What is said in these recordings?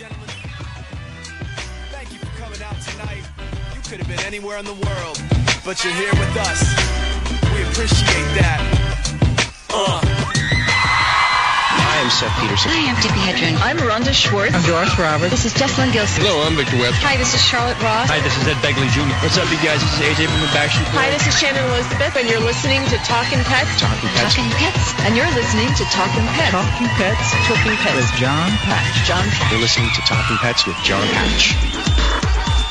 gentlemen, thank you for coming out tonight. You could have been anywhere in the world, but you're here with us. We appreciate that. Uh. I am Seth Peterson. Hi, I'm Tippi Hedren. I'm Rhonda Schwartz. I'm Doris Roberts. This is Jessalyn Gilsig. Hello, I'm Victor West. Hi, this is Charlotte Ross. Hi, this is Ed Begley Jr. What's up, you guys? This is AJ from the Backstreet Boys. Hi, this is Shannon Elizabeth, and you're listening to Talking Pets. Talking Pets. Talking Pets. And you're listening to Talking Pets. Talking Pets. Talking Pets. With John Patch. John Patch. You're listening to Talking Pets with John Patch.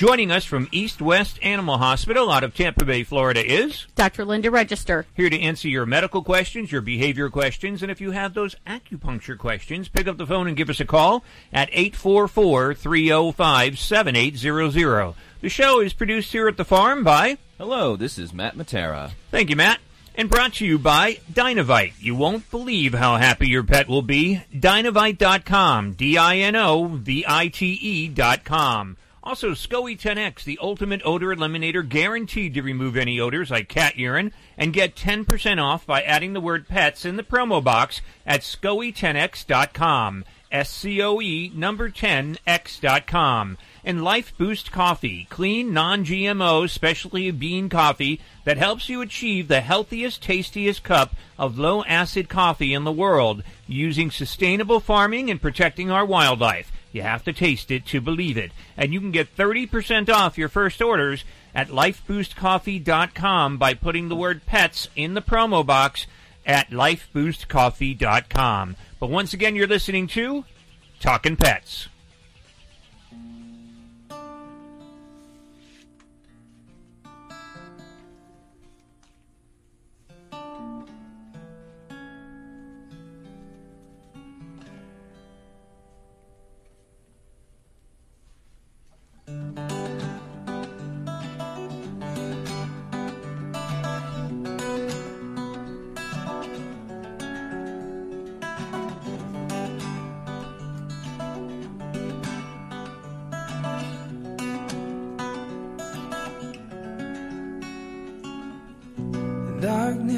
Joining us from East West Animal Hospital out of Tampa Bay, Florida is Dr. Linda Register. Here to answer your medical questions, your behavior questions, and if you have those acupuncture questions, pick up the phone and give us a call at 844-305-7800. The show is produced here at the farm by Hello, this is Matt Matera. Thank you, Matt. And brought to you by Dinovite. You won't believe how happy your pet will be. Dinovite.com. Also, SCOE 10X, the ultimate odor eliminator guaranteed to remove any odors like cat urine, and get 10% off by adding the word pets in the promo box at SCOE10X.com. S-C-O-E number 10X.com. And Life Boost Coffee, clean, non-GMO, specialty bean coffee that helps you achieve the healthiest, tastiest cup of low-acid coffee in the world using sustainable farming and protecting our wildlife. You have to taste it to believe it. And you can get 30% off your first orders at lifeboostcoffee.com by putting the word pets in the promo box at lifeboostcoffee.com. But once again, you're listening to Talking Pets.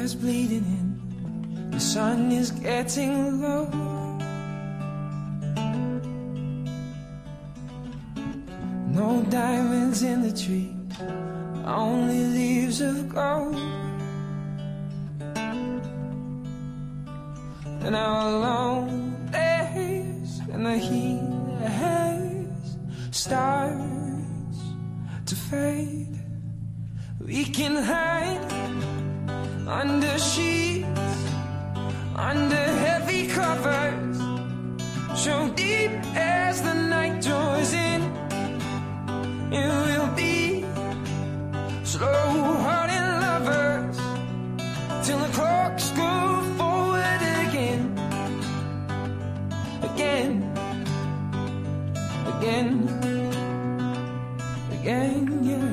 Darkness bleeding in, the sun is getting low. No diamonds in the tree, only leaves of gold. And our long days and the heat has starts to fade. We can hide under sheets, under heavy covers, so deep as the night draws in. It will be slow-hearted lovers till the clocks go forward again, again, again, again, yeah.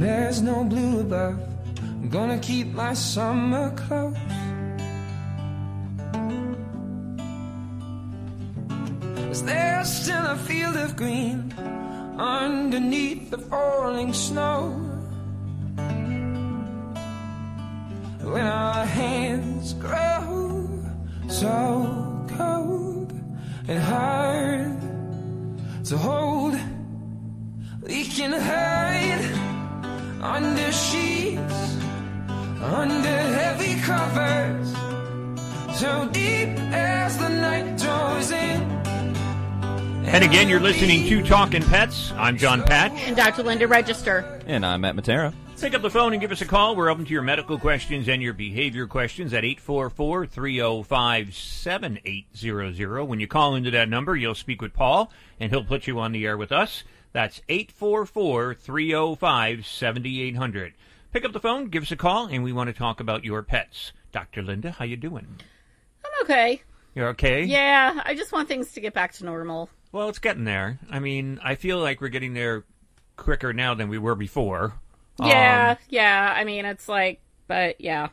There's no blue above, I'm gonna keep my summer close. Is there still a field of green underneath the falling snow? When our hands grow so cold and hard to hold, we can hide under sheets, under heavy covers, so deep as the night draws in. And again, you're listening to Talking Pets. I'm John Patch. And Dr. Linda Register. And I'm Matt Matera. Pick up the phone and give us a call. We're open to your medical questions and your behavior questions at 844 305 7800. When you call into that number, you'll speak with Paul, and he'll put you on the air with us. That's 844 305 7800. Pick up the phone, give us a call, and we want to talk about your pets. Dr. Linda, how you doing? I'm okay. You're okay? Yeah, I just want things to get back to normal. Well, it's getting there. I mean, I feel like we're getting there quicker now than we were before. Yeah, Um, yeah. I mean, it's like, but yeah.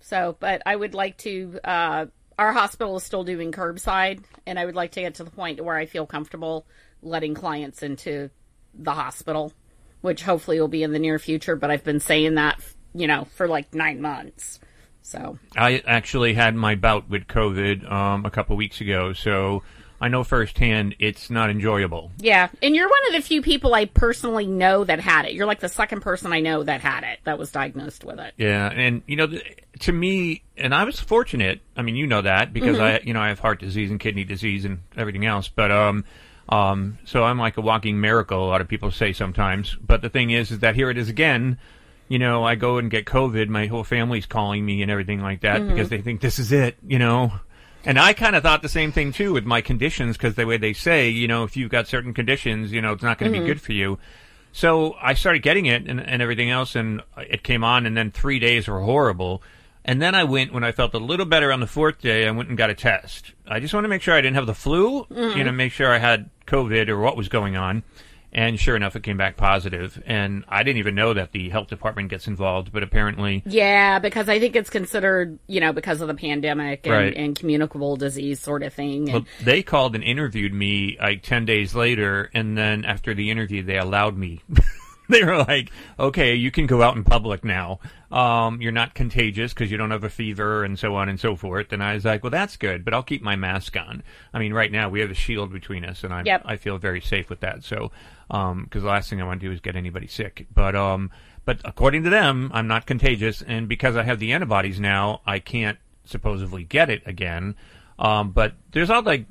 So, but I would like to. Uh, our hospital is still doing curbside, and I would like to get to the point where I feel comfortable letting clients into the hospital, which hopefully will be in the near future. But I've been saying that, you know, for like nine months. So, I actually had my bout with COVID um, a couple weeks ago, so I know firsthand it's not enjoyable. yeah. And you're one of the few people I personally know that had it. You're like the second person I know that had it, that was diagnosed with it. Yeah, and you know, to me, and I was fortunate. I mean, you know that because I, you know, I have heart disease and kidney disease and everything else. But um, um, so I'm like a walking miracle. A lot of people say sometimes. But the thing is, is that here it is again. You know, I go and get COVID. My whole family's calling me and everything like that mm-hmm. because they think this is it. You know. And I kind of thought the same thing too with my conditions because the way they say, you know, if you've got certain conditions, you know, it's not going to be mm-hmm. good for you. So I started getting it and, and everything else, and it came on, and then three days were horrible. And then I went when I felt a little better on the fourth day. I went and got a test. I just wanted to make sure I didn't have the flu, you mm-hmm. know, make sure I had COVID or what was going on. And sure enough, it came back positive. And I didn't even know that the health department gets involved, but apparently, Yeah, because I think it's considered, you know, because of the pandemic and, Right. and communicable disease sort of thing. well, they called and interviewed me like 10 days later. And then after the interview, they allowed me. they were like, okay, you can go out in public now. Um, you're not contagious because you don't have a fever and so on and so forth. And I was like, well, that's good, but I'll keep my mask on. I mean, right now we have a shield between us and I, Yep. I feel very safe with that. So, um, cause the last thing I want to do is get anybody sick. But, um, but according to them, I'm not contagious. And because I have the antibodies now, I can't supposedly get it again. Um, but there's all like,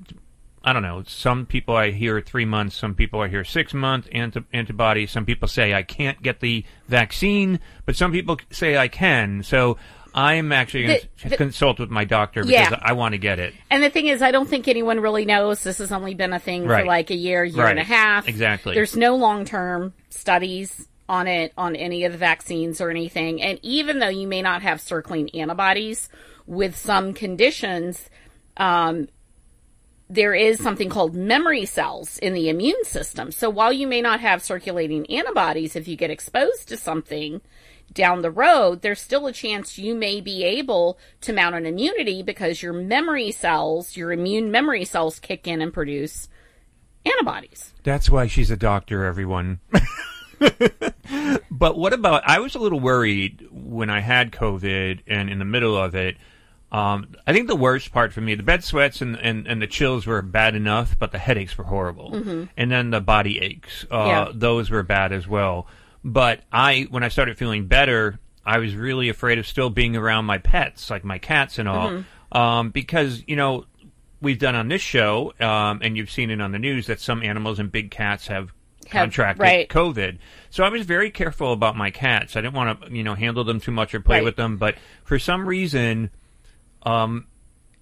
I don't know. Some people I hear three months. Some people I hear six month anti- antibodies. Some people say I can't get the vaccine, but some people say I can. So I'm actually going to consult with my doctor because Yeah. I want to get it. and the thing is, I don't think anyone really knows. This has only been a thing Right. for like a year, year and a half. Exactly. There's no long term studies on it, on any of the vaccines or anything. And even though you may not have circling antibodies with some conditions, um, there is something called memory cells in the immune system. So while you may not have circulating antibodies, if you get exposed to something down the road, there's still a chance you may be able to mount an immunity because your memory cells, your immune memory cells kick in and produce antibodies. That's why she's a doctor, everyone. but what about? I was a little worried when I had COVID and in the middle of it. Um, I think the worst part for me, the bed sweats and, and, and the chills were bad enough, but the headaches were horrible. And then the body aches, uh, Yeah. those were bad as well. But I, when I started feeling better, I was really afraid of still being around my pets, like my cats and all, um, because you know we've done on this show, um, and you've seen it on the news that some animals and big cats have Have- contracted right. COVID. So I was very careful about my cats. I didn't want to, you know, handle them too much or play Right. with them. But for some reason, um,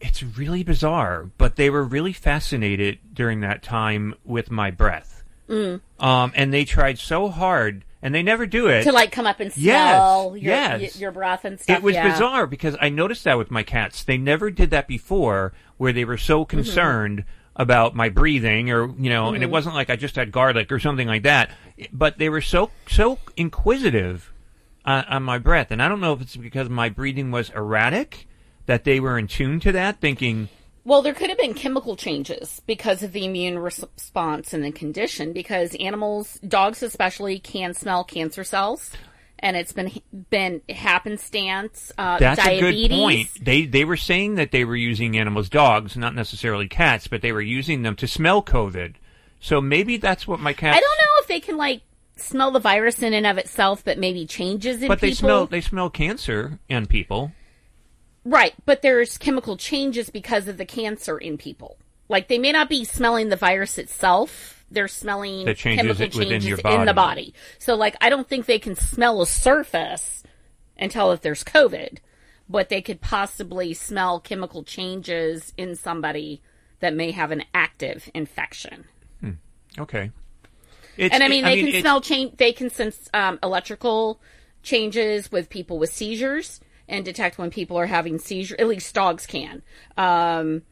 it's really bizarre. But they were really fascinated during that time with my breath. Mm. Um, and they tried so hard, and they never do it. To like come up and Yes, smell your, yes. y- your breath and stuff. It was yeah. bizarre because I noticed that with my cats. They never did that before, where they were Mm-hmm. so concerned about my breathing, or you know, and it Mm-hmm. wasn't like I just had garlic or something like that. But they were so so inquisitive on, on my breath, and I don't know if it's because my breathing was erratic that they were in tune to that, thinking, Well, there could have been chemical changes because of the immune response and the condition. Because animals, dogs especially, can smell cancer cells, and it's been been happenstance. Uh, That's diabetes. a good point. They they were saying that they were using animals, dogs, not necessarily cats, but they were using them to smell COVID. So maybe that's what my cat. I don't know if they can like smell the virus in and of itself, but maybe changes in But people. they smell they smell cancer in people. Right, but there's chemical changes because of the cancer in people. Like they may not be smelling the virus itself; they're smelling That changes chemical it within changes in the body. So, like, I don't think they can smell a surface and tell if there's COVID, but they could possibly smell chemical changes in somebody that may have an active infection. Okay. It's, and I mean, they can it's- smell change. They can sense um, electrical changes with people with seizures and detect when people are having seizure. At least dogs can. Um,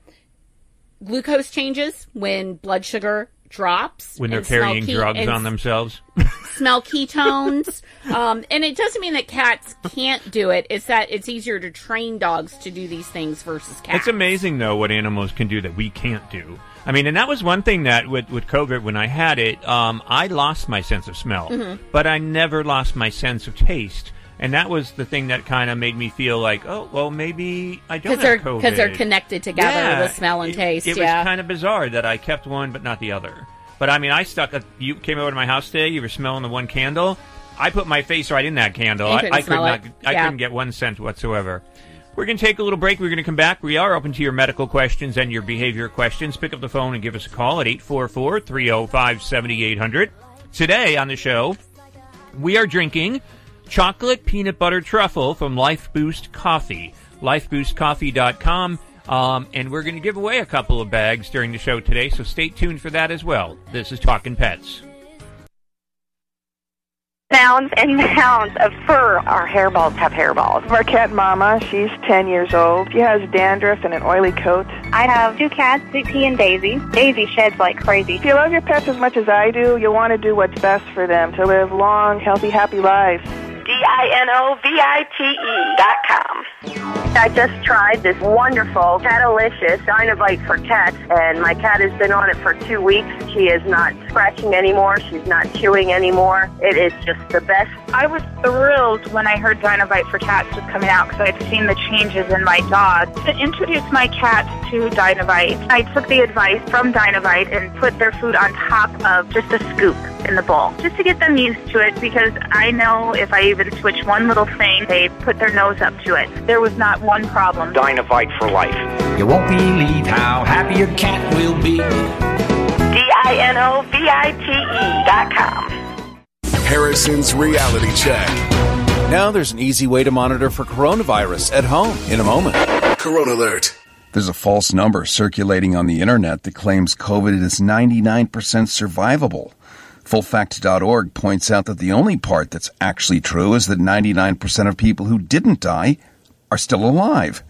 glucose changes when blood sugar drops when they're carrying ke- drugs on themselves. smell ketones. um, and it doesn't mean that cats can't do it. It's that it's easier to train dogs to do these things versus cats. It's amazing though what animals can do that we can't do. I mean, and that was one thing that with with COVID when I had it, um, I lost my sense of smell, Mhm. but I never lost my sense of taste. And that was the thing that kind of made me feel like, oh, well, maybe I don't they're have COVID. because they're connected together Yeah, with smell and it- taste. It, yeah. was kind of bizarre that I kept one but not the other. But I mean, I stuck. A, you came over to my house today. You were smelling the one candle. I put my face right in that candle. I, couldn't I could not. it. I couldn't get one scent whatsoever. We're going to take a little break. We're going to come back. We are open to your medical questions and your behavior questions. Pick up the phone and give us a call at 844 305 7800. Today on the show, we are drinking chocolate peanut butter truffle from Life Boost Coffee. LifeBoostCoffee.com. Um, and we're going to give away a couple of bags during the show today, so stay tuned for that as well. This is Talking Pets. Mounds and mounds of fur. Our hairballs have hairballs. Marquette Mama, she's 10 years old. She has dandruff and an oily coat. I have two cats, Sweet and Daisy. Daisy sheds like crazy. If you love your pets as much as I do, you'll want to do what's best for them to live long, healthy, happy lives. D-I-N-O-V-I-T-E dot com. I just tried this wonderful Catalicious Dinovite for cats, and my cat has been on it for two weeks. She is not scratching anymore. She's not chewing anymore. It is just the best. I was thrilled when I heard Dinovite for Cats was coming out because I'd seen the changes in my dog. To introduce my cats to Dinovite, I took the advice from Dinovite and put their food on top of just a scoop in the bowl, just to get them used to it because I know if I even switch one little thing, they put their nose up to it. There was not one problem. Dinovite for life. You won't believe how happy your cat will be. D-I-N-O-V-I-T-E dot com. Harrison's Reality Check. Now there's an easy way to monitor for coronavirus at home in a moment. Corona Alert. There's a false number circulating on the internet that claims COVID is 99% survivable. Fullfact.org points out that the only part that's actually true is that 99% of people who didn't die are still alive.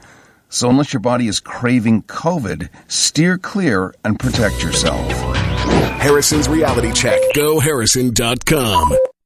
So unless your body is craving COVID, steer clear and protect yourself. Harrison's Reality Check. GoHarrison.com.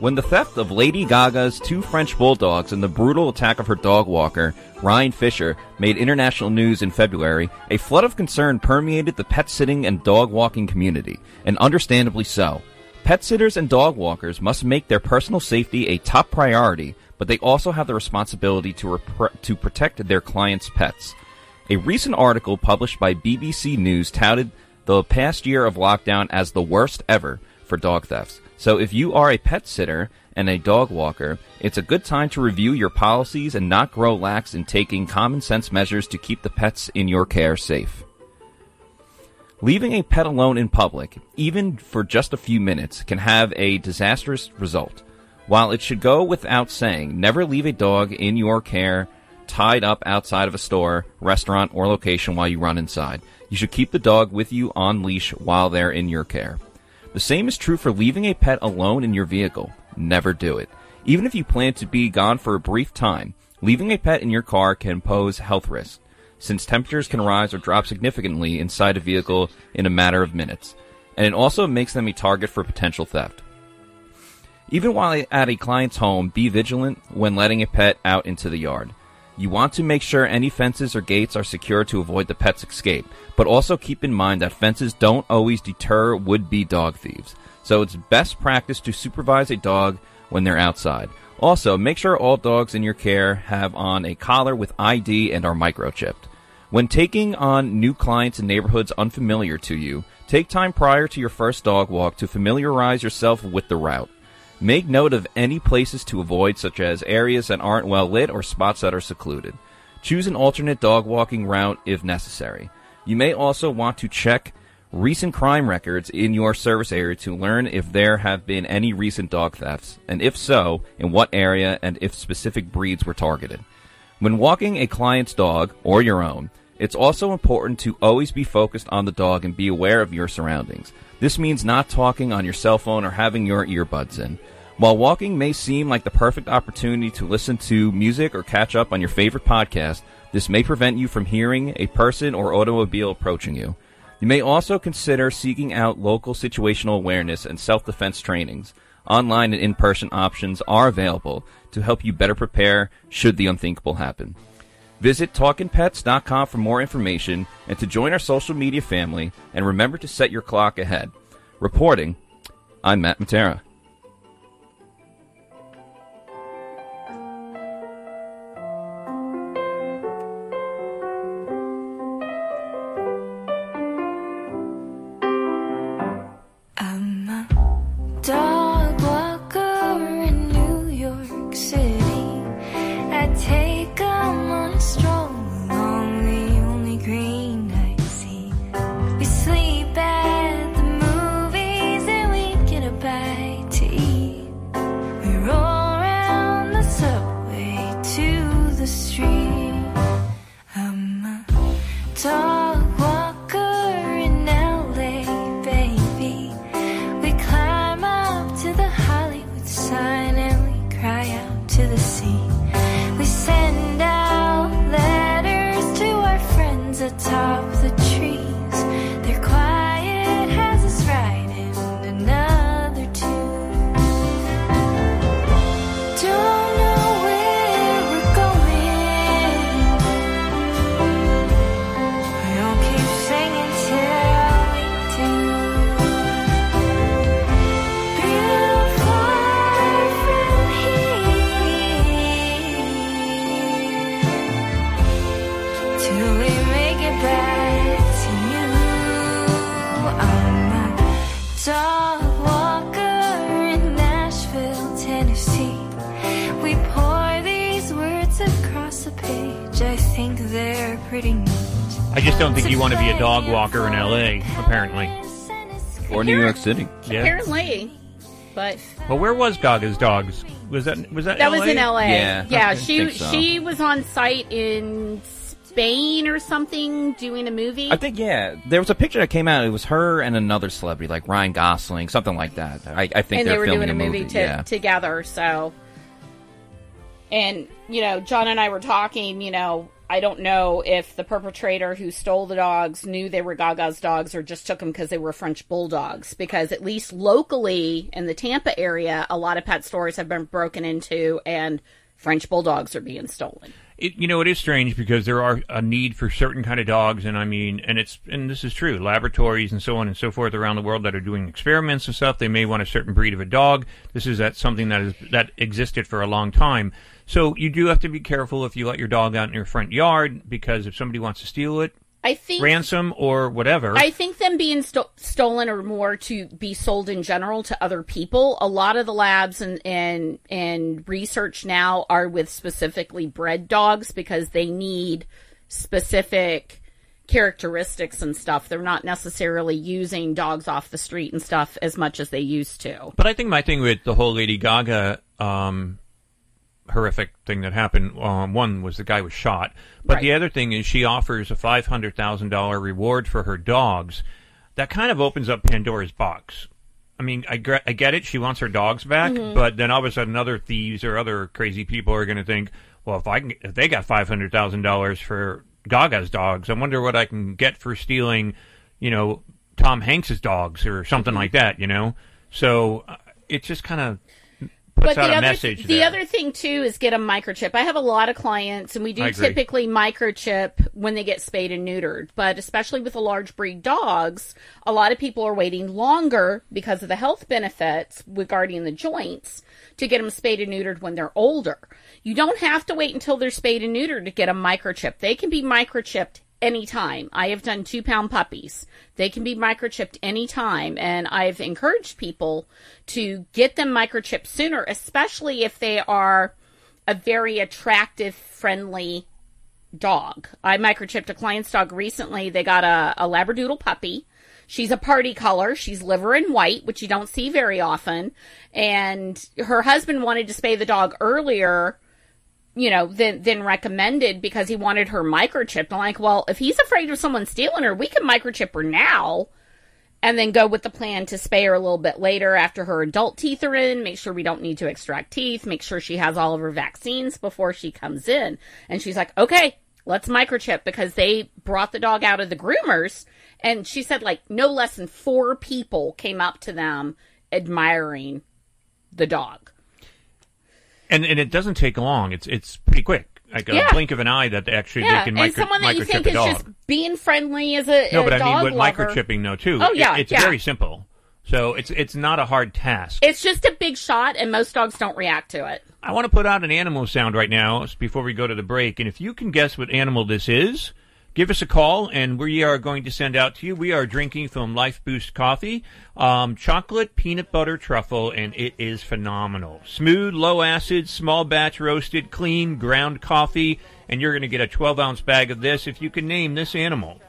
When the theft of Lady Gaga's two French bulldogs and the brutal attack of her dog walker, Ryan Fisher, made international news in February, a flood of concern permeated the pet sitting and dog walking community, and understandably so. Pet sitters and dog walkers must make their personal safety a top priority but they also have the responsibility to, repre- to protect their clients' pets. A recent article published by BBC News touted the past year of lockdown as the worst ever for dog thefts. So if you are a pet sitter and a dog walker, it's a good time to review your policies and not grow lax in taking common sense measures to keep the pets in your care safe. Leaving a pet alone in public, even for just a few minutes, can have a disastrous result. While it should go without saying, never leave a dog in your care tied up outside of a store, restaurant, or location while you run inside. You should keep the dog with you on leash while they're in your care. The same is true for leaving a pet alone in your vehicle. Never do it. Even if you plan to be gone for a brief time, leaving a pet in your car can pose health risks, since temperatures can rise or drop significantly inside a vehicle in a matter of minutes, and it also makes them a target for potential theft. Even while at a client's home, be vigilant when letting a pet out into the yard. You want to make sure any fences or gates are secure to avoid the pet's escape, but also keep in mind that fences don't always deter would-be dog thieves. So it's best practice to supervise a dog when they're outside. Also, make sure all dogs in your care have on a collar with ID and are microchipped. When taking on new clients in neighborhoods unfamiliar to you, take time prior to your first dog walk to familiarize yourself with the route. Make note of any places to avoid, such as areas that aren't well lit or spots that are secluded. Choose an alternate dog walking route if necessary. You may also want to check recent crime records in your service area to learn if there have been any recent dog thefts, and if so, in what area and if specific breeds were targeted. When walking a client's dog, or your own, it's also important to always be focused on the dog and be aware of your surroundings. This means not talking on your cell phone or having your earbuds in. While walking may seem like the perfect opportunity to listen to music or catch up on your favorite podcast, this may prevent you from hearing a person or automobile approaching you. You may also consider seeking out local situational awareness and self-defense trainings. Online and in-person options are available to help you better prepare should the unthinkable happen. Visit talkingpets.com for more information and to join our social media family, and remember to set your clock ahead. Reporting, I'm Matt Matera. Pretty neat. I just don't think you want to be a dog walker in L.A. Apparently, or New York City. Yeah. Apparently, but Well, where was Gaga's dogs? Was that was that? that LA? was in L.A. Yeah, yeah. I She think so. she was on site in Spain or something doing a movie. I think yeah, there was a picture that came out. It was her and another celebrity, like Ryan Gosling, something like that. I, I think and they're they were filming doing a movie, to, yeah. together. So, and you know, John and I were talking. You know, I don't know if the perpetrator who stole the dogs knew they were Gaga's dogs or just took them because they were French bulldogs. Because at least locally in the Tampa area, a lot of pet stores have been broken into and French bulldogs are being stolen. it, you know, it is strange because there are a need for certain kind of dogs, and I mean, and it's and this is true. Laboratories and so on and so forth around the world that are doing experiments and stuff. They may want a certain breed of a dog. This is that something that is that existed for a long time. So you do have to be careful if you let your dog out in your front yard because if somebody wants to steal it, I think ransom or whatever. I think them being sto- stolen or more to be sold in general to other people. A lot of the labs and and and research now are with specifically bred dogs because they need specific characteristics and stuff. They're not necessarily using dogs off the street and stuff as much as they used to. But I think my thing with the whole Lady Gaga um, horrific thing that happened. Um, one was the guy was shot, but Right. the other thing is she offers a five hundred thousand dollar reward for her dogs. That kind of opens up Pandora's box. I mean, I, I get it. She wants her dogs back, Mhm. but then all of a sudden, other thieves or other crazy people are going to think, well, if I can, if they got five hundred thousand dollars for Gaga's dogs, I wonder what I can get for stealing, you know, Tom Hanks's dogs or something like that. You know, so uh, it just kind of puts but out the a other, message. the there. other thing too is get a microchip. I have a lot of clients, and we do typically microchip when they get spayed and neutered. But especially with the large breed dogs, a lot of people are waiting longer because of the health benefits regarding the joints to get them spayed and neutered when they're older. You don't have to wait until they're spayed and neutered to get a microchip. They can be microchipped anytime. I have done two pound puppies. They can be microchipped anytime. And I've encouraged people to get them microchipped sooner, especially if they are a very attractive, friendly dog. I microchipped a client's dog recently. They got a, a Labradoodle puppy. She's a parti color. She's liver and white, which you don't see very often. And her husband wanted to spay the dog earlier you know, than than recommended because he wanted her microchipped. I'm like, well, if he's afraid of someone stealing her, we can microchip her now and then go with the plan to spay her a little bit later after her adult teeth are in, make sure we don't need to extract teeth, make sure she has all of her vaccines before she comes in. And she's like, okay, let's microchip because they brought the dog out of the groomers. And she said, like, no less than four people came up to them admiring the dog. And and it doesn't take long. It's it's pretty quick. Like a Yeah. blink of an eye that actually yeah, they can and someone that you think is just being friendly as a, no, a but I dog mean with lover. microchipping though too. Oh it- yeah, it's yeah. very simple. So it's it's not a hard task. It's just a big shot, and most dogs don't react to it. I want to put out an animal sound right now before we go to the break, and if you can guess what animal this is, give us a call, and we are going to send out to you. We are drinking from Life Boost Coffee, um, chocolate peanut butter truffle, and it is phenomenal. Smooth, low acid, small batch roasted, clean ground coffee, and you're going to get a 12 ounce bag of this if you can name this animal.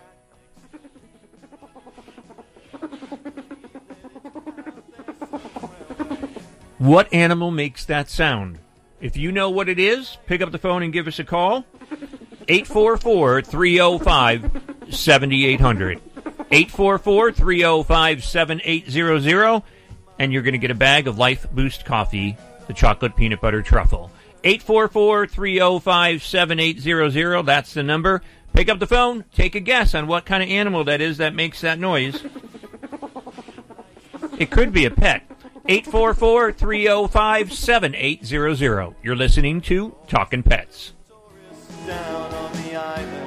What animal makes that sound? If you know what it is, pick up the phone and give us a call. 844 305 7800. 844 305 7800. And you're going to get a bag of Life Boost coffee, the chocolate peanut butter truffle. 844 305 7800. That's the number. Pick up the phone, take a guess on what kind of animal that is that makes that noise. It could be a pet. 844 305 7800. You're listening to Talking Pets down on the island.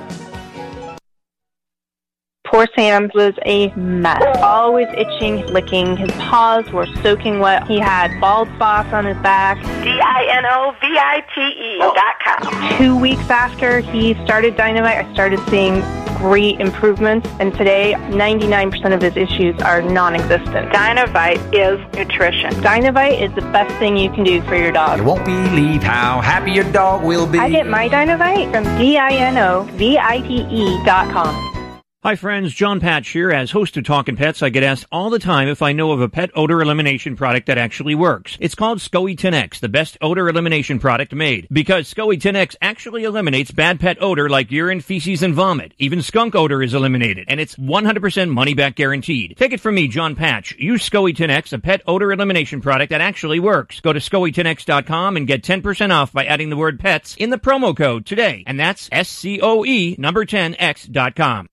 Poor Sam was a mess. Always itching, licking. His paws were soaking wet. He had bald spots on his back. D-I-N-O-V-I-T-E dot com. Two weeks after he started Dinovite, I started seeing great improvements. And today, 99% of his issues are non-existent. Dinovite is nutrition. Dinovite is the best thing you can do for your dog. You won't believe how happy your dog will be. I get my Dinovite from D-I-N-O-V-I-T-E dot com. Hi, friends. John Patch here. As host of Talking Pets, I get asked all the time if I know of a pet odor elimination product that actually works. It's called SCOE 10X, the best odor elimination product made. Because SCOE 10X actually eliminates bad pet odor like urine, feces, and vomit. Even skunk odor is eliminated. And it's 100% money back guaranteed. Take it from me, John Patch. Use SCOE 10X, a pet odor elimination product that actually works. Go to SCOE10X.com and get 10% off by adding the word pets in the promo code today. And that's S-C-O-E number 10X.com.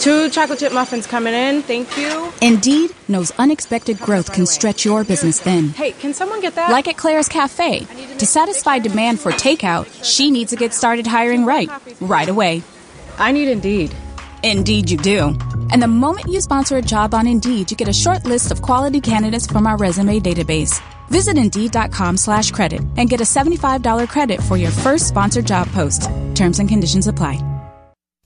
Two chocolate chip muffins coming in. Thank you. Indeed knows unexpected growth can stretch your business thin. Hey, can someone get that? Like at Claire's Cafe. To satisfy demand for takeout, she needs to get started hiring right, right away. I need Indeed. Indeed, you do. And the moment you sponsor a job on Indeed, you get a short list of quality candidates from our resume database. Visit Indeed.com slash credit and get a $75 credit for your first sponsored job post. Terms and conditions apply.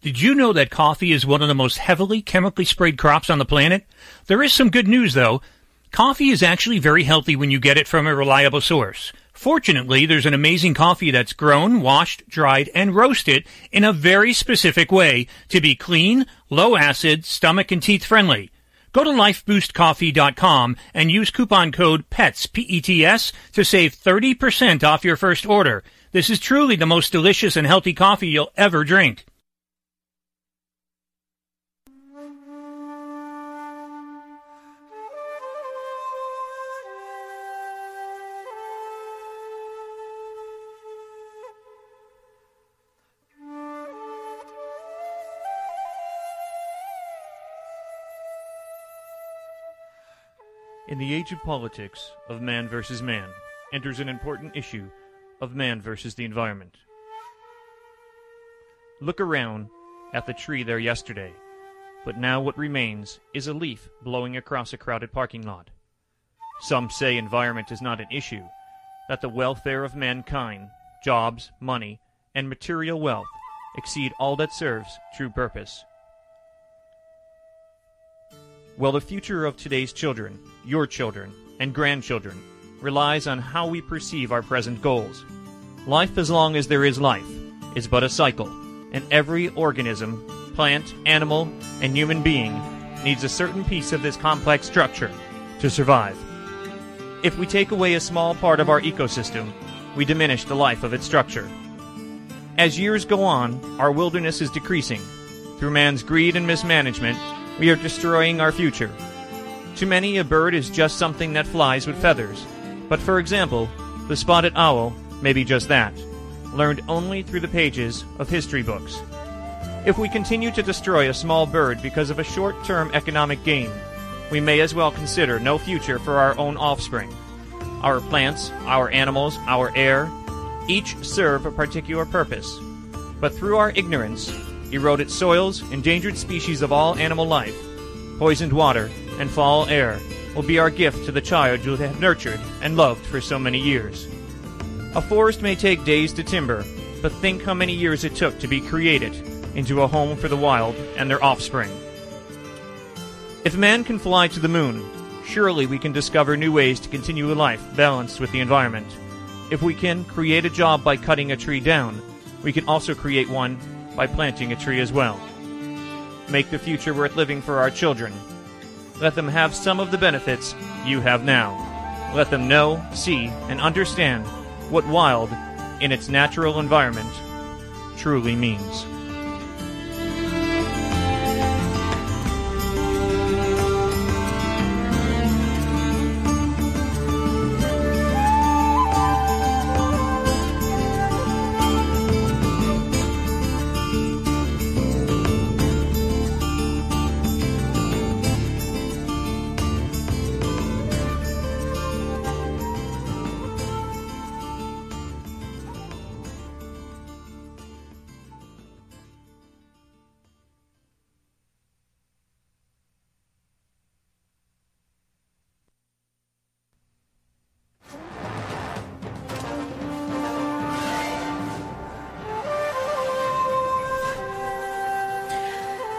Did you know that coffee is one of the most heavily chemically sprayed crops on the planet? There is some good news though. Coffee is actually very healthy when you get it from a reliable source. Fortunately, there's an amazing coffee that's grown, washed, dried, and roasted in a very specific way to be clean, low acid, stomach and teeth friendly. Go to lifeboostcoffee.com and use coupon code PETS, P-E-T-S, to save 30% off your first order. This is truly the most delicious and healthy coffee you'll ever drink. In the age of politics, of man versus man, enters an important issue of man versus the environment. Look around at the tree there yesterday, but now what remains is a leaf blowing across a crowded parking lot. Some say environment is not an issue, that the welfare of mankind, jobs, money, and material wealth exceed all that serves true purpose. Well, the future of today's children, your children, and grandchildren relies on how we perceive our present goals. Life, as long as there is life, is but a cycle, and every organism, plant, animal, and human being needs a certain piece of this complex structure to survive. If we take away a small part of our ecosystem, we diminish the life of its structure. As years go on, our wilderness is decreasing. Through man's greed and mismanagement, we are destroying our future. To many, a bird is just something that flies with feathers. But for example, the spotted owl may be just that, learned only through the pages of history books. If we continue to destroy a small bird because of a short term economic gain, we may as well consider no future for our own offspring. Our plants, our animals, our air, each serve a particular purpose. But through our ignorance, eroded soils, endangered species of all animal life, poisoned water, and fall air will be our gift to the child you have nurtured and loved for so many years. A forest may take days to timber, but think how many years it took to be created into a home for the wild and their offspring. If man can fly to the moon, surely we can discover new ways to continue a life balanced with the environment. If we can create a job by cutting a tree down, we can also create one by planting a tree as well. Make the future worth living for our children. Let them have some of the benefits you have now. Let them know, see, and understand what wild, in its natural environment, truly means.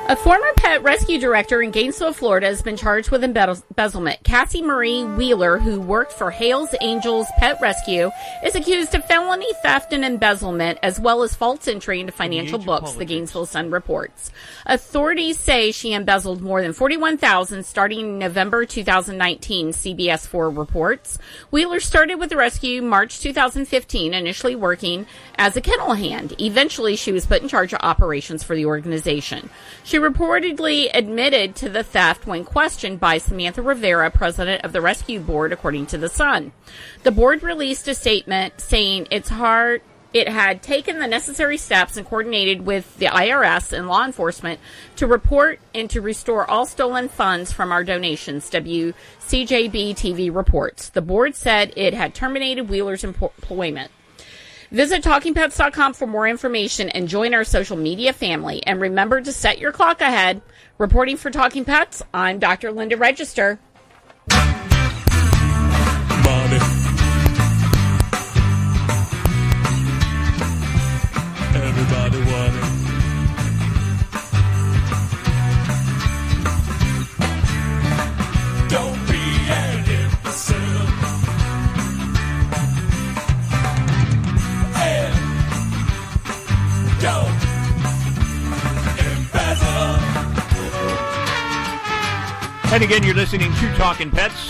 A former pet rescue director in Gainesville, Florida, has been charged with embezzlement. Cassie Marie Wheeler, who worked for Haile's Angels Pet Rescue, is accused of felony theft and embezzlement, as well as false entry into financial books. The Gainesville Sun reports. Authorities say she embezzled more than forty-one thousand starting in November 2019. CBS 4 reports. Wheeler started with the rescue March 2015, initially working as a kennel hand. Eventually, she was put in charge of operations for the organization. She reportedly admitted to the theft when questioned by Samantha Rivera, president of the rescue board, according to The Sun. The board released a statement saying it's hard it had taken the necessary steps and coordinated with the IRS and law enforcement to report and to restore all stolen funds from our donations, WCJB TV reports. The board said it had terminated Wheeler's employment. Visit TalkingPets.com for more information and join our social media family. And remember to set your clock ahead. Reporting for Talking Pets, I'm Dr. Linda Register. Again, you're listening to Talking Pets.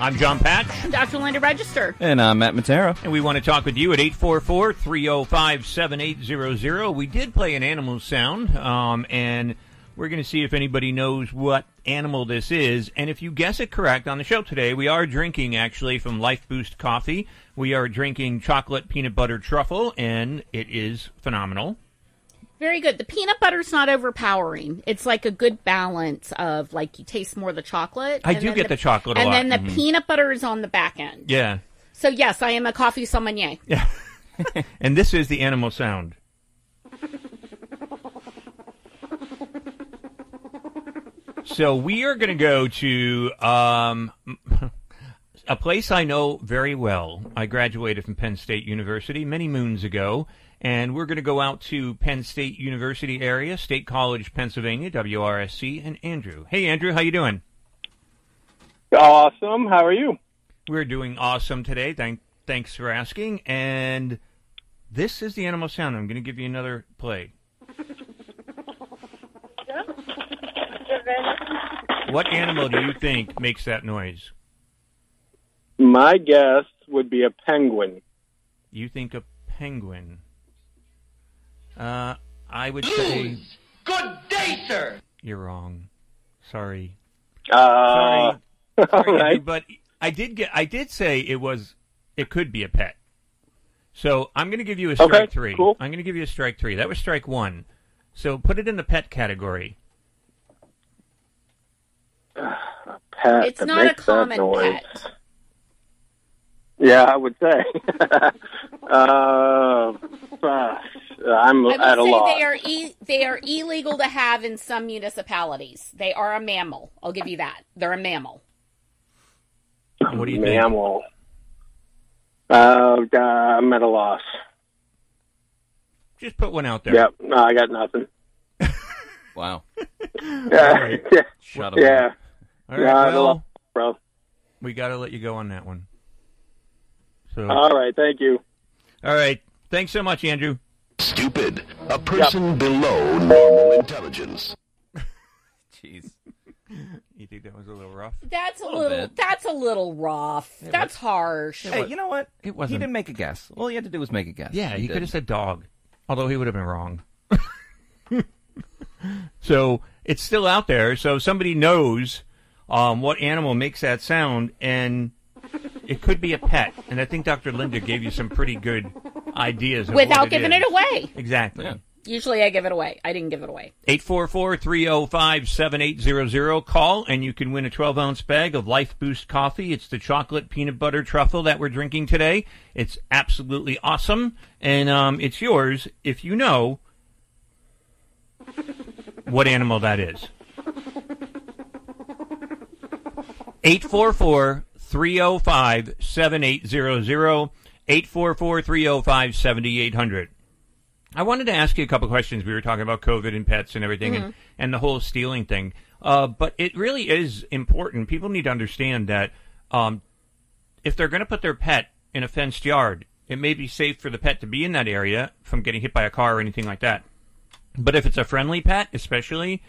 I'm John Patch. I'm Dr. Linda Register. And I'm Matt Matera. And we want to talk with you at 844-305-7800. We did play an animal sound, um, and we're going to see if anybody knows what animal this is. And if you guess it correct on the show today, we are drinking actually from Life Boost Coffee. We are drinking chocolate peanut butter truffle, and it is phenomenal. Very good. The peanut butter's not overpowering. It's like a good balance of like you taste more of the chocolate. I do get the chocolate a and then the Mhm. peanut butter is on the back end. Yeah. So yes, I am a coffee sommelier. Yeah. and this is the animal sound. So we are going to go to um, a place I know very well. I graduated from Penn State University many moons ago, and we're going to go out to Penn State University area, State College, Pennsylvania, WRSC, and Andrew. Hey, Andrew, how you doing? Awesome. How are you? We're doing awesome today. Thank, thanks for asking. And this is the animal sound. I'm going to give you another play. What animal do you think makes that noise? My guess would be a penguin. You think a penguin? Uh, I would say Good day, sir. you're wrong. Sorry. Uh, Sorry. Sorry, all Andrew, right. but I did get. I did say it was. It could be a pet. So I'm going to give you a strike Okay, three. cool. I'm going to give you a strike three. That was strike one. So put it in the pet category. Pet It's not a common noise. pet. Yeah, I would say. uh, uh, I'm I at a loss. they are e- they are illegal to have in some municipalities. They are a mammal. I'll give you that. They're a mammal. What do you Mammal. Uh, uh, I'm at a loss. Just put one out there. Yep. No, I got nothing. Wow. Yeah. yeah. Shut 'em yeah. up. All right, Yeah, I'm at a well, loss, bro. We got to let you go on that one. So. All right. Thank you. All right. Thanks so much, Andrew. Stupid. A person below normal intelligence. Jeez. You think that was a little rough? That's a Little little. That's a little rough. that's harsh. Hey, you know what? It wasn't. He didn't make a guess. All he had to do was make a guess. Yeah, he, did. could have said dog, although he would have been wrong. so it's still out there. So somebody knows um, what animal makes that sound, and it could be a pet. And I think Dr. Linda gave you some pretty good ideas of Without what it giving is. it away. Exactly. Usually, I give it away. I didn't give it away. 844-305-7800. Call and you can win a 12 ounce bag of Life Boost coffee. It's the chocolate peanut butter truffle that we're drinking today. It's absolutely awesome. And, um, it's yours if you know what animal that is. 844-305-7800. 844-305-7800. I wanted to ask you a couple questions. We were talking about COVID and pets and everything, and, Mhm. and the whole stealing thing. Uh, but it really is important. People need to understand that um, if they're going to put their pet in a fenced yard, it may be safe for the pet to be in that area from getting hit by a car or anything like that. But if it's a friendly pet, especially,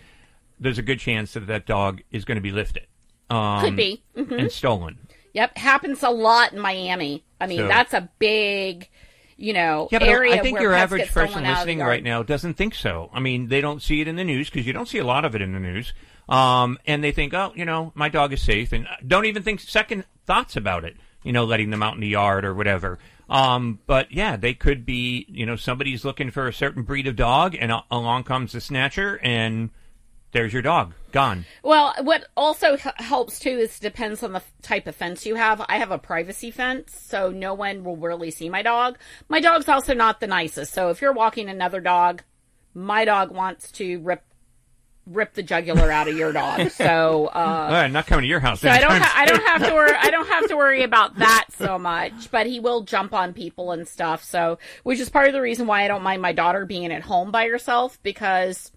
there's a good chance that that dog is going to be lifted. Um, Could be. Mhm. and stolen. Yep, happens a lot in Miami. I mean, So- that's a big, you know, Yeah, but area I think your average person out of the listening right now doesn't think so. I mean, they don't see it in the news because you don't see a lot of it in the news. Um, and they think, oh, you know, my dog is safe, and don't even think second thoughts about it. You know, letting them out in the yard or whatever. Um, but yeah, they could be, you know, somebody's looking for a certain breed of dog, and a- along comes the snatcher, and there's your dog gone. Well, what also h- helps too is depends on the f- type of fence you have. I have a privacy fence, so no one will really see my dog. My dog's also not the nicest, so if you're walking another dog, my dog wants to rip rip the jugular out of your dog. So, uh, right, not coming to your house. so I don't ha- I don't have to worry I don't have to worry about that so much, but he will jump on people and stuff. So, which is part of the reason why I don't mind my daughter being at home by herself because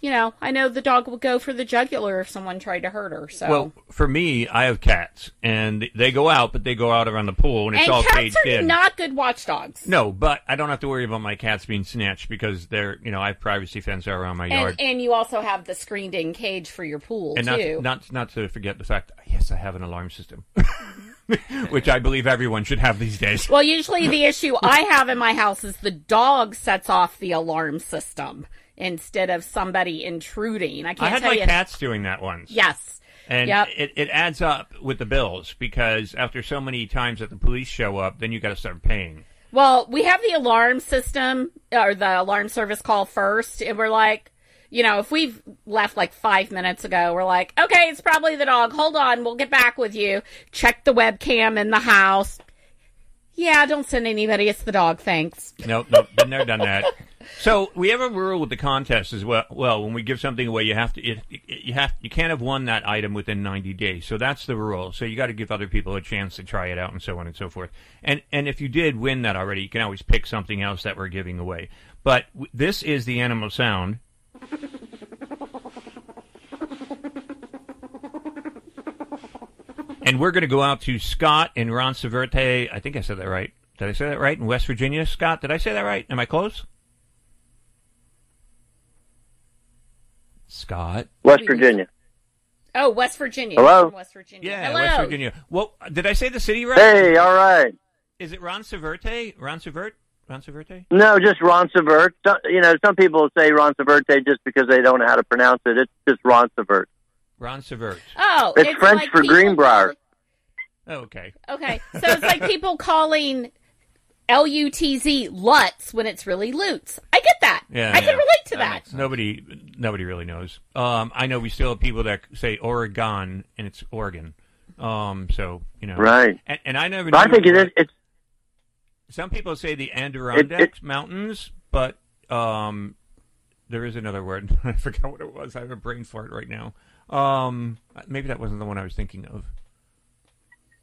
you know, I know the dog would go for the jugular if someone tried to hurt her. So Well, for me, I have cats, and they go out, but they go out around the pool, and it's and all cats caged are in. not good watchdogs. No, but I don't have to worry about my cats being snatched because they're, you know, I have privacy fence around my yard. And, and you also have the screened in cage for your pool And not, too. not not to forget the fact, yes, I have an alarm system, which I believe everyone should have these days. well, usually the issue I have in my house is the dog sets off the alarm system instead of somebody intruding. I can't I had tell my you. cats doing that once. Yes. And Yep. it, it adds up with the bills because after so many times that the police show up, then you got to start paying. Well, we have the alarm system or the alarm service call first, and we're like, you know, if we've left like five minutes ago, we're like, okay, it's probably the dog. Hold on, we'll get back with you. Check the webcam in the house. Yeah, don't send anybody. It's the dog. Thanks. Nope, nope, been there, done that. So we have a rule with the contest as well. Well, when we give something away, you have to it, it- you have you can't have won that item within 90 days. So that's the rule. So you got to give other people a chance to try it out and so on and so forth. And and if you did win that already, you can always pick something else that we're giving away. But w- this is the animal sound. And we're going to go out to Scott and Ron Ronceverte. I think I said that right. Did I say that right? In West Virginia, Scott? Did I say that right? Am I close? Scott. West Virginia. Oh, West Virginia. Hello? West Virginia. Yeah, Hello. West Virginia. Well, did I say the city right? Hey, all right. Is it Ronceverte? Ronceverte? Ronceverte? No, just Roncevert. So, you know, some people say Ronceverte just because they don't know how to pronounce it. It's just Roncevert. Ronceverte. Oh, It's, French like for people Greenbrier. Oh, okay. Okay, so it's like people calling L U T Z Lutz when it's really Lutz. I get that. Yeah, I can relate to that. Nobody, nobody really knows. Um, I know we still have people that say Oregon and it's Oregon. Um, so you know, Right. And, and I never. But I think it what- is. It's Some people say the Adirondack Mountains, but um, there is another word. I forgot what it was. I have a brain fart right now. Um, maybe that wasn't the one I was thinking of.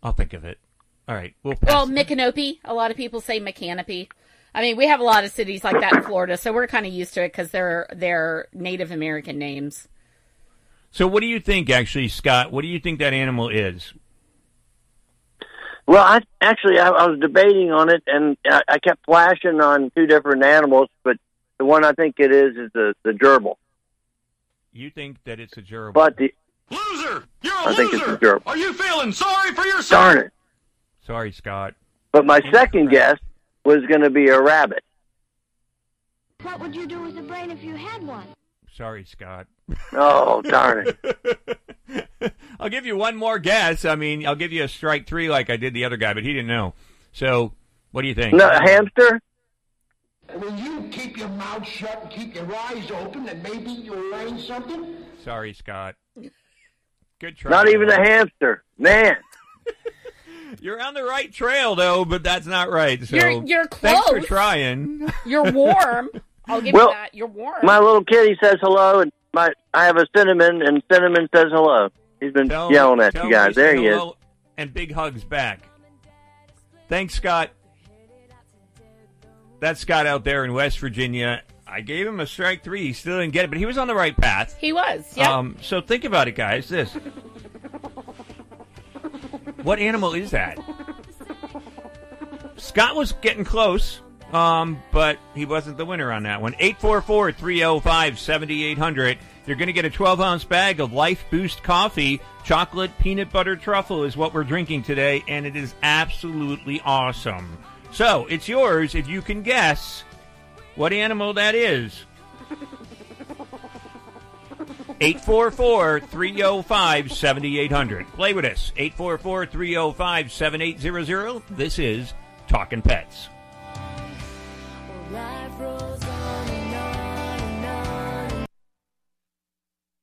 I'll think of it. All right. We'll. Well, Micanopy. A lot of people say Micanopy. I mean, we have a lot of cities like that in Florida, so we're kind of used to it because they're they're Native American names. so, what do you think, actually, Scott? What do you think that animal is? well, I actually I, I was debating on it, and I, I kept flashing on two different animals, but the one I think it is is the the gerbil. You think that it's a gerbil? But the Loser! You're a I think it's loser! a gerbil. Are you feeling sorry for yourself? Darn it! Sorry, Scott. But my second guess was going to be a rabbit. What would you do with a brain if you had one? Sorry, Scott. Oh, darn it! I'll give you one more guess. I mean, I'll give you a strike three like I did the other guy, but he didn't know. So, what do you think? No, a hamster. Will you keep your mouth shut and keep your eyes open and maybe you'll learn something? Sorry, Scott. Good try. Not even a hamster, man. You're on the right trail, though, but that's not right. So You're- you're Thanks for trying. You're warm. I'll give Well, you that. You're warm. My little kitty says hello, and my I have a cinnamon, and cinnamon says hello. He's been Tell- yelling at you guys. There he is. And big hugs back. Thanks, Scott. That's Scott out there in West Virginia. I gave him a strike three. He still didn't get it, but he was on the right path. he was. Yeah. Um, so think about it, guys. This. What animal is that? Scott was getting close, um, but he wasn't the winner on that one. 844 305 7800. You're going to get a 12 ounce bag of Life Boost coffee. Chocolate peanut butter truffle is what we're drinking today, and it is absolutely awesome. So it's yours if you can guess what animal that is. 844 305 7800. Play with us. 844 305 7800. This is Talking Pets.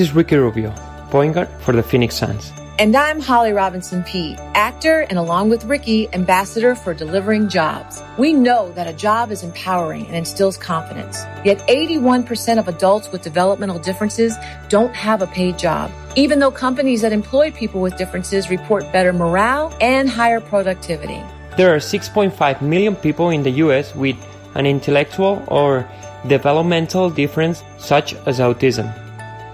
Is Ricky Rubio, point guard for the Phoenix Suns. And I'm Holly Robinson Peete, actor and along with Ricky, ambassador for delivering jobs. We know that a job is empowering and instills confidence. Yet 81% of adults with developmental differences don't have a paid job, even though companies that employ people with differences report better morale and higher productivity. There are 6.5 million people in the US with an intellectual or developmental difference such as autism.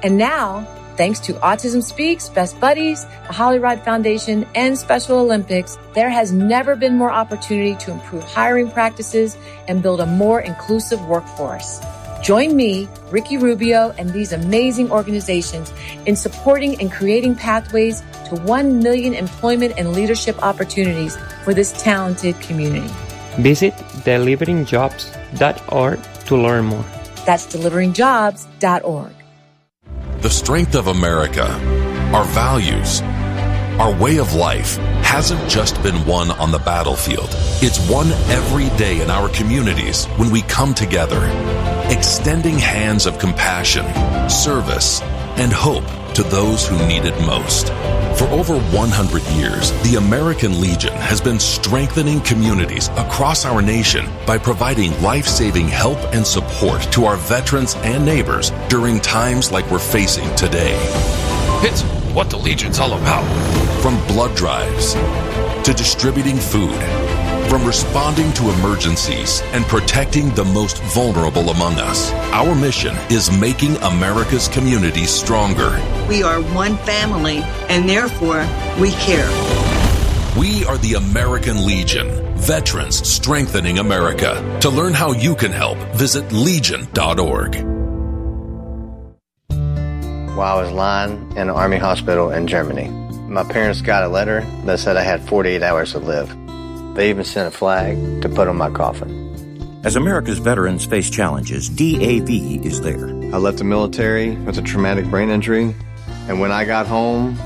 And now, thanks to Autism Speaks, Best Buddies, the Holly Rod Foundation, and Special Olympics, there has never been more opportunity to improve hiring practices and build a more inclusive workforce. Join me, Ricky Rubio, and these amazing organizations in supporting and creating pathways to 1 million employment and leadership opportunities for this talented community. Visit deliveringjobs.org to learn more. That's deliveringjobs.org. The strength of America, our values, our way of life hasn't just been won on the battlefield. It's won every day in our communities when we come together, extending hands of compassion, service, and hope to those who need it most. For over 100 years, the American Legion has been strengthening communities across our nation by providing life saving help and support to our veterans and neighbors during times like we're facing today. It's what the Legion's all about. From blood drives to distributing food, from responding to emergencies and protecting the most vulnerable among us. Our mission is making America's communities stronger. We are one family, and therefore we care. We are the American Legion, veterans strengthening America. To learn how you can help, visit legion.org. While I was lying in an army hospital in Germany, my parents got a letter that said I had 48 hours to live. They even sent a flag to put on my coffin. As America's veterans face challenges, DAV is there. I left the military with a traumatic brain injury, and when I got home,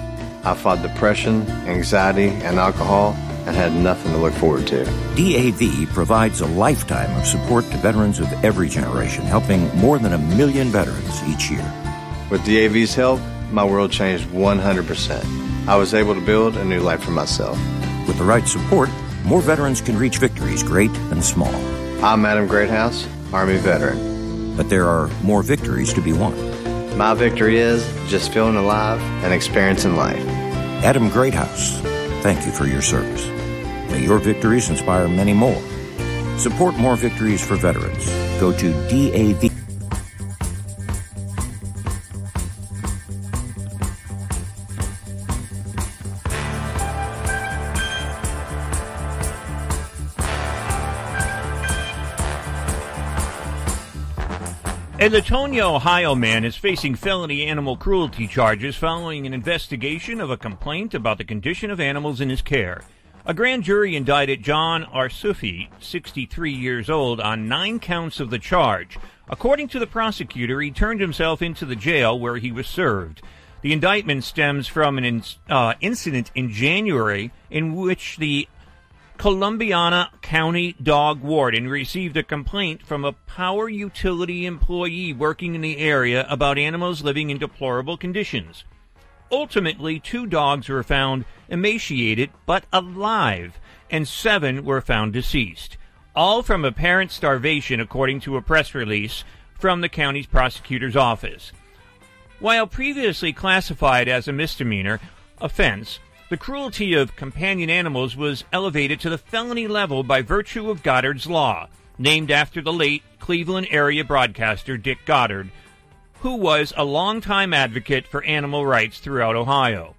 I fought depression, anxiety, and alcohol and had nothing to look forward to. DAV provides a lifetime of support to veterans of every generation, helping more than a million veterans each year. With DAV's help, my world changed 100%. I was able to build a new life for myself. With the right support, more veterans can reach victories, great and small. I'm Adam Greathouse, Army veteran. But there are more victories to be won. My victory is just feeling alive and experiencing life. Adam Greathouse, thank you for your service. May your victories inspire many more. Support more victories for veterans. Go to DAV. A Leetonia, Ohio man is facing felony animal cruelty charges following an investigation of a complaint about the condition of animals in his care. A grand jury indicted John Arsufi, 63 years old, on nine counts of the charge. According to the prosecutor, he turned himself into the jail where he was served. The indictment stems from an in, uh, incident in January in which the Columbiana County dog warden received a complaint from a power utility employee working in the area about animals living in deplorable conditions. Ultimately, two dogs were found emaciated but alive, and seven were found deceased, all from apparent starvation, according to a press release from the county's prosecutor's office. While previously classified as a misdemeanor offense, the cruelty of companion animals was elevated to the felony level by virtue of Goddard's Law, named after the late Cleveland area broadcaster Dick Goddard, who was a longtime advocate for animal rights throughout Ohio.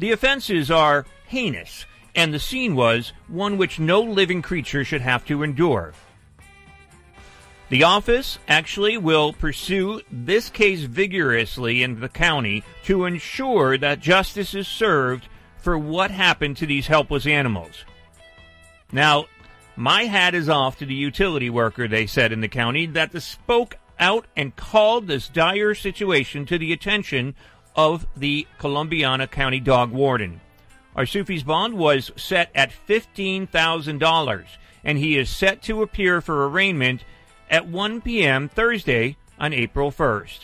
The offenses are heinous, and the scene was one which no living creature should have to endure. The office actually will pursue this case vigorously in the county to ensure that justice is served for what happened to these helpless animals. Now, my hat is off to the utility worker, they said in the county, that the spoke out and called this dire situation to the attention of the Columbiana County dog warden. Arsufi's bond was set at $15,000, and he is set to appear for arraignment at 1 p.m. Thursday on April 1st.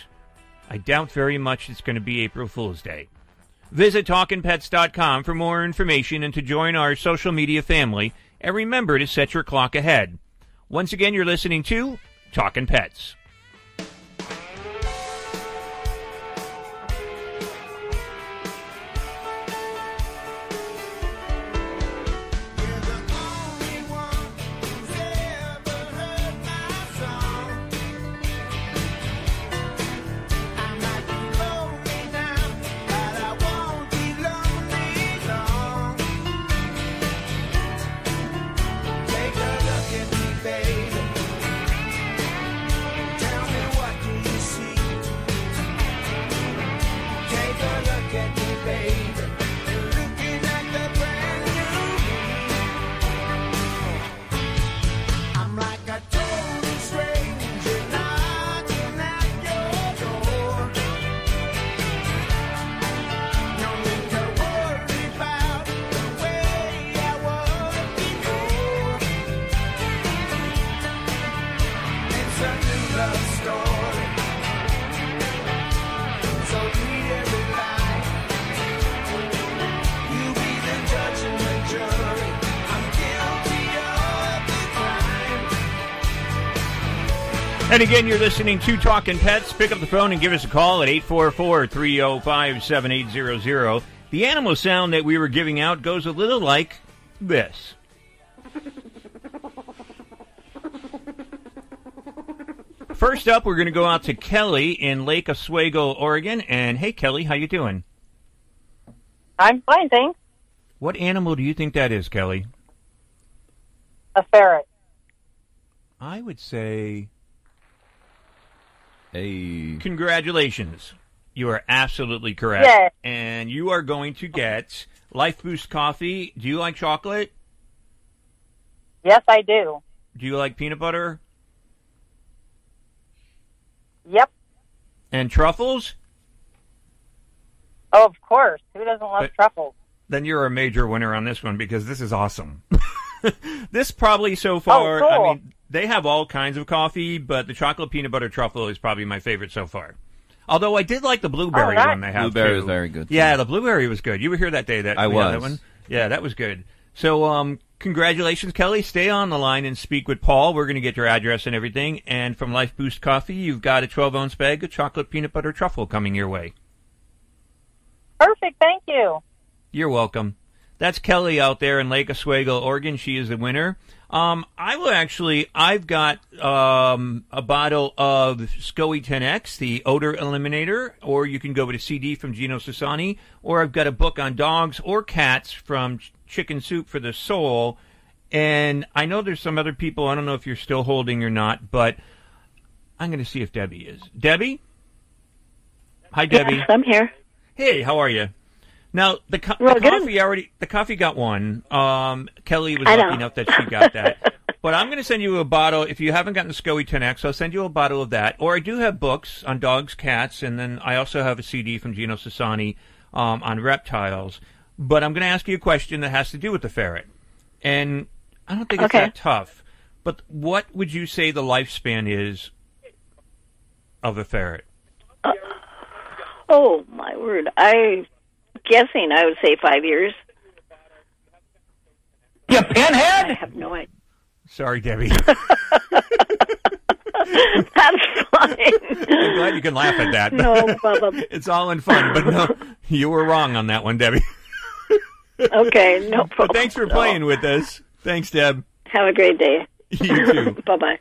I doubt very much it's going to be April Fool's Day. Visit TalkinPets.com for more information and to join our social media family. And remember to set your clock ahead. Once again, you're listening to Talkin' Pets. And again, you're listening to Talking Pets. Pick up the phone and give us a call at 844 305 7800. The animal sound that we were giving out goes a little like this. First up, we're going to go out to Kelly in Lake Oswego, Oregon. And hey, Kelly, how you doing? I'm fine, thanks. What animal do you think that is, Kelly? A ferret. I would say Hey. Congratulations. You are absolutely correct. Yes. And you are going to get Life Boost coffee. Do you like chocolate? Yes, I do. Do you like peanut butter? Yep. And truffles? Oh, of course. Who doesn't love But- truffles? Then you're a major winner on this one because this is awesome. this probably so oh, far, Oh, cool. I mean, they have all kinds of coffee, but the chocolate peanut butter truffle is probably my favorite so far. Although I did like the blueberry nice. one they have. Blueberry too. was very good, Yeah, too. the blueberry was good. You were here that day. That I yeah, that was. one. Yeah, that was good. So, um, congratulations, Kelly. Stay on the line and speak with Paul. We're going to get your address and everything. And from Life Boost Coffee, you've got a 12 ounce bag of chocolate peanut butter truffle coming your way. Perfect, thank you. You're welcome. That's Kelly out there in Lake Oswego, Oregon. She is the winner. Um, I will actually, I've got um, a bottle of SCOE 10X, the odor eliminator, or you can go with a CD from Gino Sassani, or I've got a book on dogs or cats from Ch- Chicken Soup for the Soul. And I know there's some other people, I don't know if you're still holding or not, but I'm going to see if Debbie is. Debbie? Hi, Debbie. Yes, I'm here. Hey, how are you? Now the, co- Well, the coffee already the coffee got one. Um, Kelly was lucky enough that she got that. but I'm going to send you a bottle. If you haven't gotten the SCOE 10X, I'll send you a bottle of that. Or I do have books on dogs, cats, and then I also have a CD from Gino Sassani um, on reptiles. But I'm going to ask you a question that has to do with the ferret, and I don't think it's Okay. that tough. But what would you say the lifespan is of a ferret? Oh my word! I guessing I would say five years. You pinhead! I have no idea. Sorry, Debbie. That's fine. I'm glad you can laugh at that. No, Bubba. it's all in fun, but no, you were wrong on that one, Debbie. Okay, no But problem. thanks for playing with us. Thanks, Deb. Have a great day. You too. bye bye.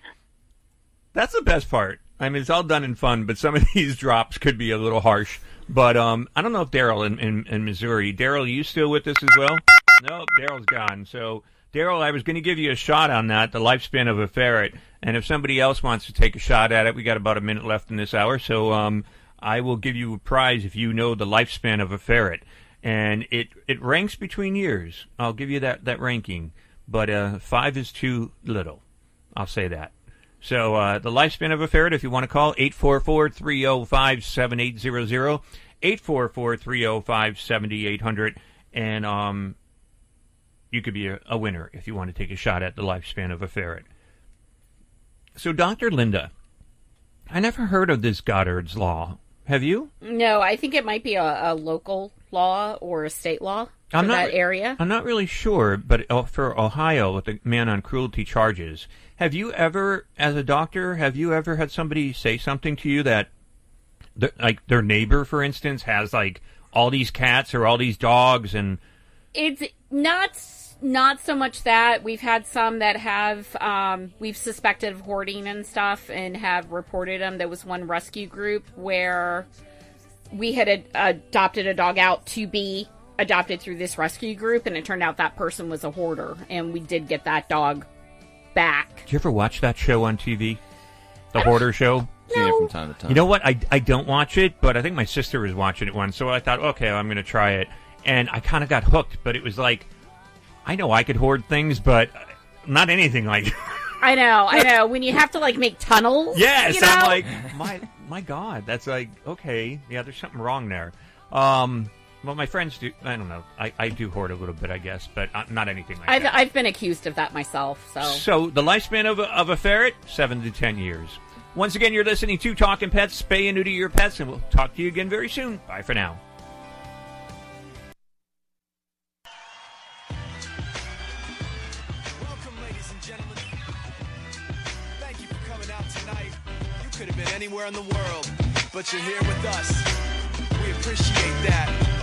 That's the best part. I mean, it's all done in fun, but some of these drops could be a little harsh. But um, I don't know if Daryl in, in, in Missouri. Daryl, you still with us as well? No, Daryl's gone. So, Daryl, I was going to give you a shot on that, the lifespan of a ferret. And if somebody else wants to take a shot at it, we got about a minute left in this hour. So, um, I will give you a prize if you know the lifespan of a ferret. And it, it ranks between years. I'll give you that, that ranking. But uh, five is too little. I'll say that. So uh, the lifespan of a ferret, if you want to call, 844-305-7800, 844-305-7800, and um, you could be a, a winner if you want to take a shot at the lifespan of a ferret. So, Dr. Linda, I never heard of this Goddard's Law. Have you? No, I think it might be a, a local law or a state law for I'm not that area. I'm not really sure, but uh, for Ohio, with the man on cruelty charges, have you ever, as a doctor, have you ever had somebody say something to you that, th- like their neighbor, for instance, has like all these cats or all these dogs, and It's not not so much that we've had some that have um, we've suspected of hoarding and stuff and have reported them. There was one rescue group where we had ad- adopted a dog out to be adopted through this rescue group, and it turned out that person was a hoarder, and we did get that dog back. did you ever watch that show on TV, the Hoarder Show? Seen it from time to time. You know what? I, I don't watch it, but I think my sister was watching it once, so I thought, okay, I'm going to try it. And I kind of got hooked, but it was like, I know I could hoard things, but not anything like. I know, I know. When you have to like make tunnels, yes, you know? I'm like, my my God, that's like okay, yeah, there's something wrong there. Um, well, my friends do. I don't know. I, I do hoard a little bit, I guess, but uh, not anything like I've that. I've been accused of that myself. So So the lifespan of a, of a ferret, seven to ten years. Once again, you're listening to Talking Pets, spay and neuter your pets, and we'll talk to you again very soon. Bye for now. Welcome, ladies and gentlemen. Thank you for coming out tonight. You could have been anywhere in the world, but you're here with us. We appreciate that.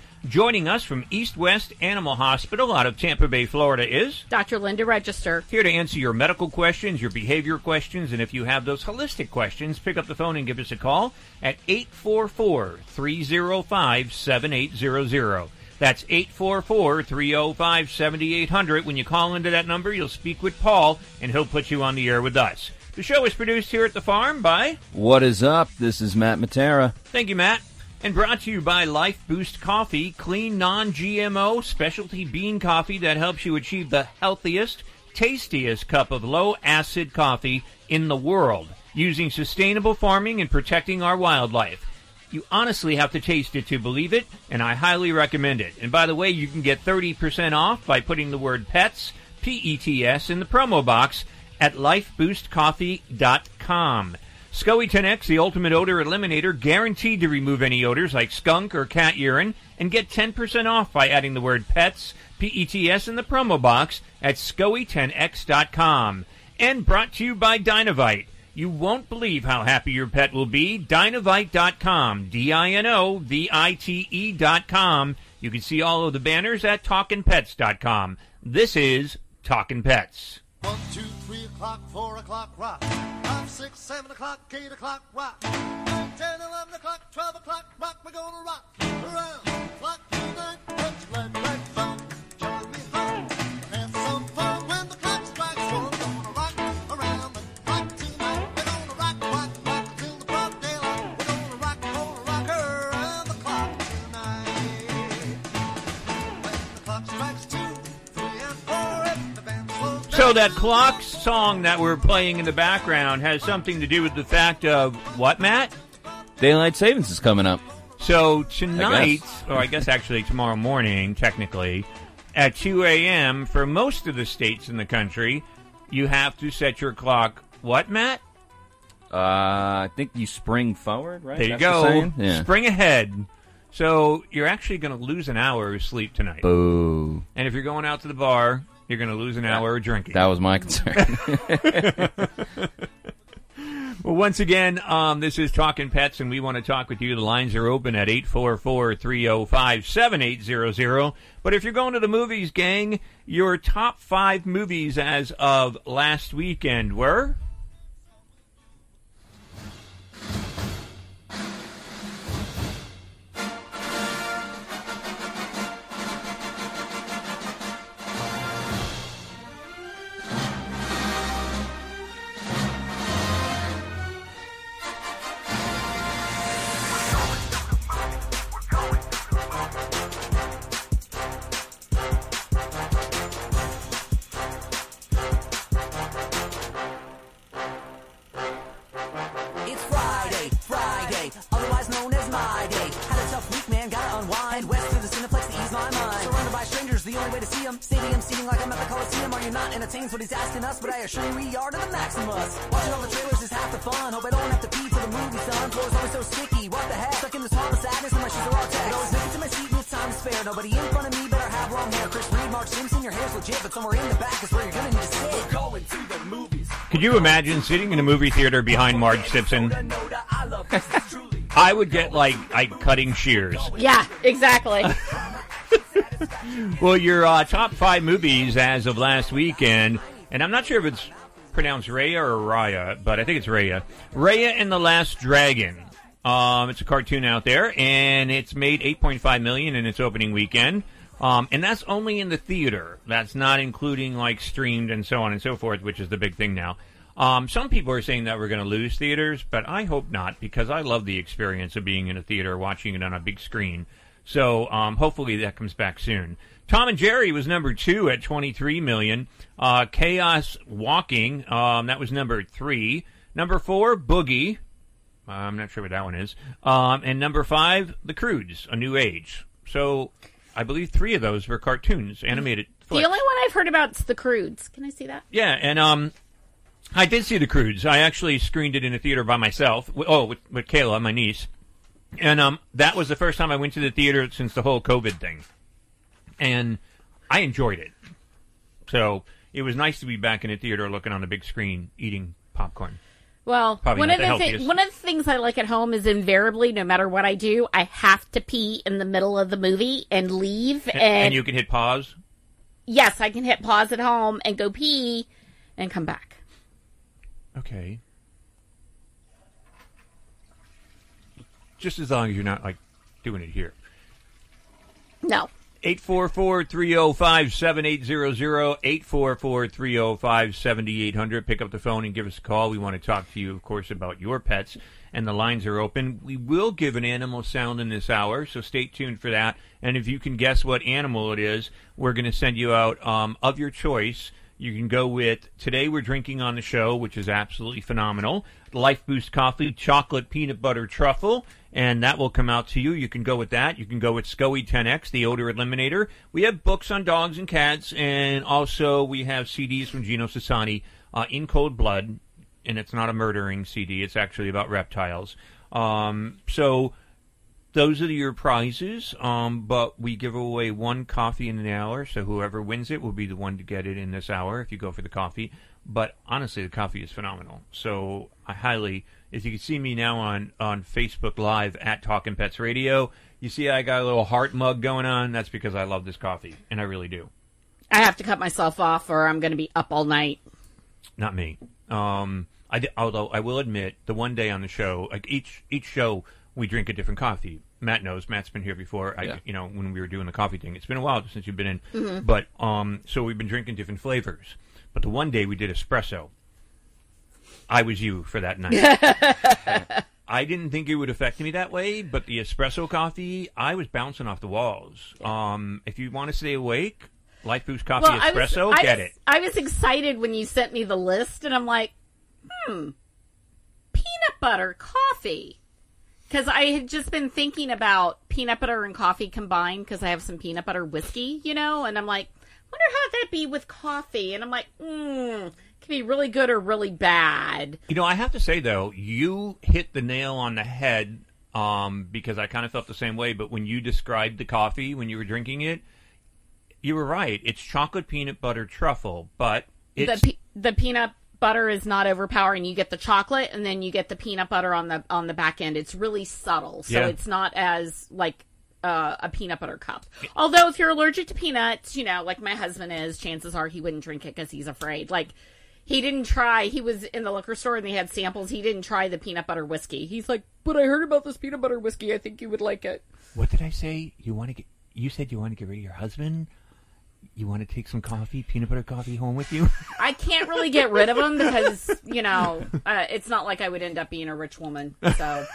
Joining us from East West Animal Hospital out of Tampa Bay, Florida is Dr. Linda Register. here to answer your medical questions, your behavior questions, and if you have those holistic questions, pick up the phone and give us a call at 844-305-7800. That's 844-305-7800. When you call into that number, you'll speak with Paul, and he'll put you on the air with us. The show is produced here at the farm by What is up? This is Matt Matera. Thank you, Matt. And brought to you by Life Boost Coffee, clean, non GMO, specialty bean coffee that helps you achieve the healthiest, tastiest cup of low acid coffee in the world, using sustainable farming and protecting our wildlife. You honestly have to taste it to believe it, and I highly recommend it. And by the way, you can get 30% off by putting the word PETS, P E T S, in the promo box at lifeboostcoffee.com. SCOE 10X, the ultimate odor eliminator, guaranteed to remove any odors like skunk or cat urine, and get 10% off by adding the word PETS, P-E-T-S, in the promo box at SCOE10X.com. And brought to you by Dinovite. You won't believe how happy your pet will be. Dinovite.com, D-I-N-O-V-I-T-E dot. You can see all of the banners at TalkinPets.com. This is Talkin' Pets. One, two, three o'clock, four o'clock, rock. Five, six, seven o'clock, eight o'clock, rock. Nine, ten, eleven o'clock, twelve o'clock, rock. We're gonna rock around the clock tonight. Let's let right that clock song that we're playing in the background has something to do with the fact of what, Matt? Daylight savings is coming up. So tonight, guess. or I guess actually tomorrow morning, technically, at 2 a.m. for most of the states in the country, you have to set your clock. What, Matt? Uh, I think you spring forward, right? There you That's go. Yeah. Spring ahead. So you're actually going to lose an hour of sleep tonight. Boo. And if you're going out to the bar, you're going to lose an hour of drinking. That was my concern. Well, once again, um, this is Talking Pets, and we want to talk with you. The lines are open at 844-305-7800. But if you're going to the movies, gang, your top five movies as of last weekend were? Only way to see them. Stadium seating like I'm at the Coliseum. Are you not entertained? What he's asking us, but I assure you we are to the Maximus. Watching all the trailers is half the fun. Hope I don't have to pee for the movie, son. Floor's always so sticky. What the heck? Stuck in the swamp of sadness and my shoes are all text. But always make it to my seat with time to spare. Nobody in front of me better have long hair. Chris Reed, Marge Simpson, your hair's legit, but somewhere in the back is where you're gonna need to sit. We're going to the movies. Could you imagine sitting in a movie theater behind Marge Simpson? I would get like like cutting shears. Yeah, exactly. Well, your uh, top five movies as of last weekend, and I'm not sure if it's pronounced Raya or Raya, but I think it's Raya. Raya and the Last Dragon. Um, it's a cartoon out there, and it's made 8.5 million in its opening weekend. Um, and that's only in the theater. That's not including like streamed and so on and so forth, which is the big thing now. Um, some people are saying that we're going to lose theaters, but I hope not because I love the experience of being in a theater, watching it on a big screen. So um, hopefully that comes back soon. Tom and Jerry was number two at 23 million. Uh, Chaos Walking, um, that was number three. Number four, Boogie. Uh, I'm not sure what that one is. Um, and number five, The Croods, A New Age. So I believe three of those were cartoons, animated. the flicks. only one I've heard about is the Croods. Can I see that? Yeah, and um, I did see the Croods. I actually screened it in a theater by myself. Oh, with, with Kayla, my niece, and um, that was the first time I went to the theater since the whole COVID thing, and I enjoyed it. So it was nice to be back in a theater, looking on the big screen, eating popcorn. Well, Probably one of the the thi- one of the things I like at home is invariably, no matter what I do, I have to pee in the middle of the movie and leave. And, and you can hit pause. yes, I can hit pause at home and go pee and come back. Okay. Just as long as you're not like doing it here. No, 844-305-7800, 844-305-7800. Pick up the phone and give us a call. We want to talk to you, of course, about your pets, and the lines are open. We will give an animal sound in this hour, so stay tuned for that. And if you can guess what animal it is, we're going to send you out um, of your choice. You can go with today we're drinking on the show, which is absolutely phenomenal. Life Boost Coffee, chocolate peanut butter truffle, and that will come out to you. You can go with that. You can go with SCOE 10X, the odor eliminator. We have books on dogs and cats, and also we have CDs from Gino Sassani, uh, In Cold Blood, and it's not a murdering CD. It's actually about reptiles. Um, so those are your prizes. Um, but we give away one coffee in an hour, so whoever wins it will be the one to get it in this hour if you go for the coffee. But honestly, the coffee is phenomenal. So I highly, if you can see me now on on Facebook Live at Talking Pets Radio, you see I got a little heart mug going on. That's because I love this coffee, and I really do. I have to cut myself off, or I'm going to be up all night. Not me. Um, I although I will admit, the one day on the show, like each each show, we drink a different coffee. Matt knows. Matt's been here before. I, Yeah. you know, when we were doing the coffee thing, it's been a while since you've been in. Mhm. But um, so we've been drinking different flavors. But the one day we did espresso. I was you for that night. I didn't think it would affect me that way, but the espresso coffee, I was bouncing off the walls. Um, if you want to stay awake, Life Boost Coffee I was- Espresso, I get was- it. I was excited when you sent me the list, and I'm like, hmm, peanut butter coffee. Because I had just been thinking about peanut butter and coffee combined because I have some peanut butter whiskey, you know, and I'm like, wonder how that'd be with coffee. And I'm like, hmm, it can be really good or really bad. You know, I have to say though, you hit the nail on the head um, because I kind of felt the same way. But when you described the coffee when you were drinking it, you were right. It's chocolate peanut butter truffle, but it's the pe- the peanut butter is not overpowering. You get the chocolate, and then you get the peanut butter on the on the back end. It's really subtle, so Yeah. it's not as like uh, a peanut butter cup. Although, if you're allergic to peanuts, you know, like my husband is, chances are he wouldn't drink it because he's afraid. Like he didn't try. He was in the liquor store and they had samples. He didn't try the peanut butter whiskey. He's like, but I heard about this peanut butter whiskey. I think you would like it. what did I say? You want to get? You said you want to get rid of your husband. You want to take some coffee, peanut butter coffee, home with you? I can't really get rid of them because you know uh, it's not like I would end up being a rich woman. So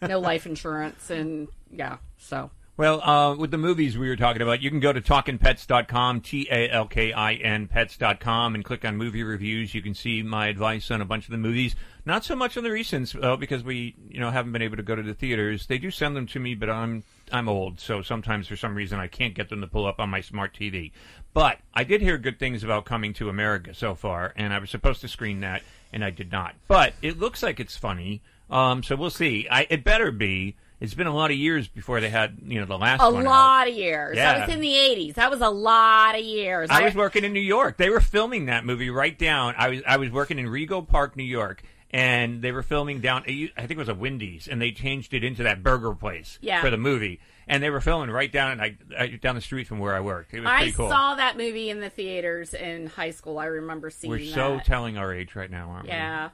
no life insurance and yeah. So Well, uh, with the movies we were talking about, you can go to talkinpets.com, T-A-L-K-I-N pets.com, and click on movie reviews. You can see my advice on a bunch of the movies. Not so much on the recents, uh, because we, you know, haven't been able to go to the theaters. They do send them to me, but I'm, I'm old, so sometimes for some reason I can't get them to pull up on my smart TV. But I did hear good things about Coming to America so far, and I was supposed to screen that, and I did not. But it looks like it's funny, um, so we'll see. I, it better be. It's been a lot of years before they had, you know, the last a one. out. lot of years. Yeah. That was in the eighties. That was a lot of years. I was working in New York. They were filming that movie right down. I was I was working in Rego Park, New York, and they were filming down. I think it was a Wendy's, and they changed it into that burger place Yeah. for the movie. And they were filming right down I, I, down the street from where I worked. It was I pretty cool. saw that movie in the theaters in high school. I remember seeing we're so that. telling our age right now, aren't we? yeah.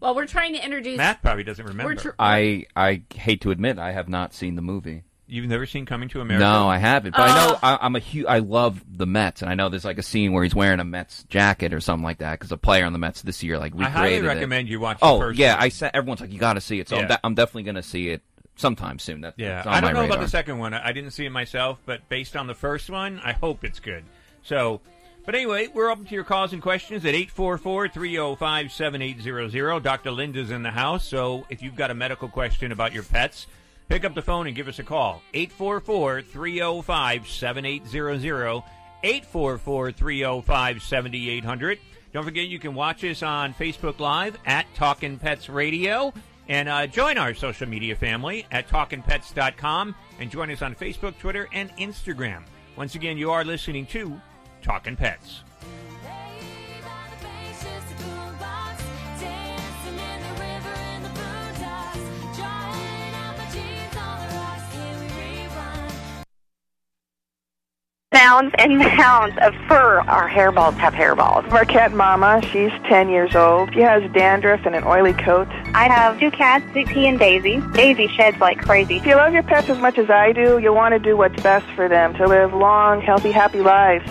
Well, we're trying to introduce. we? Matt probably doesn't remember. Tr- I I hate to admit I have not seen the movie. You've never seen Coming to America? No, I haven't. But I Uh, know I, I'm a huge. I love the Mets, and I know there's like a scene where he's wearing a Mets jacket or something like that because a player on the Mets this year like I highly recreated it. recommend you watch the Oh first yeah, one. I said everyone's like you got to see it, so I'm, de- I'm definitely going to see it sometime soon. That, Yeah, I don't know about the second one. I I didn't see it myself, but based on the first one, I hope it's good. So, but anyway, we're open to your calls and questions at 844-305-7800. Dr. Linda's in the house, so if you've got a medical question about your pets, pick up the phone and give us a call. 844-305-7800. 844-305-7800. Don't forget you can watch us on Facebook Live at Talkin' Pets Radio. And uh, join our social media family at talkinpets.com and join us on Facebook, Twitter, and Instagram. Once again, you are listening to Talkin' Pets. Mounds and mounds of fur. Our hairballs have hairballs. Our cat Mama, she's 10 years old. She has dandruff and an oily coat. I have two cats, Dixie and Daisy. Daisy sheds like crazy. If you love your pets as much as I do, you'll want to do what's best for them to live long, healthy, happy lives.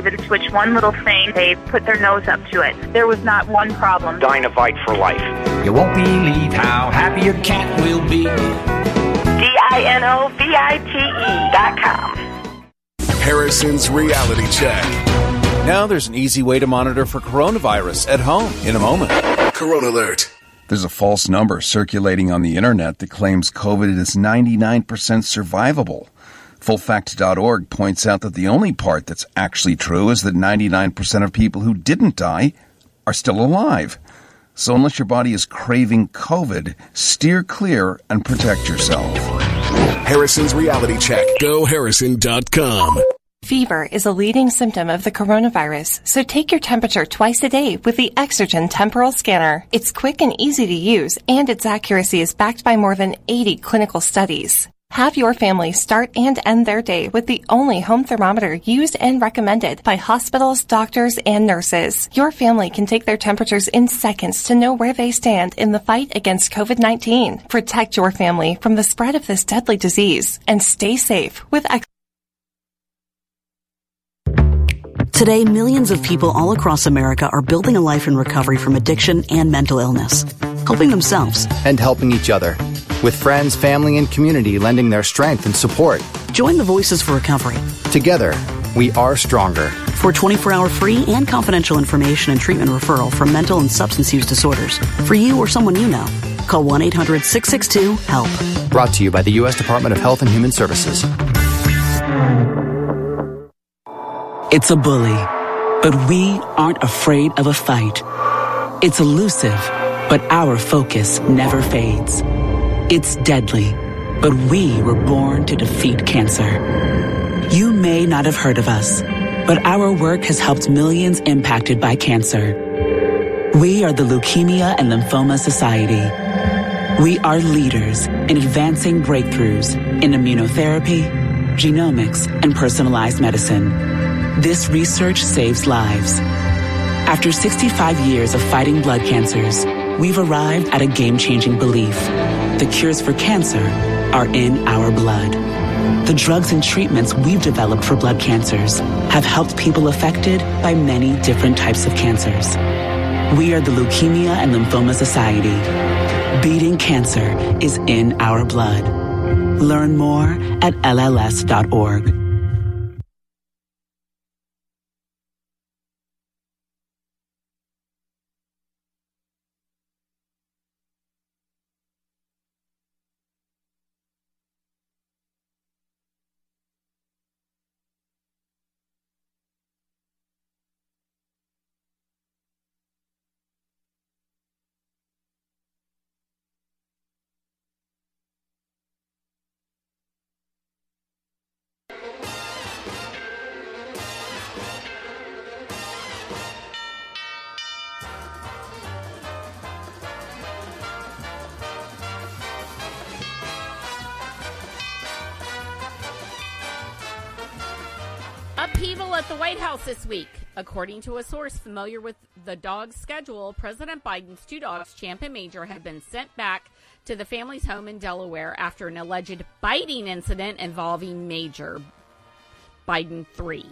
even switch one little thing, they put their nose up to it. There was not one problem. Dinovite for life. You won't believe how happy your cat will be. D-I-N-O-V-I-T-E dot com. Harrison's Reality Check. Now there's an easy way to monitor for coronavirus at home in a moment. Corona Alert. There's a false number circulating on the internet that claims COVID is 99% survivable. Fullfact.org points out that the only part that's actually true is that 99% of people who didn't die are still alive. So unless your body is craving COVID, steer clear and protect yourself. Harrison's Reality Check. GoHarrison.com. Fever is a leading symptom of the coronavirus, so take your temperature twice a day with the Exergen Temporal Scanner. It's quick and easy to use, and its accuracy is backed by more than 80 clinical studies. Have your family start and end their day with the only home thermometer used and recommended by hospitals, doctors, and nurses. Your family can take their temperatures in seconds to know where they stand in the fight against COVID-19. Protect your family from the spread of this deadly disease and stay safe with Ex- Today, millions of people all across America are building a life in recovery from addiction and mental illness, helping themselves and helping each other, with friends, family, and community lending their strength and support. Join the Voices for Recovery. Together, we are stronger. For 24 hour free and confidential information and treatment referral for mental and substance use disorders, for you or someone you know, call 1 800 662 HELP. Brought to you by the U.S. Department of Health and Human Services. It's a bully, but we aren't afraid of a fight. It's elusive, but our focus never fades. It's deadly, but we were born to defeat cancer. You may not have heard of us, but our work has helped millions impacted by cancer. We are the Leukemia and Lymphoma Society. We are leaders in advancing breakthroughs in immunotherapy, genomics, and personalized medicine. This research saves lives. After 65 years of fighting blood cancers, we've arrived at a game changing belief. The cures for cancer are in our blood. The drugs and treatments we've developed for blood cancers have helped people affected by many different types of cancers. We are the Leukemia and Lymphoma Society. Beating cancer is in our blood. Learn more at LLS.org. According to a source familiar with the dog's schedule, President Biden's two dogs, Champ and Major, have been sent back to the family's home in Delaware after an alleged biting incident involving Major Biden 3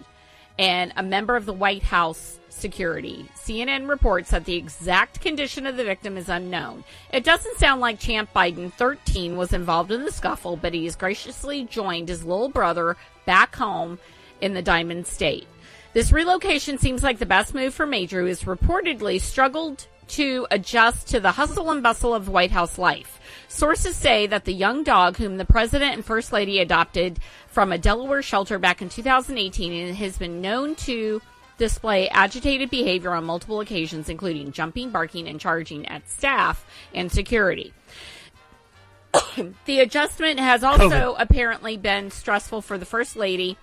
and a member of the White House security. CNN reports that the exact condition of the victim is unknown. It doesn't sound like Champ Biden 13 was involved in the scuffle, but he has graciously joined his little brother back home in the Diamond State. This relocation seems like the best move for Major, who has reportedly struggled to adjust to the hustle and bustle of White House life. Sources say that the young dog, whom the president and first lady adopted from a Delaware shelter back in 2018, and has been known to display agitated behavior on multiple occasions, including jumping, barking, and charging at staff and security. the adjustment has also COVID. apparently been stressful for the first lady,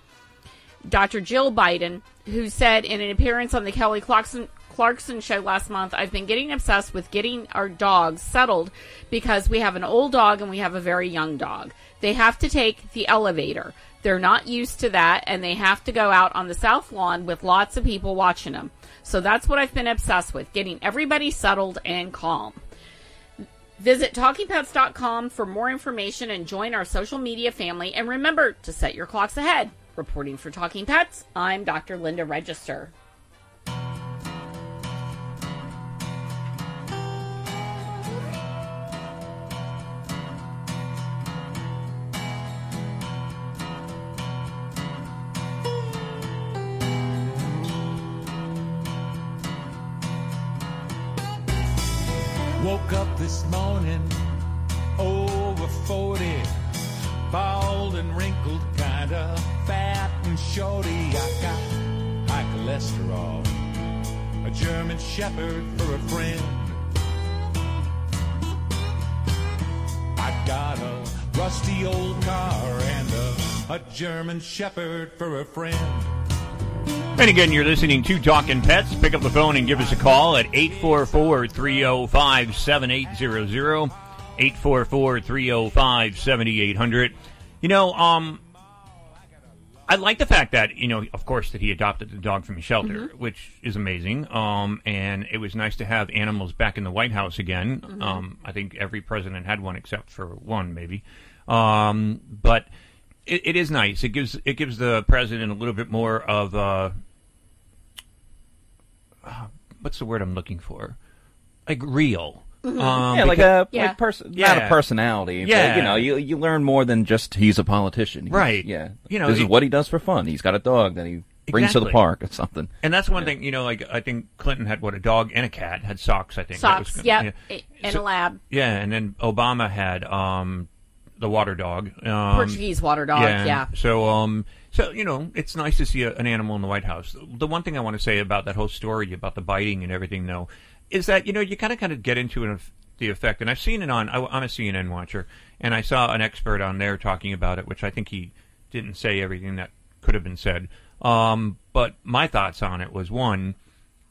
Dr. Jill Biden, who said in an appearance on the Kelly Clarkson Clarkson show last month, I've been getting obsessed with getting our dogs settled because we have an old dog and we have a very young dog. They have to take the elevator. They're not used to that and they have to go out on the south lawn with lots of people watching them. So that's what I've been obsessed with, getting everybody settled and calm. Visit TalkingPets.com for more information and join our social media family. And remember to set your clocks ahead. Reporting for Talking Pets, I'm Dr. Linda Register. Woke up this morning shorty. I got high cholesterol, a German shepherd for a friend. I got a rusty old car and a, a German shepherd for a friend. And again, you're listening to Talking Pets. Pick up the phone and give us a call at 844 305 7800. 844 305 7800. You know, um, I like the fact that, you know, of course, that he adopted the dog from a shelter, which is amazing. Um, and it was nice to have animals back in the White House again. Mhm. Um, I think every president had one except for one, maybe. Um, but it, it is nice. It gives it gives the president a little bit more of uh, uh, what's the word I'm looking for? Like real. Mhm. Um, yeah, like because- a like person, not a personality. but, Yeah. you know, you you learn more than just he's a politician. He's- Right. Yeah. You know, this is what he does for fun. He's got a dog that he brings to the park or something. And that's one thing, you know, like I think Clinton had what a dog and a cat had socks. I think That was Socks, good. yep, and a lab. Yeah, and then Obama had um, the water dog, um, Portuguese water dog, yeah. So, um, so you know, it's nice to see a, an animal in the White House. The one thing I want to say about that whole story about the biting and everything, though, is that you know you kind of kind of get into an, the effect, and I've seen it on. I, I'm a CNN watcher, and I saw an expert on there talking about it, which I think he didn't say everything that could have been said. Um, but my thoughts on it was one,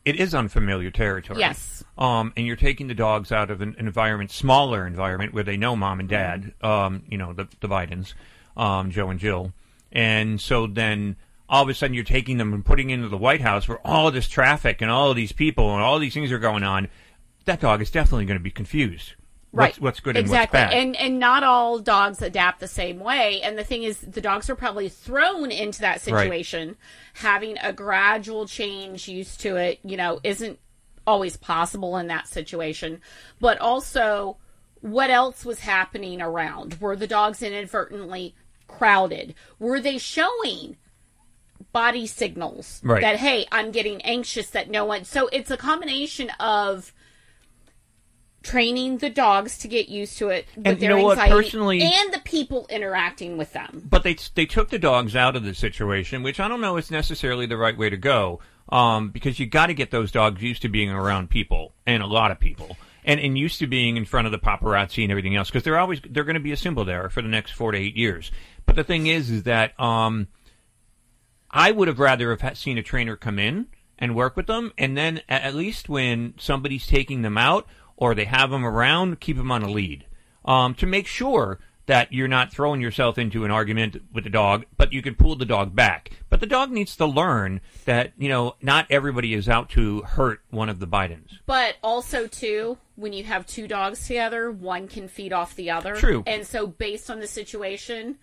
it is unfamiliar territory. Yes. Um, and you're taking the dogs out of an, an environment, smaller environment where they know mom and dad. Um, you know the the Bidens, um, Joe and Jill, and so then all of a sudden you're taking them and putting into the White House where all this traffic and all of these people and all these things are going on. That dog is definitely going to be confused. Right. What's, what's good exactly. and what's bad. And and not all dogs adapt the same way. And the thing is, the dogs are probably thrown into that Right. situation. Having a gradual change used to it, you know, isn't always possible in that situation. But also, what else was happening around? Were the dogs inadvertently crowded? Were they showing body signals Right. that hey, I'm getting anxious that no one? So it's a combination of training the dogs to get used to it with And you their anxiety personally- and the people interacting with them. But they they took the dogs out of the situation, which I don't know is necessarily the right way to go, um, because you got to get those dogs used to being around people and a lot of people, and and used to being in front of the paparazzi and everything else, because they're always they're going to be a symbol there for the next four to eight years. But the thing is, is that um, I would have rather have seen a trainer come in and work with them, and then at least when somebody's taking them out or they have them around, keep them on a lead um, to make sure that you're not throwing yourself into an argument with the dog, but you can pull the dog back. But the dog needs to learn that you know not everybody is out to hurt one of the Bidens. But also too, when you have two dogs together, one can feed off the other. True. And so based on the situation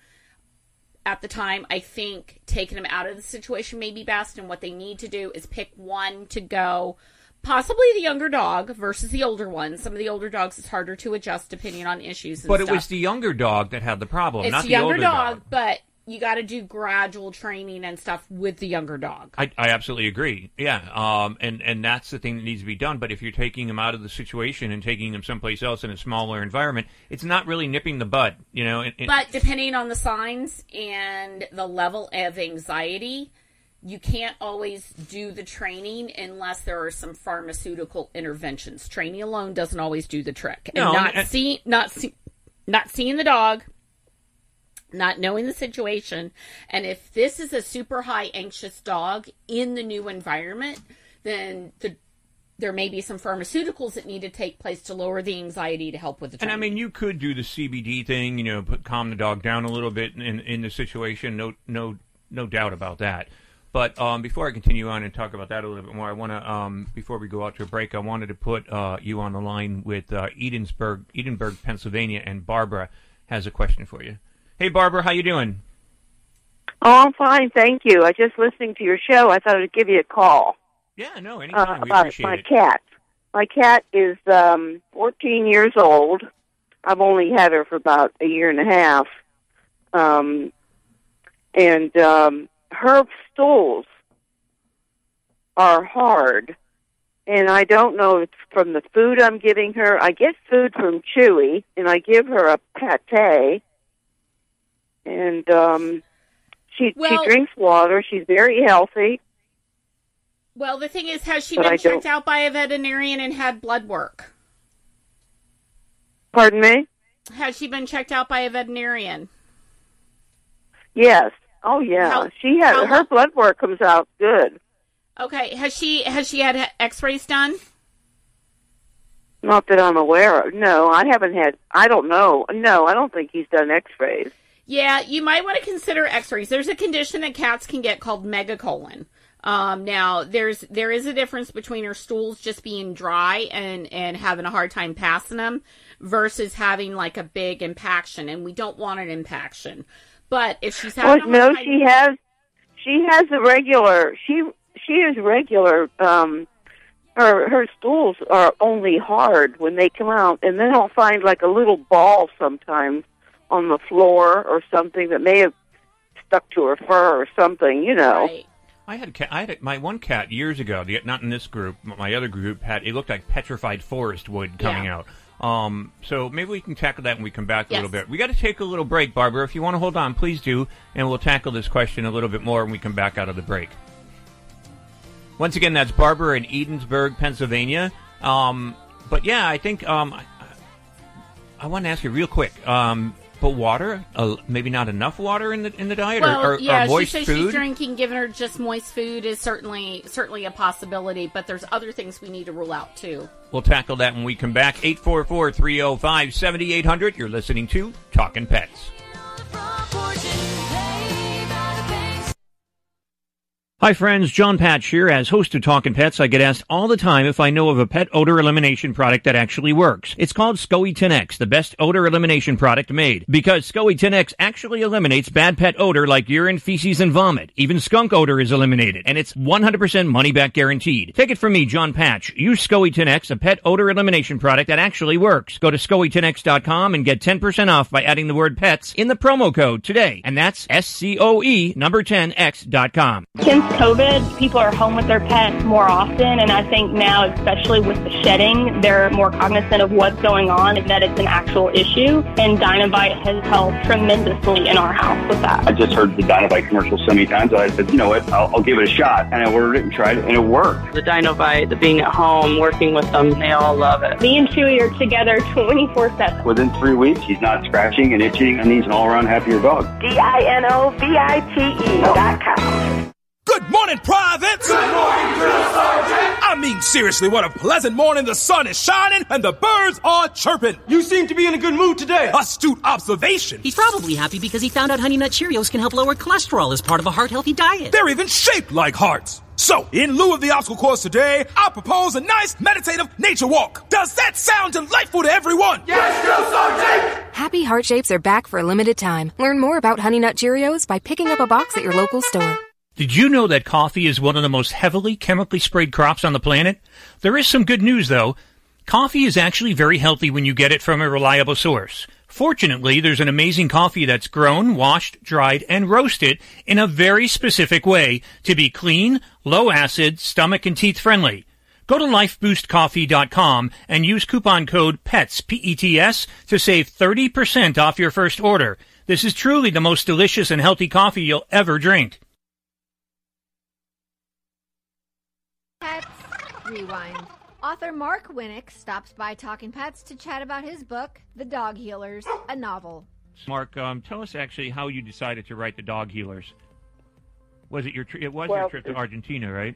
at the time, I think taking them out of the situation may be best and what they need to do is pick one to go possibly the younger dog versus the older one. Some of the older dogs it's harder to adjust depending on issues and But it was the younger dog that had the problem, it's not a the younger older dog, but you got to do gradual training and stuff with the younger dog. I, I absolutely agree. Yeah, um, and and that's the thing that needs to be done. But if you're taking him out of the situation and taking him someplace else in a smaller environment, it's not really nipping the bud, you know. and- and- But depending on the signs and the level of anxiety, you can't always do the training unless there are some pharmaceutical interventions. Training alone doesn't always do the trick. And No, not not see not seeing the dog, not knowing the situation, and if this is a super high anxious dog in the new environment, then the there may be some pharmaceuticals that need to take place to lower the anxiety to help with the And. I mean, you could do the CBD thing, you know, put, calm the dog down a little bit in in the situation. No, no, no doubt about that. But um, before I continue on and talk about that a little bit more, I want to um, before we go out to a break, I wanted to put uh, you on the line with uh, Edensburg, Edinburgh, Pennsylvania, and Barbara has a question for you. Hey, Barbara, how you doing? Oh, I'm fine, thank you. I just listening to your show. I thought I'd give you a call Yeah, no, uh, anytime. we about my it. cat. My cat is um 14 years old. I've only had her for about a year and a half. Um, and um, her stools are hard, and I don't know if it's from the food I'm giving her. I get food from Chewy, and I give her a pate, and um, she Well- she drinks water. She's very healthy. Well, the thing is, has she But been I checked don't- out by a veterinarian and had blood work? Pardon me? Has she been checked out by a veterinarian? Yes. Oh yeah. How- she had her lo- blood work comes out good. Okay, has she has she had X-rays done? Not that I'm aware of. No, I haven't had. I don't know. No, I don't think he's done X-rays. Yeah, you might want to consider X-rays. There's a condition that cats can get called megacolon. Um, now, there's there is a difference between her stools just being dry and and having a hard time passing them versus having like a big impaction, and we don't want an impaction. But if she's Well, having a hard no, time- she has. She has a regular. She she is regular. Um, her her stools are only hard when they come out, and then I'll find like a little ball sometimes on the floor or something that may have stuck to her fur or something. You know. I had a cat. I had a, my one cat years ago. The, not in this group. but My other group had. It looked like petrified forest wood coming Yeah. out. Um, so maybe we can tackle that when we come back a little bit. We got to take a little break, Barbara. If you want to hold on, please do, and we'll tackle this question a little bit more when we come back out of the break. Once again, that's Barbara in Edensburg, Pennsylvania. Um, but yeah, I think um, I, I want to ask you real quick. Um, but water, uh, maybe not enough water in the in the diet, Well, or, or, yeah, or moist she says food. she's drinking. Giving her just moist food is certainly certainly a possibility, but there's other things we need to rule out too. We'll tackle that when we come back. 844 305 7800. You're listening to Talking Pets. Hi, friends. John Patch here. As host of Talking Pets, I get asked all the time if I know of a pet odor elimination product that actually works. It's called SCOE 10X, the best odor elimination product made. Because SCOE 10X actually eliminates bad pet odor like urine, feces, and vomit. Even skunk odor is eliminated, and it's 100% money back guaranteed. Take it from me, John Patch. Use SCOE 10X, a pet odor elimination product that actually works. Go to SCOE10X.com and get 10% off by adding the word pets in the promo code today. And that's S-C-O-E number 10X.com. Since COVID, people are home with their pets more often, and I think now, especially with the shedding, they're more cognizant of what's going on and that it's an actual issue. And Dinovite has helped tremendously in our house with that. I just heard the Dinovite commercial so many times. I said, you know what, I'll, I'll give it a shot. And I ordered it and tried it, and it worked. The Dinovite, the being at home, working with them, they all love it. Me and Chewy are together 24 7. Within three weeks, he's not scratching and itching, and he's an all-around happier dog. D-I-N-O-V-I-T-E dot com. Good morning, privates! Good morning, drill sergeant! I mean, seriously, what a pleasant morning. The sun is shining and the birds are chirping. You seem to be in a good mood today. Astute observation. He's probably happy because he found out Honey Nut Cheerios can help lower cholesterol as part of a heart healthy diet. They're even shaped like hearts. So, in lieu of the obstacle course today, I propose a nice meditative nature walk. Does that sound delightful to everyone? Yes, drill sergeant! Happy Heart Shapes are back for a limited time. Learn more about Honey Nut Cheerios by picking up a box at your local store. Did you know that coffee is one of the most heavily chemically sprayed crops on the planet? There is some good news though. Coffee is actually very healthy when you get it from a reliable source. Fortunately, there's an amazing coffee that's grown, washed, dried, and roasted in a very specific way to be clean, low acid, stomach and teeth friendly. Go to lifeboostcoffee.com and use coupon code PETS, P-E-T-S, to save 30% off your first order. This is truly the most delicious and healthy coffee you'll ever drink. Pets Rewind. Author Mark Winnick stops by Talking Pets to chat about his book, The Dog Healers, a novel. Mark, um, tell us actually how you decided to write the Dog Healers. Was it your? Tri- it was Well, your trip to Argentina, right?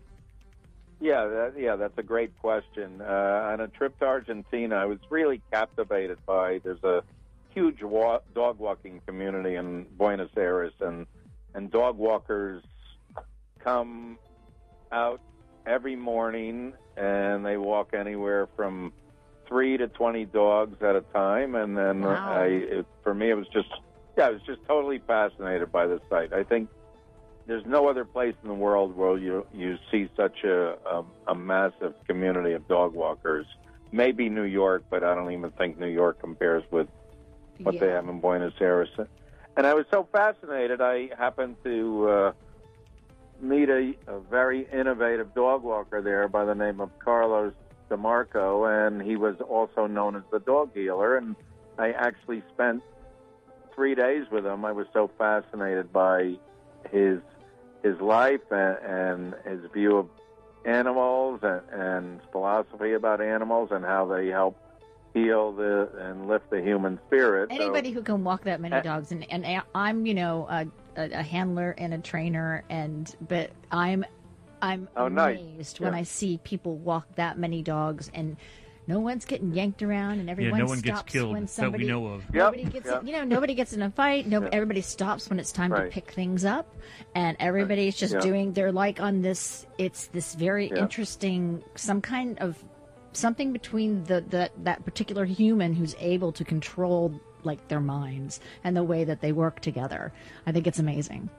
Yeah, that, yeah, that's a great question. Uh, on a trip to Argentina, I was really captivated by. There's a huge wa- dog walking community in Buenos Aires, and and dog walkers come out every morning, and they walk anywhere from three to twenty dogs at a time. And then Wow. I, it, for me, it was just, yeah, I was just totally fascinated by the site. I think there's no other place in the world where you you see such a a, a massive community of dog walkers. Maybe New York, but I don't even think New York compares with what they have in Buenos Aires. And I was so fascinated. I happened to uh, meet a, a very innovative dog walker there by the name of Carlos DeMarco, and he was also known as the dog healer. And I actually spent three days with him. I was so fascinated by his his life and, and his view of animals and, and philosophy about animals and how they help heal the and lift the human spirit. So- Anybody who can walk that many Uh, dogs, and and I'm you know a, a, a handler and a trainer, and but I'm I'm Oh, nice. amazed when Yeah. I see people walk that many dogs and. No one's getting yanked around, and everyone yeah, no one gets stops killed when that we somebody. know of. Yep, Nobody gets, yep. you know, nobody gets in a fight. No, Yeah. everybody stops when it's time to pick things up, and everybody's just Yeah. doing. They're like on this. It's this very Yeah. interesting, some kind of something between the, the that particular human who's able to control like their minds and the way that they work together. I think it's amazing.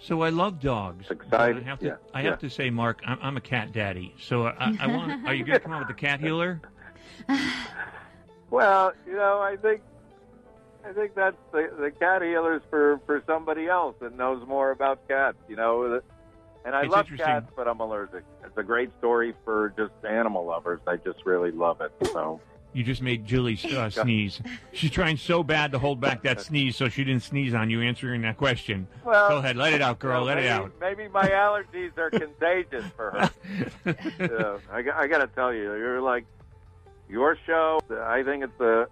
So I love dogs. Excited, I have to. yeah, I yeah. to say, Mark, I'm, I'm a cat daddy. So I, I want. Are you going to come out with the cat healer? Well, you know, I think I think that's the the cat healers for for somebody else that knows more about cats. You know, and I It's love cats, but I'm allergic. It's a great story for just animal lovers. I just really love it. So You just made Julie uh, sneeze. She's trying so bad to hold back that sneeze so she didn't sneeze on you answering that question. Well, Go ahead, let it out, girl. you know, let it out. Maybe my allergies are contagious for her. yeah, I, got- I got to tell you, you're like your show. I think it's the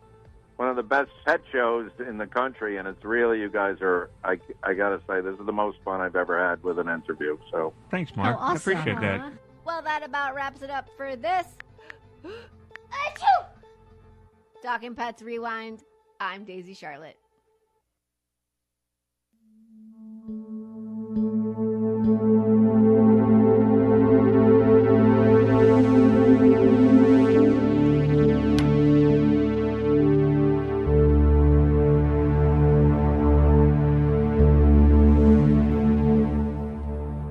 one of the best pet shows in the country, and it's really you guys are. I I got to say, this is the most fun I've ever had with an interview. So thanks, Mark. I appreciate that. Well, that about wraps it up for this. Achoo! Talking Pets Rewind. I'm Daisy Charlotte.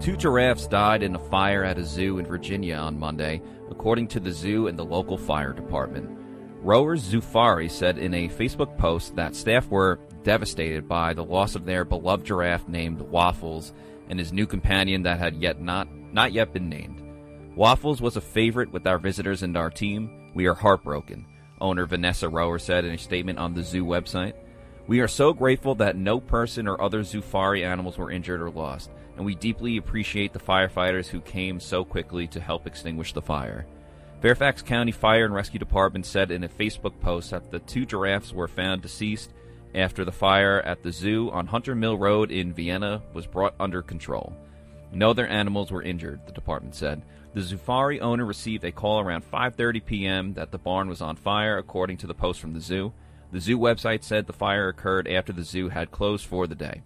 Two giraffes died in a fire at a zoo in Virginia on Monday, according to the zoo and the local fire department. Roer's Zoofari said in a Facebook post that staff were devastated by the loss of their beloved giraffe named Waffles and his new companion that had yet not not yet been named. Waffles was a favorite with our visitors and our team. We are heartbroken, owner Vanessa Roer said in a statement on the zoo website. We are so grateful that no person or other Zoofari animals were injured or lost, and we deeply appreciate the firefighters who came so quickly to help extinguish the fire. Fairfax County Fire and Rescue Department said in a Facebook post that the two giraffes were found deceased after the fire at the zoo on Hunter Mill Road in Vienna was brought under control. No other animals were injured, the department said. The Zoofari owner received a call around 5:30 p.m. that the barn was on fire, according to the post from the zoo. The zoo website said the fire occurred after the zoo had closed for the day.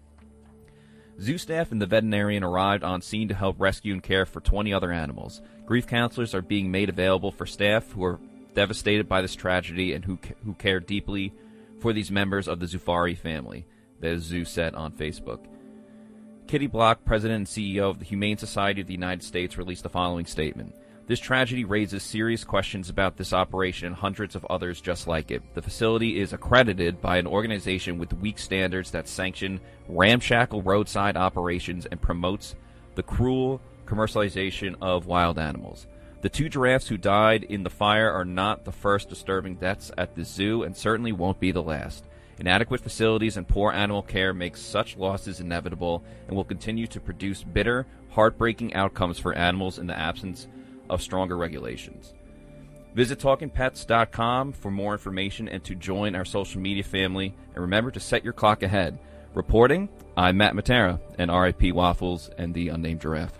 Zoo staff and the veterinarian arrived on scene to help rescue and care for 20 other animals. Grief counselors are being made available for staff who are devastated by this tragedy and who who care deeply for these members of the Zoofari family, the zoo said on Facebook. Kitty Block, president and CEO of the Humane Society of the United States, released the following statement. This tragedy raises serious questions about this operation and hundreds of others just like it. The facility is accredited by an organization with weak standards that sanction ramshackle roadside operations and promotes the cruel commercialization of wild animals. The two giraffes who died in the fire are not the first disturbing deaths at the zoo and certainly won't be the last. Inadequate facilities and poor animal care makes such losses inevitable and will continue to produce bitter, heartbreaking outcomes for animals in the absence of stronger regulations. Visit TalkingPets.com for more information and to join our social media family. And remember to set your clock ahead. Reporting, I'm Matt Matera and RIP Waffles and the Unnamed Giraffe.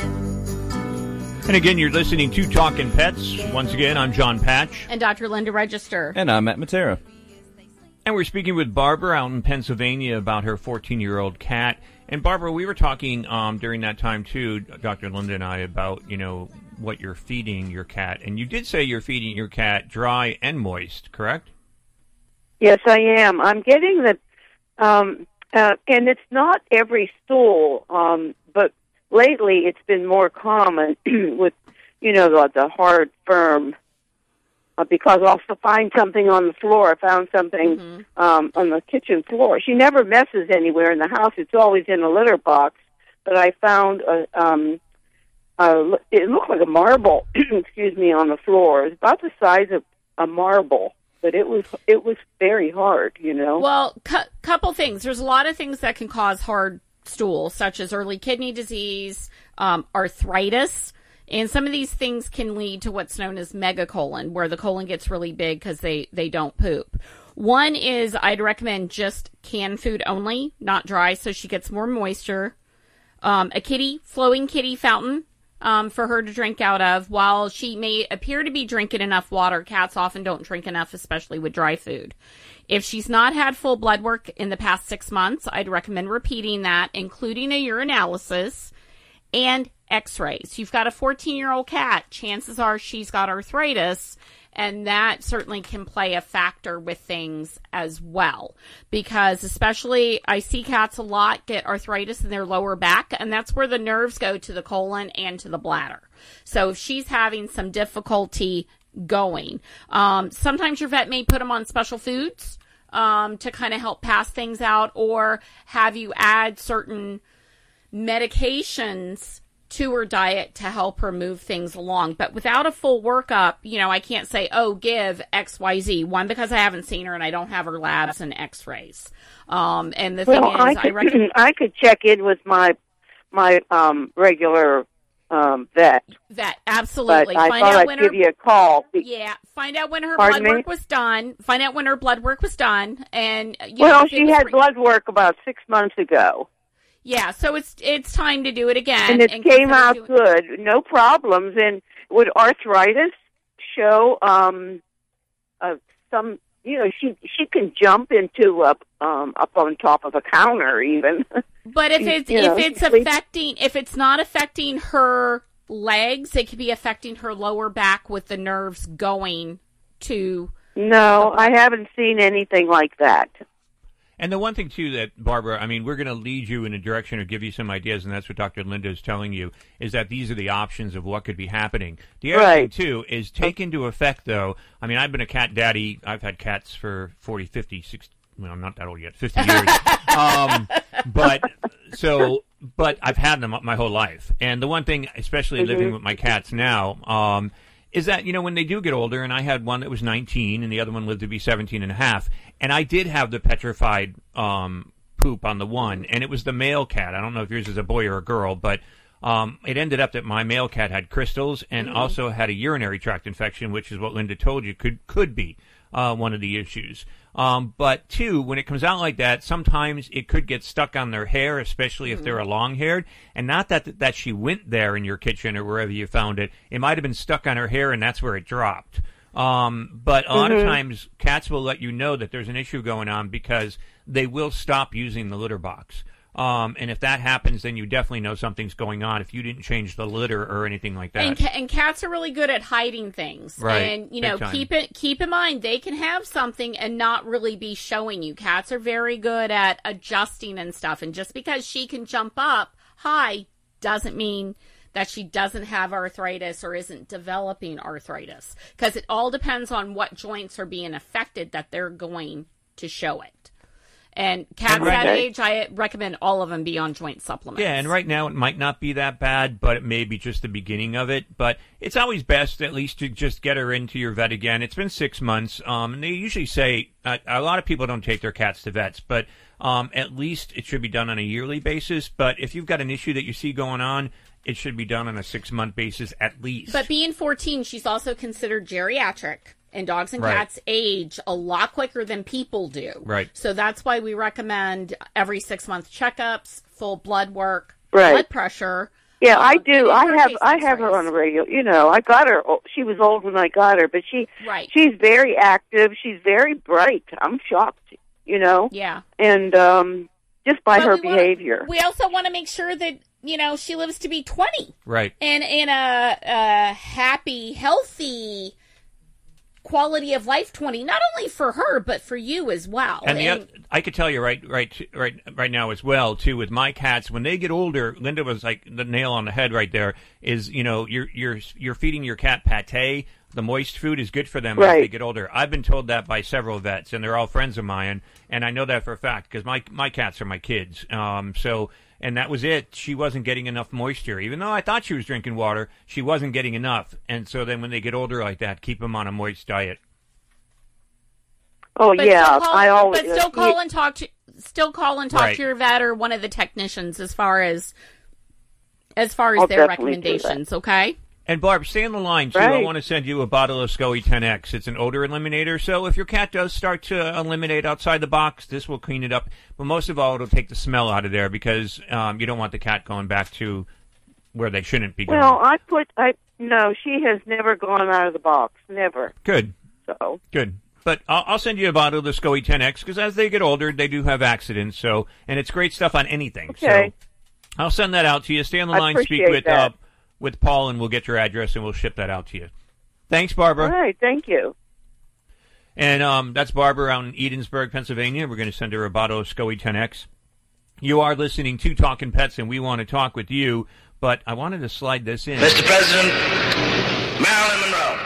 And again, you're listening to Talking Pets. Once again, I'm John Patch. And Dr. Linda Register. And I'm Matt Matera. And we're speaking with Barbara out in Pennsylvania about her 14 year old cat. And Barbara, we were talking um, during that time too, Dr. Linda and I, about, you know, what you're feeding your cat. And you did say you're feeding your cat dry and moist, correct? Yes, I am. I'm getting the, um, uh, and it's not every stool, um, but lately it's been more common with, you know, the, the hard, firm. Uh, because I'll also find something on the floor. I found something um, on the kitchen floor. She never messes anywhere in the house. It's always in a litter box. But I found a, um, a it looked like a marble. excuse me, on the floor. It's about the size of a marble but it was it was very hard, you know. Well, cu- couple things. There's a lot of things that can cause hard stool, such as early kidney disease, um, arthritis, and some of these things can lead to what's known as megacolon, where the colon gets really big because they they don't poop. One is I'd recommend just canned food only, not dry, so she gets more moisture. Um, a kitty, flowing kitty fountain um, for her to drink out of. While she may appear to be drinking enough water, cats often don't drink enough, especially with dry food. If she's not had full blood work in the past six months, I'd recommend repeating that, including a urinalysis and x rays. You've got a 14 year old cat, chances are she's got arthritis. And that certainly can play a factor with things as well. Because especially I see cats a lot get arthritis in their lower back, and that's where the nerves go to the colon and to the bladder. So if she's having some difficulty going, um, sometimes your vet may put them on special foods um, to kind of help pass things out, or have you add certain medications to her diet to help her move things along. But without a full workup, you know, I can't say, oh, give XYZ. One, because I haven't seen her and I don't have her labs and x rays. Um, and the well, thing is, I I, could, I could check in with my my um regular um vet. that absolutely. But I Find thought out I'd when give her, you a call. Yeah, find out when her Pardon blood me? work was done. Find out when her blood work was done, and you well, it she had blood work about six months ago, Yeah, so it's it's time to do it again. and it and came out doing- good, no problems. And would arthritis show um uh, some? You know, she she can jump into up um up on top of a counter even. But if it's You know, if it's affecting if it's not affecting her legs, it could be affecting her lower back with the nerves going to No, I haven't seen anything like that. And the one thing too that Barbara, I mean, we're going to lead you in a direction or give you some ideas, and that's what Dr. Linda is telling you is that these are the options of what could be happening. The other Right. thing too is take into effect though. I mean, I've been a cat daddy. I've had cats for 40, 50, 60, well, I'm not that old yet, 50 years. um, but so, but I've had them my whole life. And the one thing, especially living Mhm. with my cats now, um, is that, you know, when they do get older, and I had one that was 19 and the other one lived to be 17 and a half, and I did have the petrified, um, poop on the one, and it was the male cat. I don't know if yours is a boy or a girl, but, um, it ended up that my male cat had crystals and Mhm. also had a urinary tract infection, which is what Linda told you could, could be, uh, one of the issues. Um, but two, when it comes out like that, sometimes it could get stuck on their hair, especially if they're a long haired. And not that that she went there in your kitchen or wherever you found it. It might have been stuck on her hair, and that's where it dropped. Um, but a lot of Mhm. times, cats will let you know that there's an issue going on because they will stop using the litter box. Um, and if that happens, then you definitely know something's going on if you didn't change the litter or anything like that. And, ca- and cats are really good at hiding things. Right. And you know, keep it keep in mind they can have something and not really be showing you. Cats are very good at adjusting and stuff. And just because she can jump up high doesn't mean that she doesn't have arthritis or isn't developing arthritis. Because it all depends on what joints are being affected that they're going to show it. And cats And right- that age, I recommend all of them be on joint supplements. Yeah, and right now it might not be that bad, but it may be just the beginning of it. But it's always best, at least, to just get her into your vet again. It's been six months, um, and they usually say uh, a lot of people don't take their cats to vets, but um, at least it should be done on a yearly basis. But if you've got an issue that you see going on, it should be done on a six month basis at least. But being 14, she's also considered geriatric. And dogs and Right. cats age a lot quicker than people do. Right. So that's why we recommend every six month checkups, full blood work, Right. blood pressure. Yeah, I Um, do. I have I have her on the radio. You know, I got her. She was old when I got her, but she Right. she's very active. She's very bright. I'm shocked. You know. Yeah. And um just by But her we wanna- behavior. We also want to make sure that, you know, she lives to be 20 right. and in a, a happy, healthy quality of life 20, not only for her, but for you as well. And the, oth- I could tell you right, right, right, right now as well too. With my cats, when they get older, Linda was like the nail on the head right there. Is you know you're you're you're feeding your cat pate. The moist food is good for them as they get older. I've been told that by several vets, and they're all friends of mine, and I know that for a fact because my my cats are my kids. Um, so and that was it. She wasn't getting enough moisture, even though I thought she was drinking water. She wasn't getting enough, and so then when they get older like that, keep them on a moist diet. Oh But yeah, call, I always. But still uh, call and talk to still call and talk Right. to your vet or one of the technicians as far as as far as I'll their definitely do that. recommendations. Okay. And Barb, stay on the line too. I want to send you a bottle of SCOE 10X. It's an odor eliminator. So if your cat does start to eliminate outside the box, this will clean it up. But most of all, it'll take the smell out of there because um, you don't want the cat going back to where they shouldn't be going. Well, I put I no. She has never gone out of the box. Never. Good. So Good. But I'll, I'll send you a bottle of the SCOE 10X because as they get older, they do have accidents. So, and it's great stuff on anything. Okay. So I'll send that out to you. Stay on the I line. Speak with uh, with Paul, and we'll get your address and we'll ship that out to you. Thanks, Barbara. all right. Thank you. And um, that's Barbara out in Ebensburg, Pennsylvania. We're going to send her a bottle of SCOE 10X. You are listening to Talking Pets, and we want to talk with you. But I wanted to slide this in. Mr. President, Marilyn Monroe.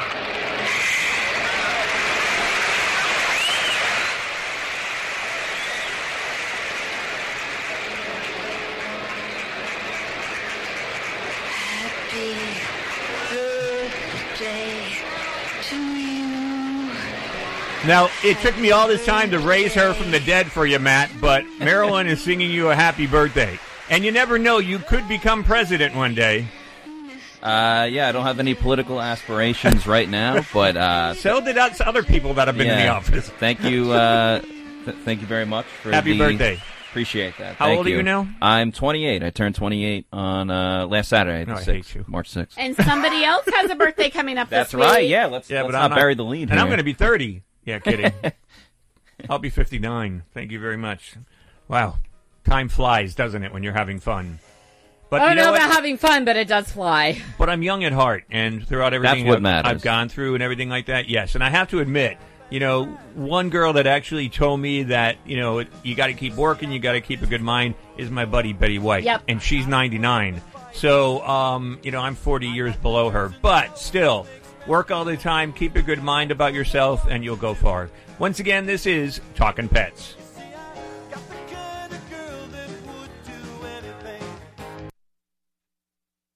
Happy birthday to you. Now, it took me all this time to raise her from the dead for you, Matt, but Marilyn is singing you a happy birthday. And you never know, you could become president one day. Uh, yeah, I don't have any political aspirations right now, but uh, So did us other people that have been in the office. Thank you, uh, th- thank you very much for Happy the- birthday. Appreciate that. How Thank old are you now? I'm 28. I turned 28 on uh, last Saturday, the No, I 6th, hate you. March 6th. And somebody else has a birthday coming up That's this right. week. Yeah, let's, Yeah, let's but not I'm bury the lead And here. I'm going to be 30. Yeah, kidding. I'll be 59. Thank you very much. Wow. Time flies, doesn't it, when you're having fun? But I you don't know what? about having fun, but it does fly. But I'm young at heart, and throughout everything what I've, matters. I've gone through and everything like that, yes. And I have to admit, you know, one girl that actually told me that, you know, you got to keep working, you got to keep a good mind is my buddy Betty White. Yep. And she's 99. So, um, you know, I'm 40 years below her. But still, work all the time, keep a good mind about yourself, and you'll go far. Once again, this is Talking Pets.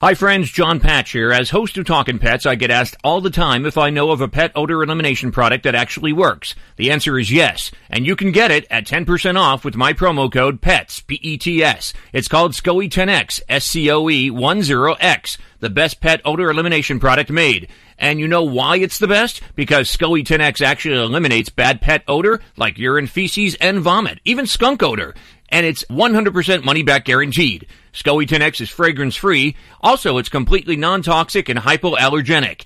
Hi friends, John Patch here. As host of Talkin' Pets, I get asked all the time if I know of a pet odor elimination product that actually works. The answer is yes, and you can get it at 10% off with my promo code PETS, P-E-T-S. It's called SCOE 10X, S-C-O-E 10X, the best pet odor elimination product made. And you know why it's the best? Because SCOE 10X actually eliminates bad pet odor like urine, feces, and vomit, even skunk odor. And it's 100% money back guaranteed. SCOE 10X is fragrance free. Also, it's completely non-toxic and hypoallergenic.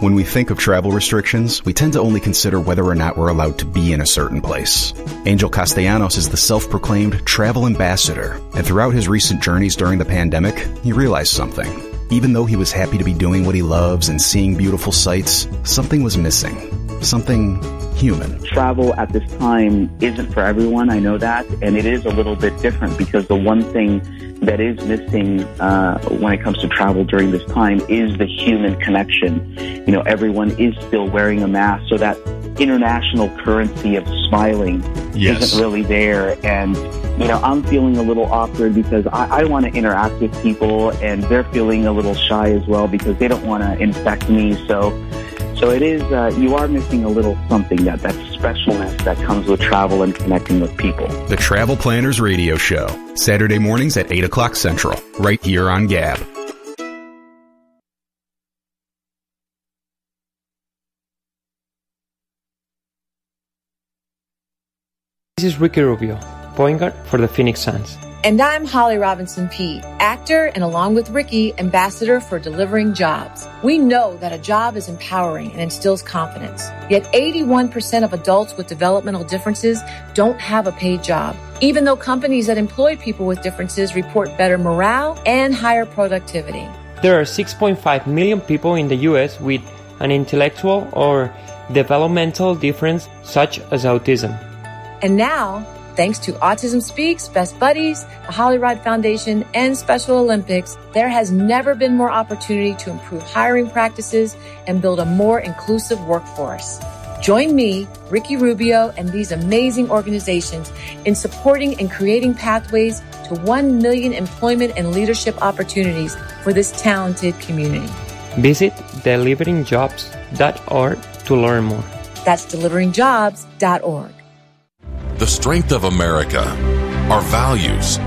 When we think of travel restrictions, we tend to only consider whether or not we're allowed to be in a certain place. Angel Castellanos is the self-proclaimed travel ambassador, and throughout his recent journeys during the pandemic, he realized something. Even though he was happy to be doing what he loves and seeing beautiful sights, something was missing. Something human. Travel at this time isn't for everyone, I know that, and it is a little bit different because the one thing that is missing uh, when it comes to travel during this time is the human connection. You know, everyone is still wearing a mask, so that international currency of smiling Yes. isn't really there. And, you know, I'm feeling a little awkward because I, I want to interact with people and they're feeling a little shy as well because they don't want to infect me. So, so it is, uh, you are missing a little something that, that specialness that comes with travel and connecting with people. The Travel Planners Radio Show, Saturday mornings at 8 o'clock Central, right here on Gab. This is Ricky Rubio, point guard for the Phoenix Suns. And I'm Holly Robinson Peete, actor and along with Ricky, ambassador for delivering jobs. We know that a job is empowering and instills confidence. Yet 81% of adults with developmental differences don't have a paid job, even though companies that employ people with differences report better morale and higher productivity. There are 6.5 million people in the US with an intellectual or developmental difference such as autism. And now, thanks to Autism Speaks, Best Buddies, the Holly Rod Foundation, and Special Olympics, there has never been more opportunity to improve hiring practices and build a more inclusive workforce. Join me, Ricky Rubio, and these amazing organizations in supporting and creating pathways to 1 million employment and leadership opportunities for this talented community. Visit deliveringjobs.org to learn more. That's deliveringjobs.org. The strength of America, our values,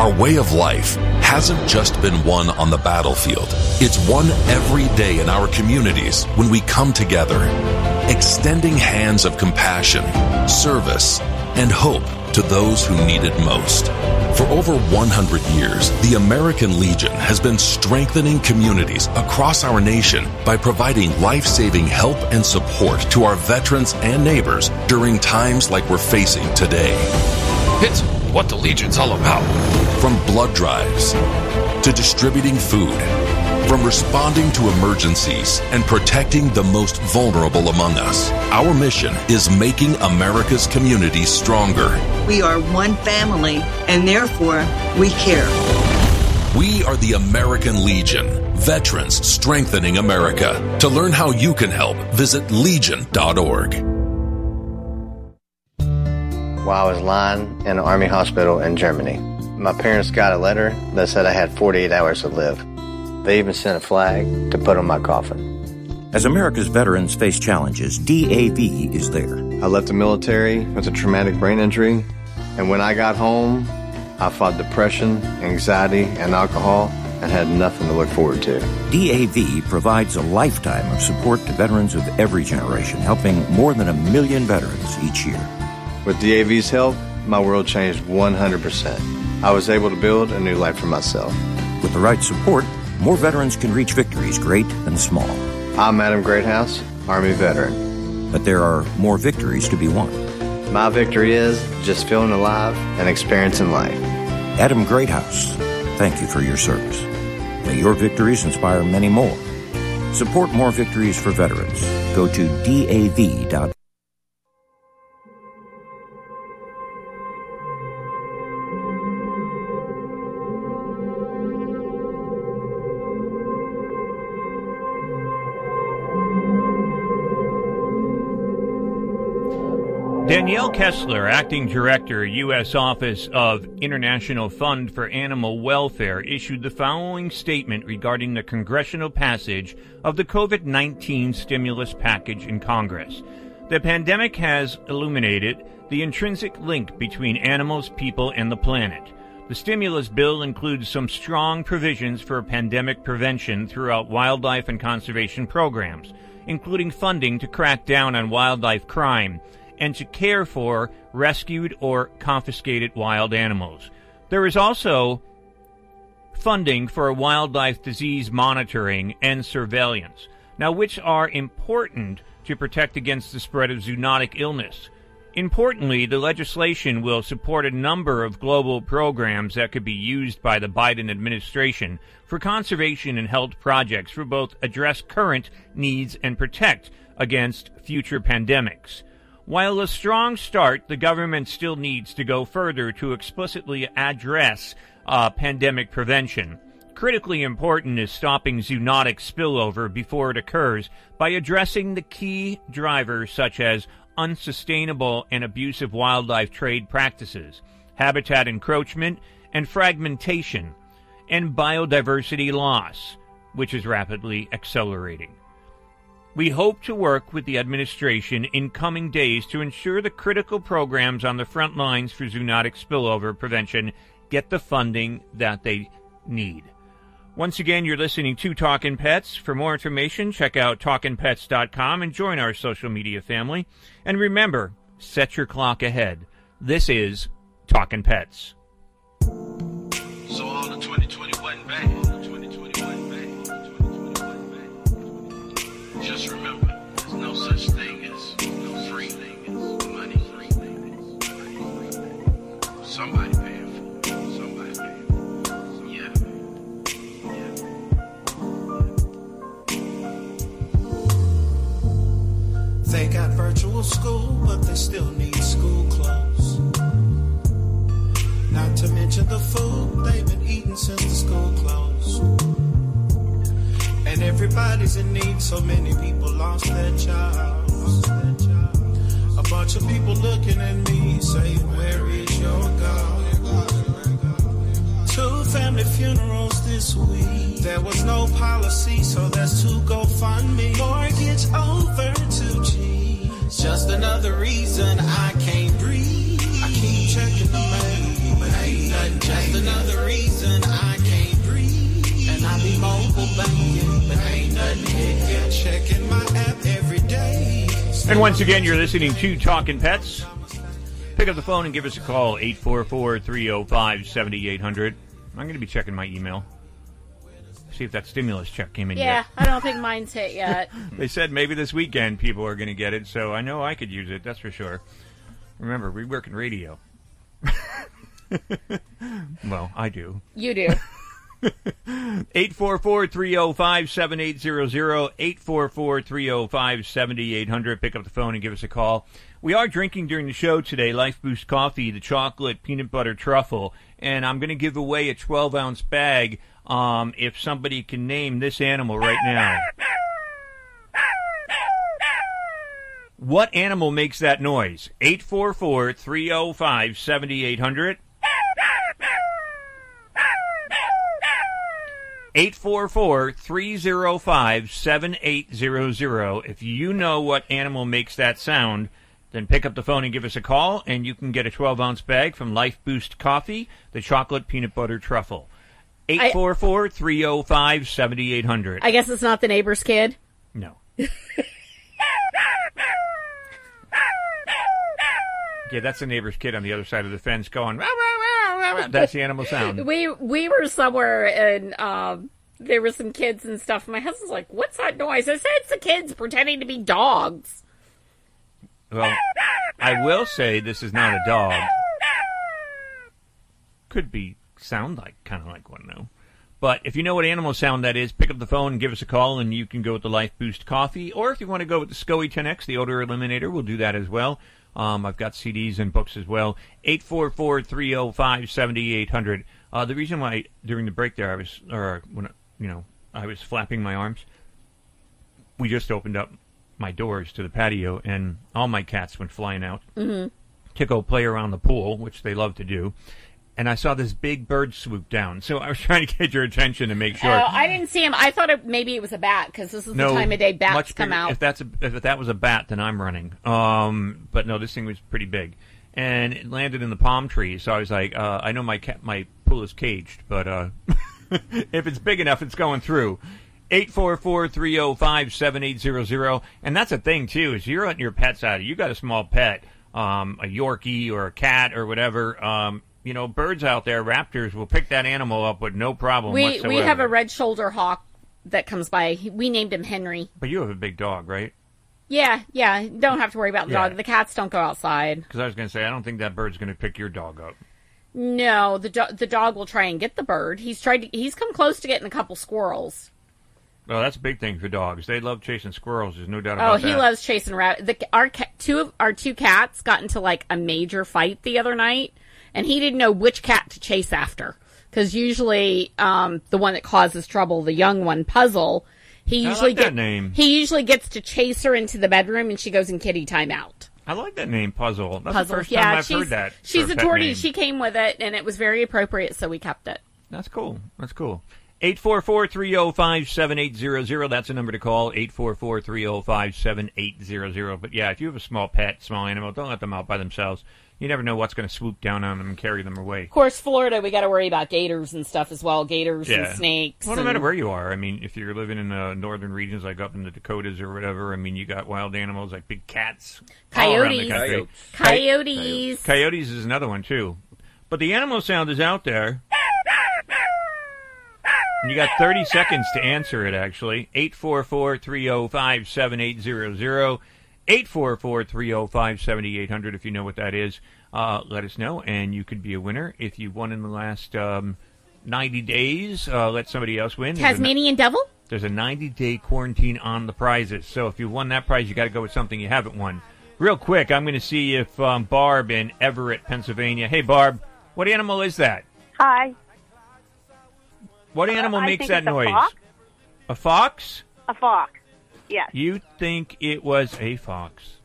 our way of life hasn't just been won on the battlefield. It's won every day in our communities when we come together, extending hands of compassion, service, and hope to those who need it most. For over 100 years, the American Legion has been strengthening communities across our nation by providing life-saving help and support to our veterans and neighbors during times like we're facing today. It's what the Legion's all about. From blood drives to distributing food, from responding to emergencies and protecting the most vulnerable among us. Our mission is making America's communities stronger. We are one family, and therefore we care. We are the American Legion, veterans strengthening America. To learn how you can help, visit legion.org. while I was lying in an army hospital in Germany. My parents got a letter that said I had 48 hours to live. They even sent a flag to put on my coffin. As America's veterans face challenges, DAV is there. I left the military with a traumatic brain injury, and when I got home, I fought depression, anxiety, and alcohol and had nothing to look forward to. DAV provides a lifetime of support to veterans of every generation, helping more than a million veterans each year. With DAV's help, my world changed 100%. I was able to build a new life for myself. With the right support, more veterans can reach victories great and small. I'm Adam Greathouse, Army veteran. But there are more victories to be won. My victory is just feeling alive and experiencing life. Adam Greathouse, thank you for your service. May your victories inspire many more. Support more victories for veterans. Go to DAV.org. Danielle Kessler, Acting Director, U.S. Office of International Fund for Animal Welfare, issued the following statement regarding the congressional passage of the COVID 19 stimulus package in Congress. The pandemic has illuminated the intrinsic link between animals, people, and the planet. The stimulus bill includes some strong provisions for pandemic prevention throughout wildlife and conservation programs, including funding to crack down on wildlife crime and to care for rescued or confiscated wild animals. There is also funding for wildlife disease monitoring and surveillance, now which are important to protect against the spread of zoonotic illness. Importantly, the legislation will support a number of global programs that could be used by the Biden administration for conservation and health projects for both address current needs and protect against future pandemics. While a strong start, the government still needs to go further to explicitly address uh, pandemic prevention. Critically important is stopping zoonotic spillover before it occurs by addressing the key drivers such as unsustainable and abusive wildlife trade practices, habitat encroachment and fragmentation, and biodiversity loss, which is rapidly accelerating. We hope to work with the administration in coming days to ensure the critical programs on the front lines for zoonotic spillover prevention get the funding that they need. Once again, you're listening to Talkin' Pets. For more information, check out talkinpets.com and join our social media family. And remember, set your clock ahead. This is Talkin' Pets. So all the 2020 wasn't Just remember, once again, you're listening to Talking Pets. Pick up the phone and give us a call, 844-305-7800. I'm going to be checking my email. See if that stimulus check came in Yeah, yet. I don't think mine's hit yet. They said maybe this weekend people are going to get it, so I know I could use it, that's for sure. Remember, we work in radio. well, I do. You do. 844-305-7800, 844-305-7800. Pick up the phone and give us a call. We are drinking during the show today Life Boost Coffee, the chocolate peanut butter truffle, and I'm going to give away a 12-ounce bag um, if somebody can name this animal right now. What animal makes that noise? 844-305-7800. 844-305-7800. If you know what animal makes that sound, then pick up the phone and give us a call, and you can get a 12-ounce bag from Life Boost Coffee, the chocolate peanut butter truffle. 844-305-7800. I guess it's not the neighbor's kid. No. Yeah, that's the neighbor's kid on the other side of the fence going, "Rah, rah, rah, rah, rah." That's the animal sound. We we were somewhere and um, there were some kids and stuff. My husband's like, "What's that noise?" I said, "It's the kids pretending to be dogs." Well, I will say this is not a dog. Could be sound like kind of like one though. But if you know what animal sound that is, pick up the phone and give us a call, and you can go with the Life Boost Coffee. Or if you want to go with the SCOE 10X, the odor eliminator, we'll do that as well. Um, I've got CDs and books as well. 844-305-7800. Uh, the reason why during the break there I was, or when you know, I was flapping my arms. We just opened up my doors to the patio, and all my cats went flying out Mhm. to go play around the pool, which they love to do. And I saw this big bird swoop down, so I was trying to get your attention to make sure. Oh, I didn't see him. I thought it, maybe it was a bat because this is the time of day bats much come bigger- out. If that's a, if that was a bat, then I'm running. Um, but no, this thing was pretty big, and it landed in the palm tree. So I was like, uh, I know my cat, my pool is caged, but uh, if it's big enough, it's going through. 844-305-7800. And that's a thing too, is you're letting your pets out. You got a small pet, um, a Yorkie or a cat or whatever. Um, you know, birds out there, raptors will pick that animal up with no problem we whatsoever. we have a red shoulder hawk that comes by. We named him Henry. But you have a big dog, right? Yeah, yeah. Don't have to worry about the Yeah. dog. The cats don't go outside. Because I was going to say, I don't think that bird's going to pick your dog up. No, the do- the dog will try and get the bird. He's tried. To, he's come close to getting a couple squirrels. Well, that's a big thing for dogs. They love chasing squirrels. There's no doubt about oh, that. Oh, he that. loves chasing rabbit. The, our ca- two of our two cats got into like a major fight the other night, and he didn't know which cat to chase after because usually um, the one that causes trouble, the young one, Puzzle. He usually like that get- name. He usually gets to chase her into the bedroom, and she goes in kitty time out. I like that name, Puzzle. That's Puzzle, the first yeah, time I've she's, heard that. She's a tortie. She came with it, and it was very appropriate, so we kept it. That's cool. That's cool. 844-305-7800. That's the number to call. 844-305-7800. But yeah, if you have a small pet, small animal, don't let them out by themselves. You never know what's going to swoop down on them and carry them away. Of course, Florida, we got to worry about gators and stuff as well. Gators and snakes. Well, no and- matter where you are. I mean, if you're living in the northern regions, like up in the Dakotas or whatever, I mean, you got wild animals like big cats. all the Coyotes. country. Coyotes. Coyotes is another one too. But the animal sound is out there. And you got 30 seconds to answer it, actually. 844-305-7800. 844-305-7800 if you know what that is. Uh, let us know, and you could be a winner. If you won in the last um, 90 days, uh, let somebody else win. There's a- Tasmanian devil? there's a 90 day quarantine on the prizes. So if you won that prize, you got to go with something you haven't won. Real quick, I'm going to see if um, Barb in Everett, Pennsylvania. Hey, Barb, what animal is that? Hi. What animal Uh, makes that a noise? fox. A fox? A fox. Yes. You think it was a fox?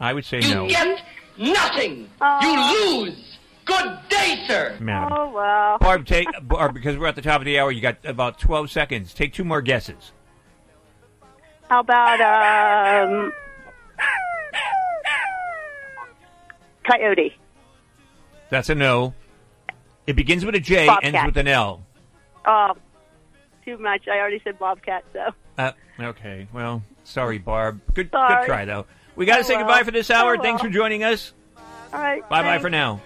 I would say You no. get Nothing. You lose. Good day, sir. Madam. Oh well. Barb, take Barb because we're at the top of the hour. You got about 12 seconds. Take two more guesses. How about um coyote? That's a no. It begins with a J, Bobcat. ends with an L. Oh, too much. I already said bobcat. So Uh, okay. Well, sorry, Barb. Good, good try though. We got to Oh, say well. goodbye for this hour. Oh, Thanks well. for joining us. all right. Bye bye for now.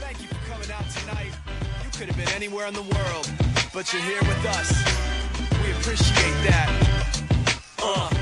Thank you for coming out tonight. You could have been anywhere in the world, but you're here with us. We appreciate that. Uh.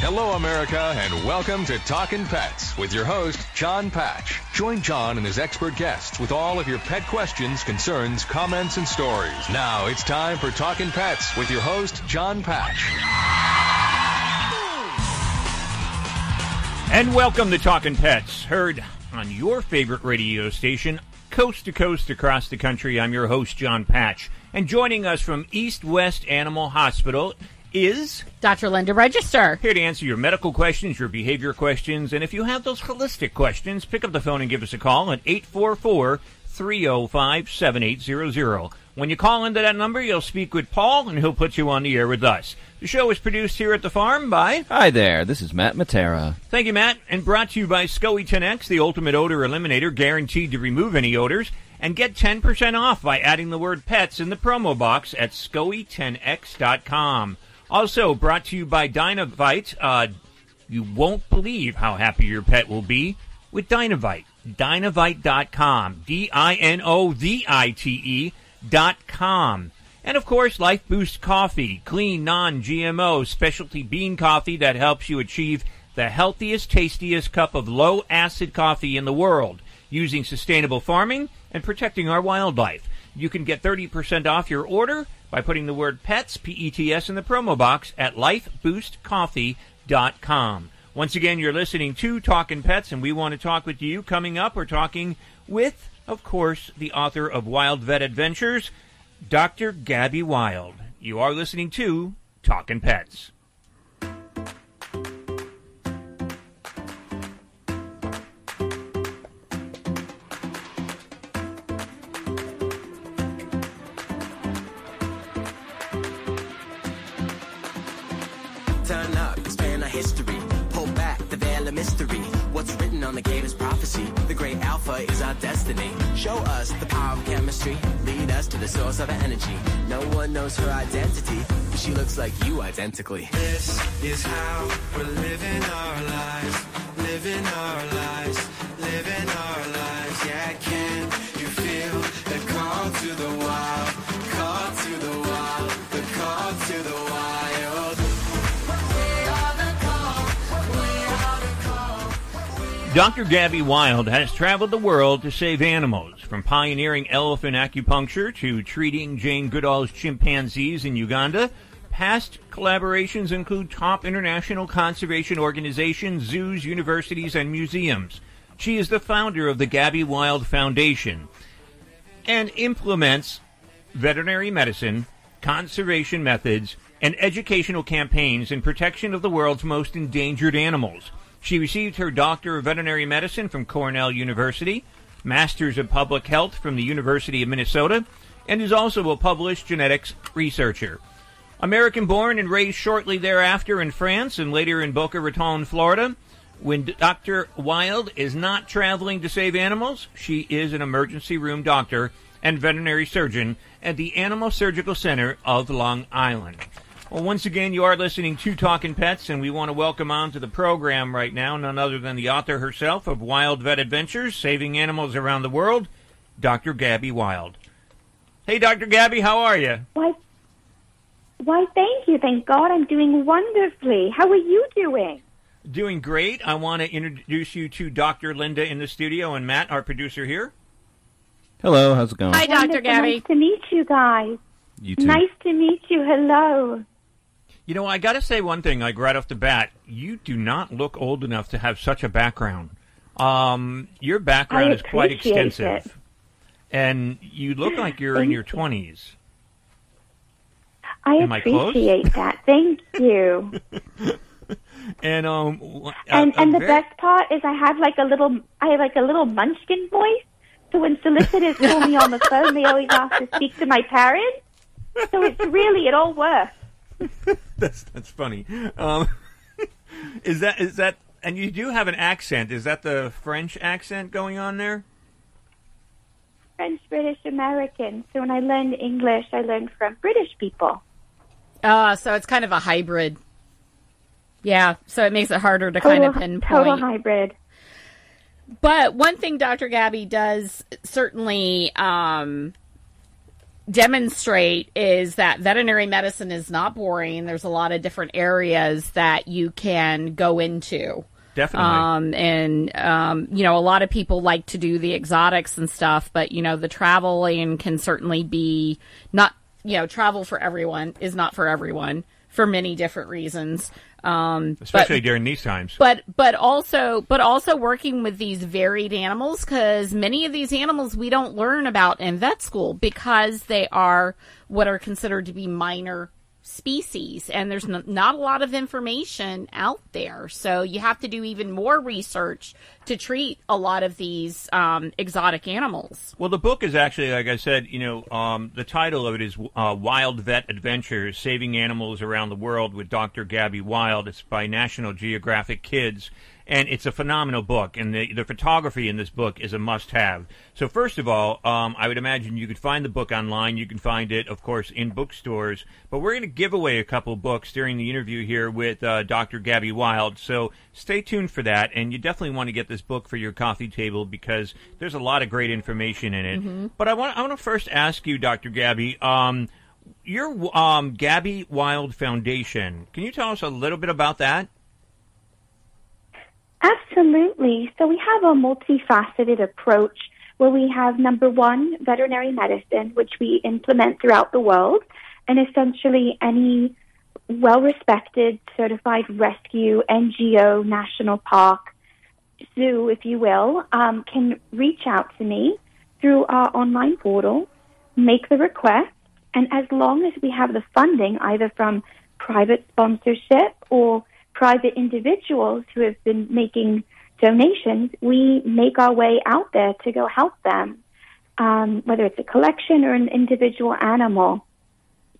Hello, America, and welcome to Talkin' Pets with your host, John Patch. Join John and his expert guests with all of your pet questions, concerns, comments, and stories. Now it's time for Talkin' Pets with your host, John Patch. And welcome to Talking Pets, heard on your favorite radio station, coast to coast across the country. I'm your host, John Patch. And joining us from East West Animal Hospital is Dr. Linda Register. Here to answer your medical questions, your behavior questions, and if you have those holistic questions, pick up the phone and give us a call at 844 305 7800. When you call into that number, you'll speak with Paul, and he'll put you on the air with us. The show is produced here at the farm by. Hi there, this is Matt Matera. Thank you, Matt, and brought to you by SCOE 10X, the ultimate odor eliminator guaranteed to remove any odors. And get 10% off by adding the word pets in the promo box at SCOE10X.com. Also brought to you by Dinovite. Uh, you won't believe how happy your pet will be with Dinovite. Dinovite.com. D-I-N-O-V-I-T-E dot com. And of course, Life Boost Coffee, clean, non-GMO, specialty bean coffee that helps you achieve the healthiest, tastiest cup of low acid coffee in the world using sustainable farming and protecting our wildlife. You can get 30% off your order by putting the word PETS, P-E-T-S, in the promo box at lifeboostcoffee.com. Once again, you're listening to Talking Pets, and we want to talk with you. Coming up, we're talking with, of course, the author of Wild Vet Adventures, Dr. Gabby Wild. You are listening to Talking Pets. Written on the gate is prophecy. The great alpha is our destiny. Show us the power of chemistry. Lead us to the source of energy. No one knows her identity. but She looks like you identically. This is how we're living our lives, living our lives, living our lives. Dr. Gabby Wild has traveled the world to save animals, from pioneering elephant acupuncture to treating Jane Goodall's chimpanzees in Uganda. Past collaborations include top international conservation organizations, zoos, universities, and museums. She is the founder of the Gabby Wild Foundation and implements veterinary medicine, conservation methods, and educational campaigns in protection of the world's most endangered animals. She received her Doctor of Veterinary Medicine from Cornell University, Masters of Public Health from the University of Minnesota, and is also a published genetics researcher. American born and raised shortly thereafter in France and later in Boca Raton, Florida. When Dr. Wild is not traveling to save animals, she is an emergency room doctor and veterinary surgeon at the Animal Surgical Center of Long Island. Well, once again, you are listening to Talking Pets, and we want to welcome on to the program right now none other than the author herself of Wild Vet Adventures, Saving Animals Around the World, Dr. Gabby Wild. Hey, Dr. Gabby, how are you? Why, why, thank you. Thank God I'm doing wonderfully. How are you doing? Doing great. I want to introduce you to Dr. Linda in the studio and Matt, our producer here. Hello, how's it going? Hi, Dr. Wonderful. Gabby. Nice to meet you guys. You too. Nice to meet you. Hello. You know, I got to say one thing, like right off the bat, you do not look old enough to have such a background. Um, your background is quite extensive, it. and you look like you're in your twenties. I Am I appreciate that. Thank you. And um, w- and a and the very- best part is I have like a little I have like a little munchkin voice. So when solicitors call me on the phone, they always ask to speak to my parents. So it's really it all works. that's that's funny. Um, is that is that? And you do have an accent. Is that the French accent going on there? French, British, American. So when I learned English, I learned from British people. Uh, so it's kind of a hybrid. Yeah, so it makes it harder to Total, kind of pinpoint. total hybrid. But one thing Dr. Gabby does certainly um, demonstrate is that veterinary medicine is not boring. There's a lot of different areas that you can go into. Definitely. Um, and, um, you know, a lot of people like to do the exotics and stuff, but, you know, the traveling can certainly be not, you know, travel for everyone is not for everyone for many different reasons. Um, but- Especially during these times. but but also but also working with these varied animals because many of these animals we don't learn about in vet school because they are what are considered to be minor species and there's n- not a lot of information out there so you have to do even more research to treat a lot of these um, exotic animals Well, the book is actually, like I said, you know, um, the title of it is uh, Wild Vet Adventures Saving Animals Around the World with Dr. Gabby Wild. It's by National Geographic Kids. And it's a phenomenal book, and the, the photography in this book is a must have. So, first of all, um, I would imagine you could find the book online. You can find it, of course, in bookstores. But we're going to give away a couple books during the interview here with uh, Dr. Gabby Wild. So, stay tuned for that. And you definitely want to get this book for your coffee table because there's a lot of great information in it. Mhm. But I want I want to first ask you, Dr. Gabby, um, your um, Gabby Wild Foundation. Can you tell us a little bit about that? Absolutely. So we have a multifaceted approach where we have number one, veterinary medicine, which we implement throughout the world. And essentially any well respected, certified rescue, NGO, national park, zoo, if you will, um, can reach out to me through our online portal, make the request, and as long as we have the funding, either from private sponsorship or private individuals who have been making donations, we make our way out there to go help them, um, whether it's a collection or an individual animal.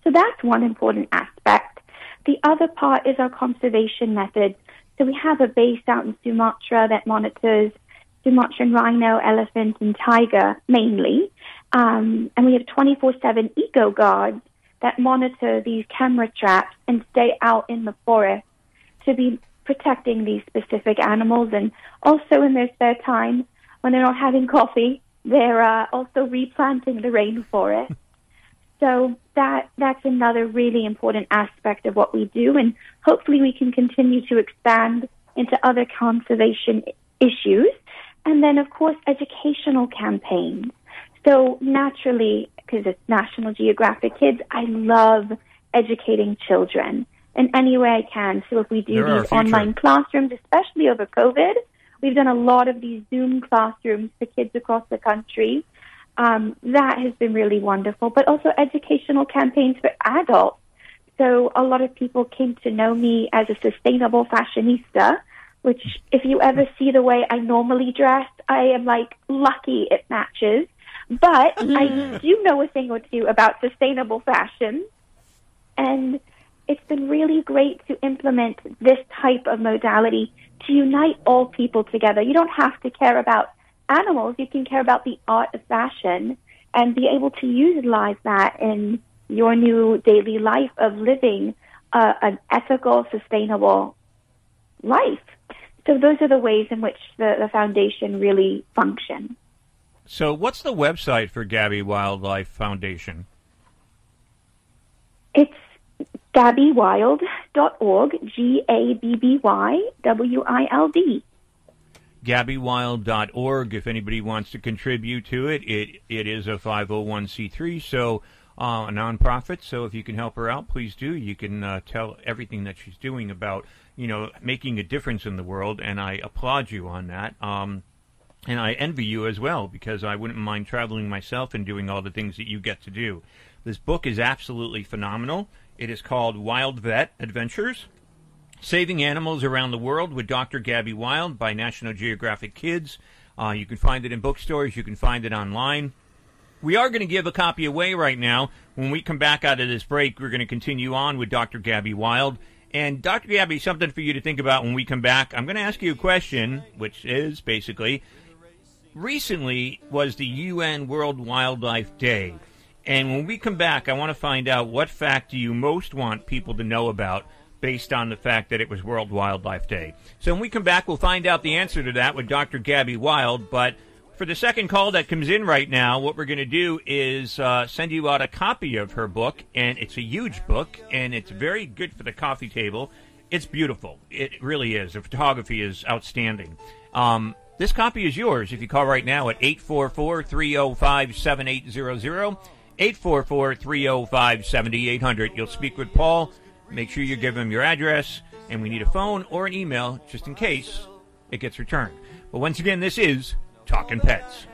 So that's one important aspect. The other part is our conservation methods. So we have a base out in Sumatra that monitors Sumatran rhino, elephant, and tiger mainly. Um, and we have 24-7 eco guards that monitor these camera traps and stay out in the forest to be protecting these specific animals. And also in their spare time, when they're not having coffee, they're uh, also replanting the rainforest. so that that's another really important aspect of what we do, and hopefully we can continue to expand into other conservation issues. And then, of course, educational campaigns. So naturally, because it's National Geographic Kids, I love educating children in any way I can. So if we do these online classrooms, especially over COVID, we've done a lot of these Zoom classrooms for kids across the country. Um, that has been really wonderful, but also educational campaigns for adults. So a lot of people came to know me as a sustainable fashionista, which if you ever see the way I normally dress, I am like lucky it matches. But I do know a thing or two about sustainable fashion. And it's been really great to implement this type of modality to unite all people together. You don't have to care about animals, you can care about the art of fashion and be able to utilize that in your new daily life of living uh, an ethical, sustainable life. So those are the ways in which the, the foundation really functions. So, what's the website for Gabby Wildlife Foundation? It's gabbywild.org, G A B B Y W I L D. GabbyWild.org. If anybody wants to contribute to it, it it is a 501c3, so uh, a nonprofit. So if you can help her out, please do. You can uh, tell everything that she's doing about you know making a difference in the world, and I applaud you on that. Um, and I envy you as well because I wouldn't mind traveling myself and doing all the things that you get to do. This book is absolutely phenomenal. It is called Wild Vet Adventures Saving Animals Around the World with Dr. Gabby Wild by National Geographic Kids. Uh, you can find it in bookstores, you can find it online. We are going to give a copy away right now. When we come back out of this break, we're going to continue on with Dr. Gabby Wild. And Dr. Gabby, something for you to think about when we come back. I'm going to ask you a question, which is basically recently was the UN World Wildlife Day. And when we come back, I want to find out what fact do you most want people to know about based on the fact that it was World Wildlife Day. So when we come back, we'll find out the answer to that with Dr. Gabby Wild. But for the second call that comes in right now, what we're going to do is uh, send you out a copy of her book, and it's a huge book, and it's very good for the coffee table. It's beautiful. It really is. The photography is outstanding. Um, this copy is yours if you call right now at 844 305 7800. 844 305 7800. You'll speak with Paul. Make sure you give him your address, and we need a phone or an email just in case it gets returned. But once again, this is Talking Pets.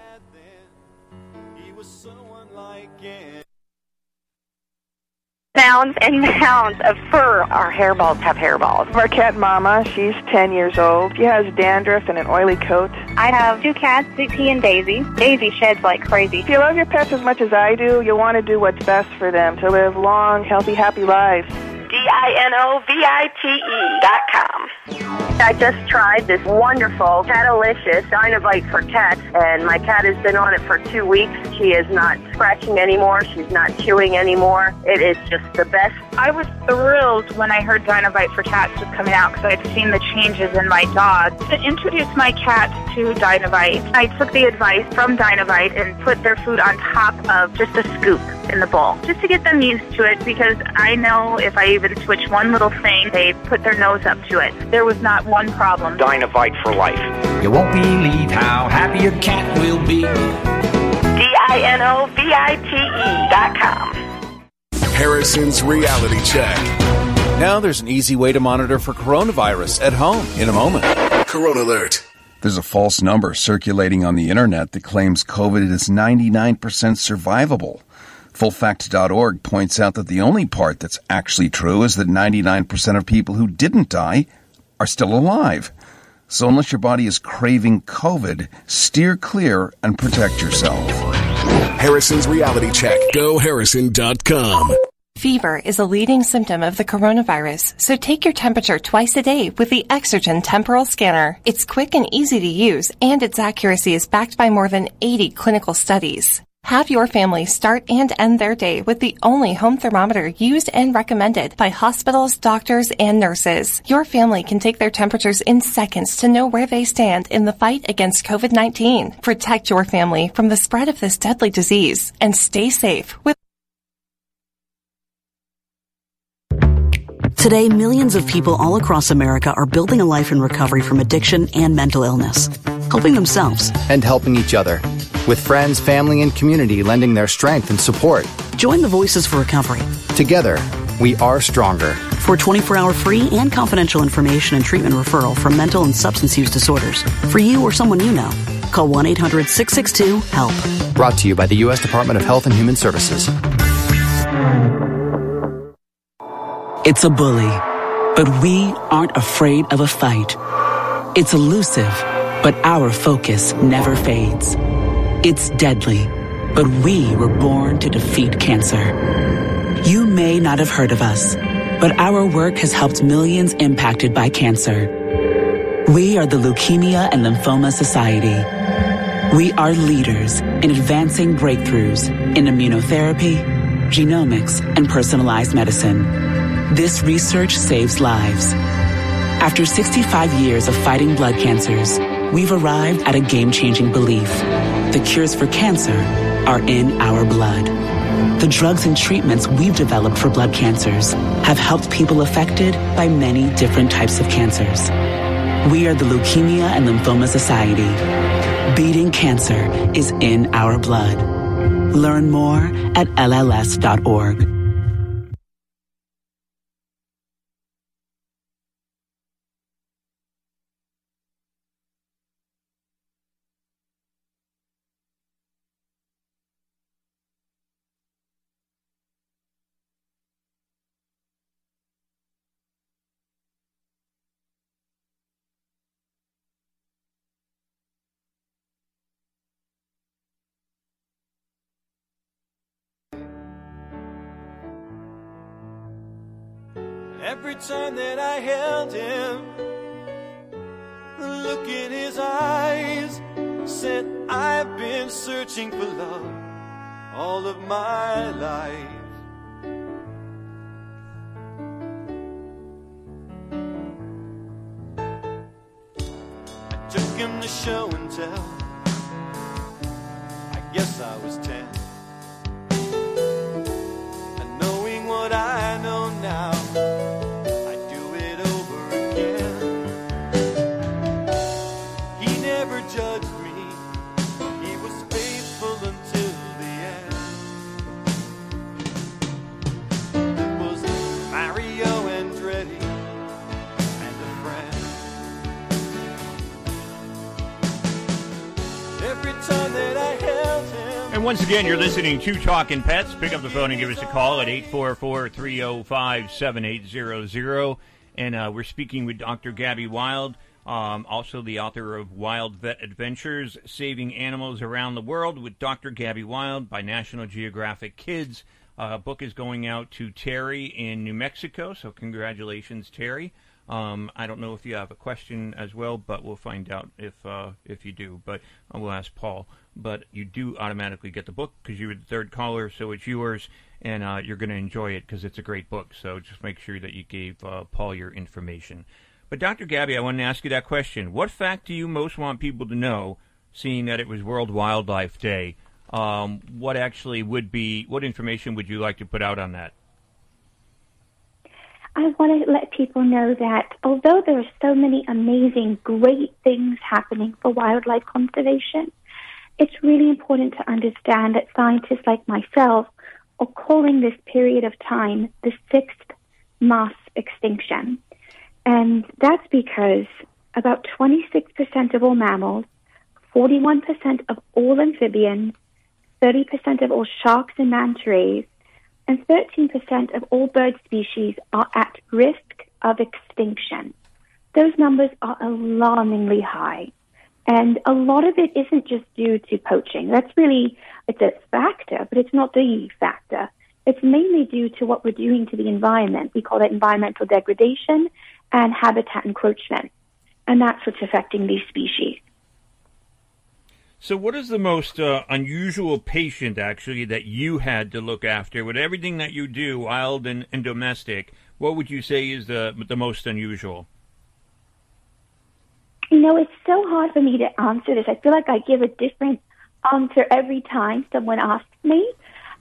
Mounds and mounds of fur. Our hairballs have hairballs. Our cat Mama, she's 10 years old. She has dandruff and an oily coat. I have two cats, Zippy and Daisy. Daisy sheds like crazy. If you love your pets as much as I do, you'll want to do what's best for them to live long, healthy, happy lives. D-I-N-O-V-I-T-E dot com. I just tried this wonderful Catalicious Dinovite for cats, and my cat has been on it for two weeks. She is not scratching anymore. She's not chewing anymore. It is just the best. I was thrilled when I heard Dinovite for Cats was coming out because I'd seen the changes in my dog. To introduce my cat to Dinovite, I took the advice from Dinovite and put their food on top of just a scoop in the bowl, just to get them used to it because I know if I even switch one little thing, they put their nose up to it. There was not one problem. Dinovite for life. You won't believe how happy your cat will be. D-I-N-O-V-I-T-E dot com. Harrison's Reality Check. Now there's an easy way to monitor for coronavirus at home in a moment. Corona Alert. There's a false number circulating on the internet that claims COVID is 99% survivable. Fullfact.org points out that the only part that's actually true is that 99% of people who didn't die are still alive. So unless your body is craving COVID, steer clear and protect yourself. Harrison's Reality Check. GoHarrison.com. Fever is a leading symptom of the coronavirus, so take your temperature twice a day with the Exergen Temporal Scanner. It's quick and easy to use, and its accuracy is backed by more than 80 clinical studies. Have your family start and end their day with the only home thermometer used and recommended by hospitals, doctors, and nurses. Your family can take their temperatures in seconds to know where they stand in the fight against COVID-19. Protect your family from the spread of this deadly disease and stay safe with Today, millions of people all across America are building a life in recovery from addiction and mental illness, helping themselves and helping each other, with friends, family, and community lending their strength and support. Join the Voices for Recovery. Together, we are stronger. For 24 hour free and confidential information and treatment referral for mental and substance use disorders, for you or someone you know, call 1 800 662 HELP. Brought to you by the U.S. Department of Health and Human Services. It's a bully, but we aren't afraid of a fight. It's elusive, but our focus never fades. It's deadly, but we were born to defeat cancer. You may not have heard of us, but our work has helped millions impacted by cancer. We are the Leukemia and Lymphoma Society. We are leaders in advancing breakthroughs in immunotherapy, genomics, and personalized medicine. This research saves lives. After 65 years of fighting blood cancers, we've arrived at a game changing belief. The cures for cancer are in our blood. The drugs and treatments we've developed for blood cancers have helped people affected by many different types of cancers. We are the Leukemia and Lymphoma Society. Beating cancer is in our blood. Learn more at LLS.org. Time that I held him, the look in his eyes said, I've been searching for love all of my life. I took him to show and tell. I guess I was ten. Once again, you're listening to Talking Pets. Pick up the phone and give us a call at 844 305 7800. And uh, we're speaking with Dr. Gabby Wild, um, also the author of Wild Vet Adventures Saving Animals Around the World with Dr. Gabby Wild by National Geographic Kids. Uh, book is going out to Terry in New Mexico, so congratulations, Terry. Um, I don't know if you have a question as well, but we'll find out if uh, if you do. But I will ask Paul. But you do automatically get the book because you were the third caller, so it's yours, and uh, you're going to enjoy it because it's a great book. So just make sure that you gave uh, Paul your information. But Dr. Gabby, I wanted to ask you that question. What fact do you most want people to know, seeing that it was World Wildlife Day? Um, what actually would be? What information would you like to put out on that? I want to let people know that although there are so many amazing, great things happening for wildlife conservation, it's really important to understand that scientists like myself are calling this period of time the sixth mass extinction. And that's because about 26% of all mammals, 41% of all amphibians, 30% of all sharks and manta rays, and 13% of all bird species are at risk of extinction. Those numbers are alarmingly high. And a lot of it isn't just due to poaching. That's really, it's a factor, but it's not the factor. It's mainly due to what we're doing to the environment. We call that environmental degradation and habitat encroachment. And that's what's affecting these species. So, what is the most uh, unusual patient actually that you had to look after with everything that you do, wild and, and domestic? What would you say is the the most unusual? You know, it's so hard for me to answer this. I feel like I give a different answer every time someone asks me.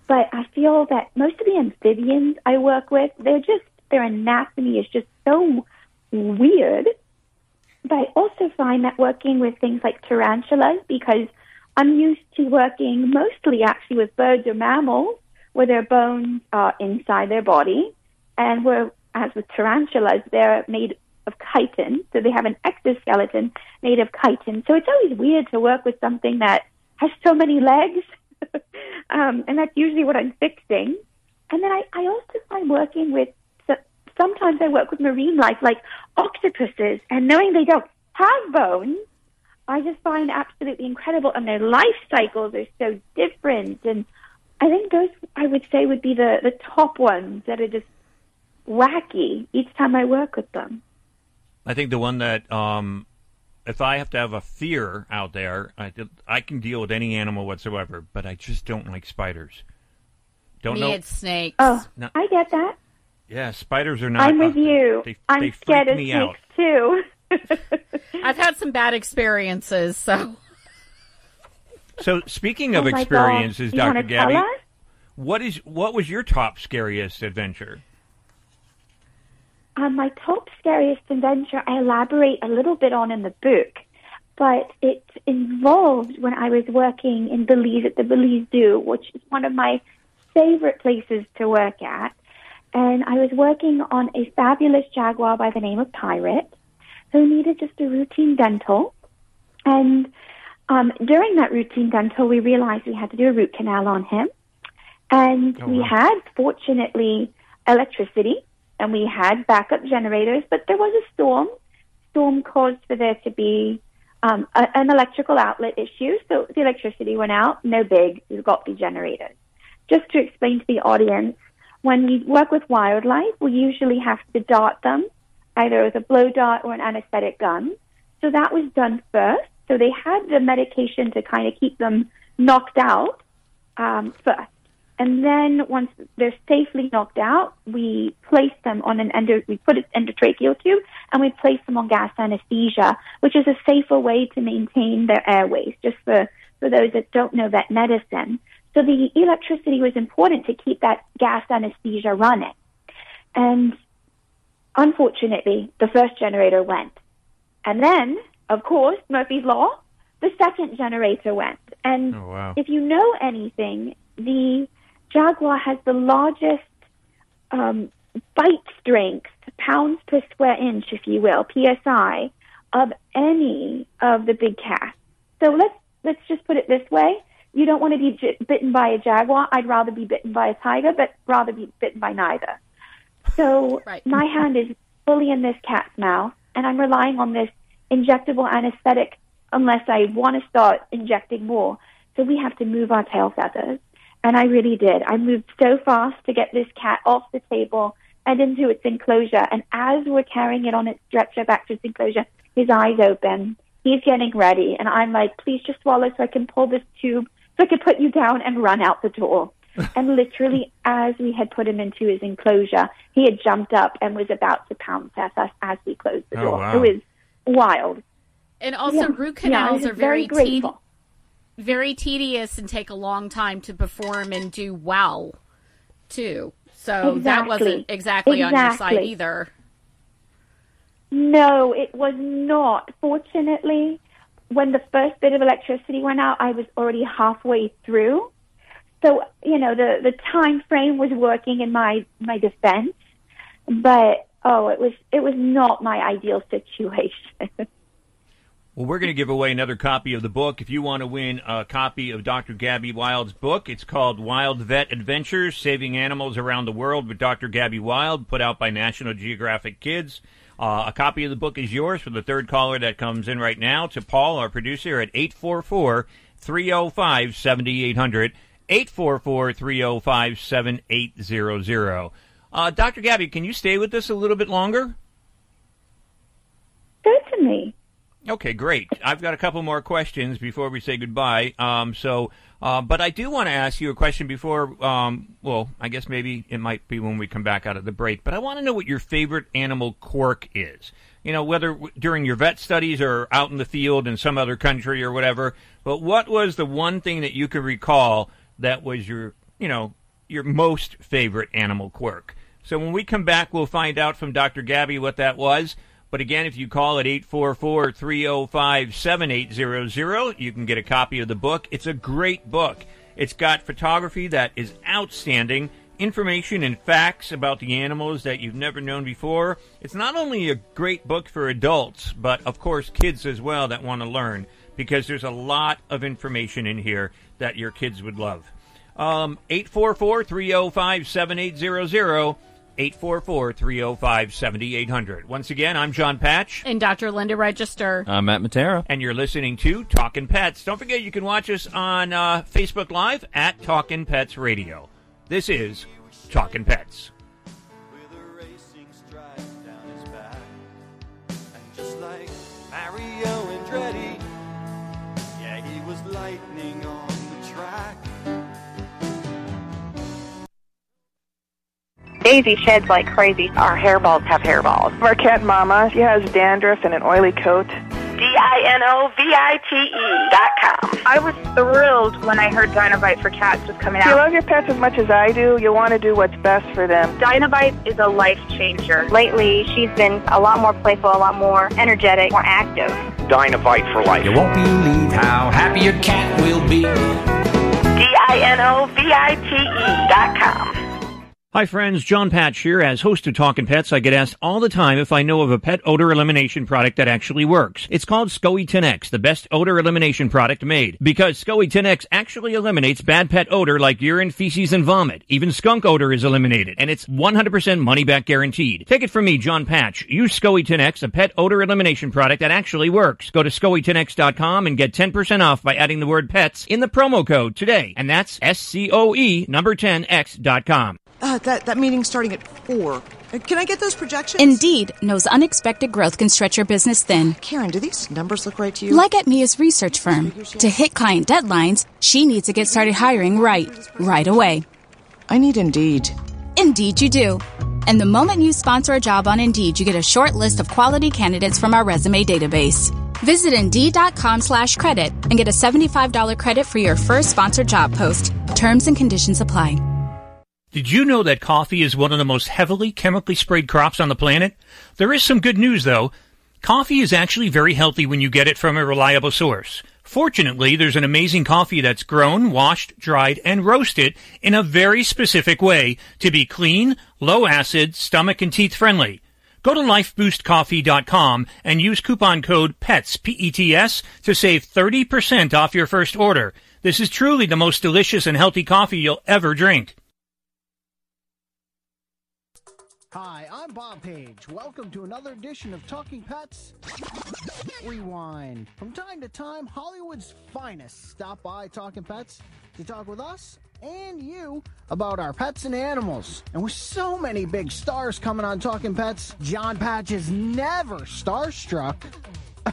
But I feel that most of the amphibians I work with, they're just their anatomy is just so weird. But I also find that working with things like tarantulas, because I'm used to working mostly actually with birds or mammals, where their bones are inside their body, and where, as with tarantulas, they're made of chitin, so they have an exoskeleton made of chitin. So it's always weird to work with something that has so many legs, um, and that's usually what I'm fixing. And then I, I also find working with sometimes I work with marine life like octopuses, and knowing they don't have bones, I just find absolutely incredible. And their life cycles are so different. And I think those, I would say, would be the, the top ones that are just wacky each time I work with them. I think the one that, um, if I have to have a fear out there, I, I can deal with any animal whatsoever, but I just don't like spiders. Don't Me, know. it's snakes. Oh, No. I get that. Yeah, spiders are not. I'm with uh, you. They, I'm they scared freak of me snakes out. too. I've had some bad experiences, so So speaking Oh of my God. experiences, Do Dr. Gabby, what is what was your top scariest adventure? Um, my top scariest adventure, I elaborate a little bit on in the book, but it involved when I was working in Belize at the Belize Zoo, which is one of my favorite places to work at. And I was working on a fabulous jaguar by the name of Pirate, who needed just a routine dental. And um, during that routine dental, we realized we had to do a root canal on him. And Oh, we wow. had, fortunately, electricity and we had backup generators, but there was a storm. Storm caused for there to be um, a, an electrical outlet issue, so the electricity went out. No big, we've got the generators. Just to explain to the audience, when we work with wildlife, we usually have to dart them, either with a blow dart or an anesthetic gun. So that was done first. So they had the medication to kind of keep them knocked out um, first. And then once they're safely knocked out, we place them on an endo, we put an endotracheal tube and we place them on gas anesthesia, which is a safer way to maintain their airways, just for, for those that don't know vet medicine. So the electricity was important to keep that gas anesthesia running. And unfortunately, the first generator went. And then, of course, Murphy's Law, the second generator went. And Oh, wow. if you know anything, the Jaguar has the largest um, bite strength, pounds per square inch, if you will, psi, of any of the big cats. So let's let's just put it this way: you don't want to be j- bitten by a jaguar. I'd rather be bitten by a tiger, but rather be bitten by neither. So my hand is fully in this cat's mouth, and I'm relying on this injectable anesthetic unless I want to start injecting more. So we have to move our tail feathers. And I really did. I moved so fast to get this cat off the table and into its enclosure. And as we're carrying it on its stretcher back to its enclosure, his eyes open. He's getting ready. And I'm like, please just swallow so I can pull this tube so I could put you down and run out the door. and literally, as we had put him into his enclosure, he had jumped up and was about to pounce at us as we closed the Oh, door. wow. It was wild. and also Yeah. root canals was are very very te- very tedious and take a long time to perform and do well, too. So that wasn't exactly, on your side either. No, it was not. Fortunately, when the first bit of electricity went out, I was already halfway through. So, you know, the, the time frame was working in my, my defense. But, oh, it was, it was not my ideal situation. Well, we're going to give away another copy of the book. If you want to win a copy of Dr. Gabby Wild's book, it's called Wild Vet Adventures Saving Animals Around the World with Dr. Gabby Wild, put out by National Geographic Kids. Uh, a copy of the book is yours for the third caller that comes in right now to Paul, our producer, at 844 305 7800. 844 305 7800. Uh, Dr. Gabby, can you stay with us a little bit longer? Certainly. Okay, great. I've got a couple more questions before we say goodbye. Um, so, uh, but I do want to ask you a question before. Um, well, I guess maybe it might be when we come back out of the break. But I want to know what your favorite animal quirk is. You know, whether during your vet studies or out in the field in some other country or whatever. But what was the one thing that you can recall that was your, you know, your most favorite animal quirk? So when we come back, we'll find out from Dr. Gabby what that was. But again, if you call at 844 305 7800, you can get a copy of the book. It's a great book. It's got photography that is outstanding, information and facts about the animals that you've never known before. It's not only a great book for adults, but of course, kids as well that want to learn because there's a lot of information in here that your kids would love. Um, 844 305 7800. 844 305 7800. Once again, I'm John Patch. And Dr. Linda Register. I'm Matt Matera. And you're listening to Talkin' Pets. Don't forget you can watch us on uh, Facebook Live at Talkin' Pets Radio. This is Talkin' Pets. Just like Mario Andretti, yeah, he was lightning on the track. Daisy sheds like crazy. Our hairballs have hairballs. Our cat Mama, she has dandruff and an oily coat. D-I-N-O-V-I-T-E dot com. I was thrilled when I heard Dinovite for Cats was coming out. If you love your pets as much as I do, you want to do what's best for them. Dinovite is a life changer. Lately, she's been a lot more playful, a lot more energetic, more active. Dinovite for life. You won't believe how happy your cat will be. D-I-N-O-V-I-T-E dot com. Hi, friends. John Patch here. As host of Talkin' Pets, I get asked all the time if I know of a pet odor elimination product that actually works. It's called SCOE 10X, the best odor elimination product made. Because SCOE 10X actually eliminates bad pet odor like urine, feces, and vomit. Even skunk odor is eliminated, and it's 100% money back guaranteed. Take it from me, John Patch. Use SCOE 10X, a pet odor elimination product that actually works. Go to SCOE10X.com and get 10% off by adding the word pets in the promo code today. And that's S-C-O-E number 10X.com. Uh, that, that meeting's starting at 4. Uh, Can I get those projections? Indeed knows unexpected growth can stretch your business thin. Karen, do these numbers look right to you? Like at Mia's research firm. To hit client deadlines, she needs to get started hiring right, right away. I need Indeed. Indeed, you do. And the moment you sponsor a job on Indeed, you get a short list of quality candidates from our resume database. Visit Indeed.com slash credit and get a $75 credit for your first sponsored job post. Terms and conditions apply. Did you know that coffee is one of the most heavily chemically sprayed crops on the planet? There is some good news though. Coffee is actually very healthy when you get it from a reliable source. Fortunately, there's an amazing coffee that's grown, washed, dried, and roasted in a very specific way to be clean, low acid, stomach and teeth friendly. Go to lifeboostcoffee.com and use coupon code PETS, P-E-T-S, to save 30% off your first order. This is truly the most delicious and healthy coffee you'll ever drink. Hi, I'm Bob Page. Welcome to another edition of Talking Pets Rewind. From time to time, Hollywood's finest stop by Talking Pets to talk with us and you about our pets and animals. And with so many big stars coming on Talking Pets, John Patch is never starstruck.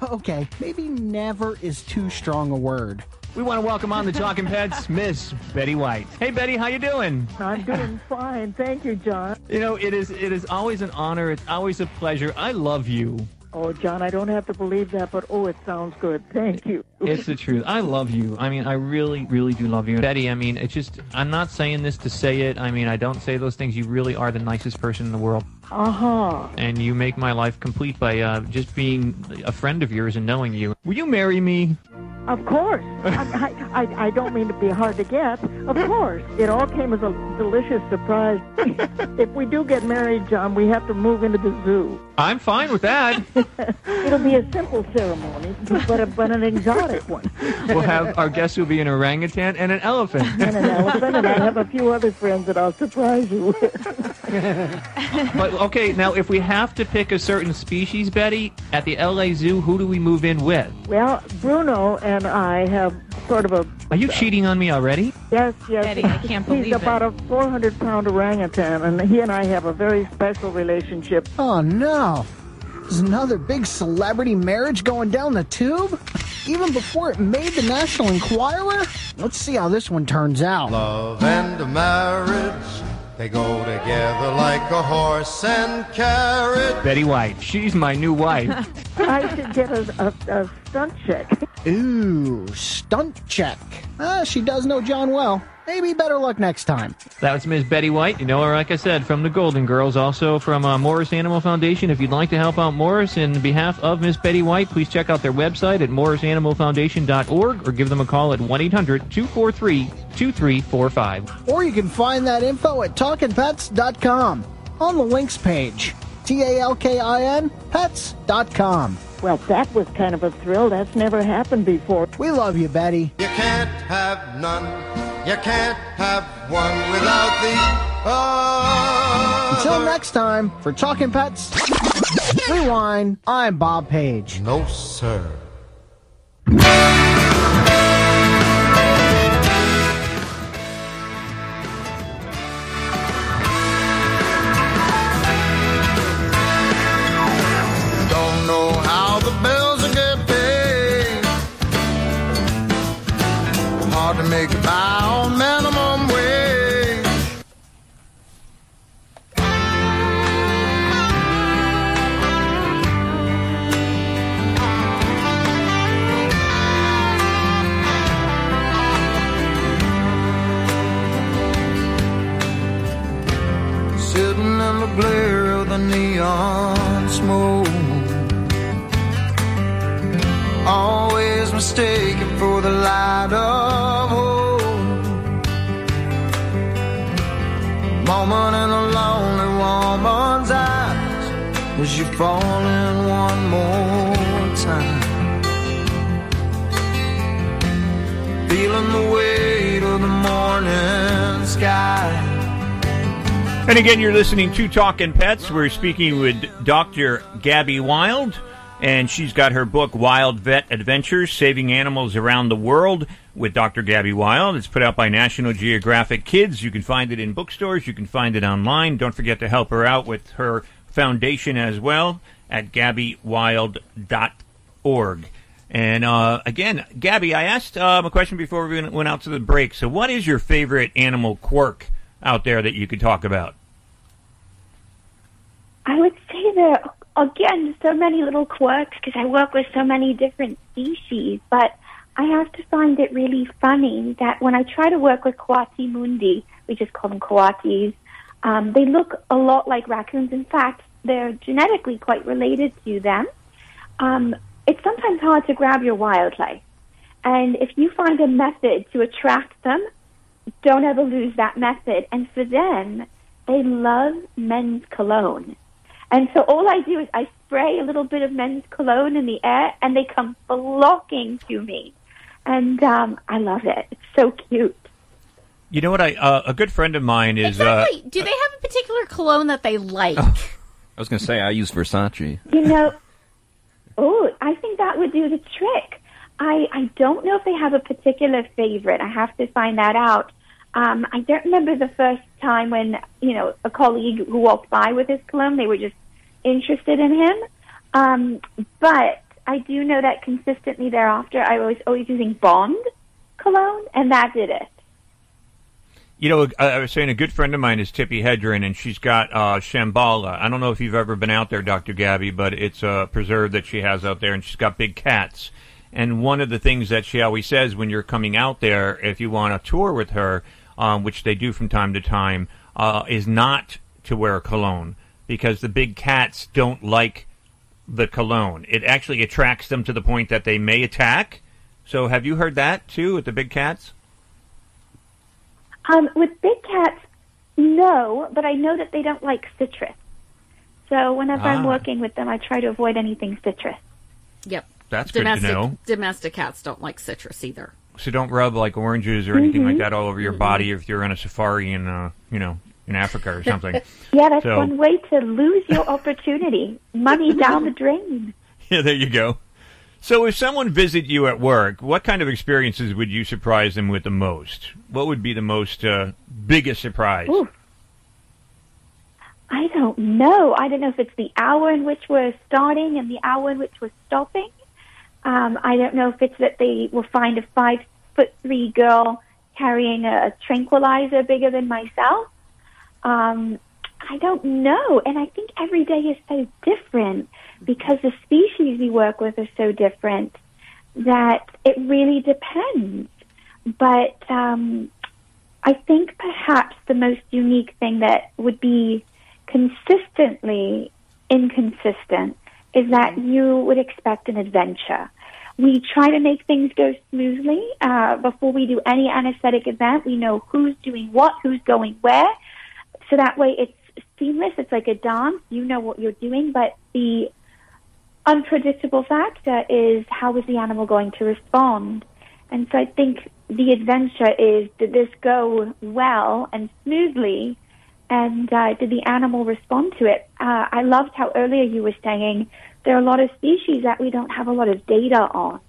Okay, maybe never is too strong a word. We want to welcome on the Talking Pets, Miss Betty White. Hey, Betty, how you doing? I'm doing fine. Thank you, John. You know, it is it is always an honor. It's always a pleasure. I love you. Oh, John, I don't have to believe that, but oh, it sounds good. Thank you. It's the truth. I love you. I mean, I really, really do love you. Betty, I mean, it's just, I'm not saying this to say it. I mean, I don't say those things. You really are the nicest person in the world. Uh huh. And you make my life complete by uh, just being a friend of yours and knowing you. Will you marry me? Of course. I, I, I, don't mean to be hard to get. Of course. It all came as a delicious surprise. if we do get married, John, we have to move into the zoo. I'm fine with that. It'll be a simple ceremony, but, a, but an exotic one. we'll have our guests who will be an orangutan and an elephant. and an elephant, and I have a few other friends that I'll surprise you with. but okay, now if we have to pick a certain species, Betty, at the LA Zoo, who do we move in with? Well, Bruno and I have sort of a. Are you cheating on me already? Yes, yes. Betty, I can't believe He's believe about a 400 pound orangutan, and he and I have a very special relationship. Oh no! Is another big celebrity marriage going down the tube? Even before it made the National Enquirer? Let's see how this one turns out. Love and marriage, they go together like a horse and carrot. Betty White. She's my new wife. I should get a, a, a stunt check. Ooh, stunt check. Ah, she does know John well. Maybe better luck next time. That was Miss Betty White. You know her, like I said, from the Golden Girls, also from uh, Morris Animal Foundation. If you'd like to help out Morris in behalf of Miss Betty White, please check out their website at morrisanimalfoundation.org or give them a call at 1 800 243 2345. Or you can find that info at talkingpets.com on the links page. T A L K I N pets.com. Well, that was kind of a thrill. That's never happened before. We love you, Betty. You can't have none, you can't have one without the other. Until next time, for Talking Pets, Rewind, I'm Bob Page. No, sir. Hard to make it by on minimum as you fall in one more time. Feeling the weight of the morning sky. And again, you're listening to Talking Pets. We're speaking with Dr. Gabby Wild, and she's got her book, Wild Vet Adventures Saving Animals Around the World with Dr. Gabby Wild. It's put out by National Geographic Kids. You can find it in bookstores, you can find it online. Don't forget to help her out with her foundation as well at gabbywild.org. And uh, again, Gabby, I asked um, a question before we went out to the break. So, what is your favorite animal quirk out there that you could talk about? I would say that again so many little quirks because I work with so many different species, but I have to find it really funny that when I try to work with coati mundi, we just call them coatis, um, they look a lot like raccoons. In fact, they're genetically quite related to them. Um, it's sometimes hard to grab your wildlife, and if you find a method to attract them, don't ever lose that method. And for them, they love men's cologne. And so all I do is I spray a little bit of men's cologne in the air, and they come flocking to me. And um, I love it. It's so cute. You know what? I uh, a good friend of mine is. Exactly. Do they have a particular cologne that they like? I was going to say, I use Versace. You know, oh, I think that would do the trick. I I don't know if they have a particular favorite. I have to find that out. Um, I don't remember the first time when you know a colleague who walked by with his cologne. They were just interested in him. Um, but I do know that consistently thereafter, I was always using Bond cologne, and that did it. You know, I was saying a good friend of mine is Tippi Hedren, and she's got uh, Shambala. I don't know if you've ever been out there, Dr. Gabby, but it's a preserve that she has out there, and she's got big cats. And one of the things that she always says when you're coming out there, if you want a tour with her, um, which they do from time to time, uh, is not to wear cologne because the big cats don't like the cologne. It actually attracts them to the point that they may attack. So, have you heard that too with the big cats? Um, with big cats, no, but I know that they don't like citrus. So whenever I'm Ah. working with them, I try to avoid anything citrus. Yep. That's good to domestic, know. Domestic cats don't like citrus either. So don't rub like oranges or anything like Mhm. that all over your body if you're on a safari in, uh, you know, in Africa or something. Yeah, that's So- one way to lose your opportunity. Money down the drain. Yeah, there you go. So if someone visit you at work, what kind of experiences would you surprise them with the most? What would be the most uh, biggest surprise? Ooh. I don't know. I don't know if it's the hour in which we're starting and the hour in which we're stopping. Um, I don't know if it's that they will find a five foot three girl carrying a tranquilizer bigger than myself. Um, I don't know. And I think every day is so different because the species we work with are so different that it really depends. But um, I think perhaps the most unique thing that would be consistently inconsistent is that you would expect an adventure. We try to make things go smoothly. Uh, before we do any anesthetic event, we know who's doing what, who's going where. So that way it's seamless. It's like a dance. You know what you're doing, but the unpredictable factor is how is the animal going to respond? And so I think the adventure is did this go well and smoothly? And uh, did the animal respond to it? Uh, I loved how earlier you were saying there are a lot of species that we don't have a lot of data on.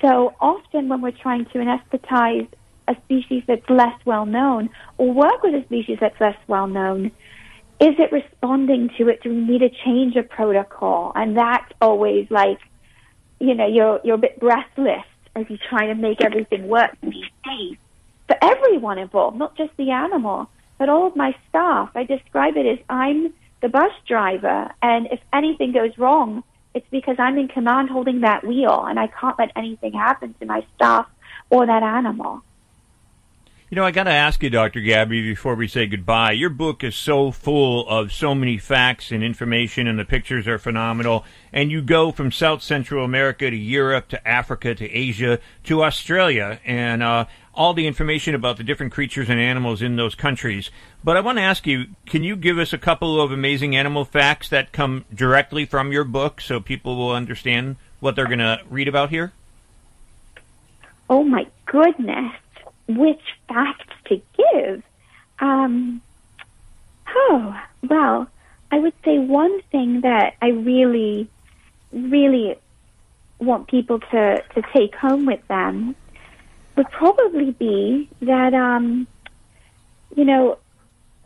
So often when we're trying to anesthetize a species that's less well known or work with a species that's less well known, is it responding to it? Do we need to change a protocol? And that's always like, you know, you're you're a bit breathless as you try to make everything work for everyone involved, not just the animal, but all of my staff. I describe it as I'm the bus driver, and if anything goes wrong, it's because I'm in command holding that wheel, and I can't let anything happen to my staff or that animal. You know, I got to ask you, Dr. Gabby, before we say goodbye. Your book is so full of so many facts and information, and the pictures are phenomenal. And you go from South Central America to Europe to Africa to Asia to Australia, and uh, all the information about the different creatures and animals in those countries. But I want to ask you, can you give us a couple of amazing animal facts that come directly from your book so people will understand what they're going to read about here? Oh my goodness, which facts to give? Um, oh, well, I would say one thing that I really, really want people to, to take home with them would probably be that, um, you know,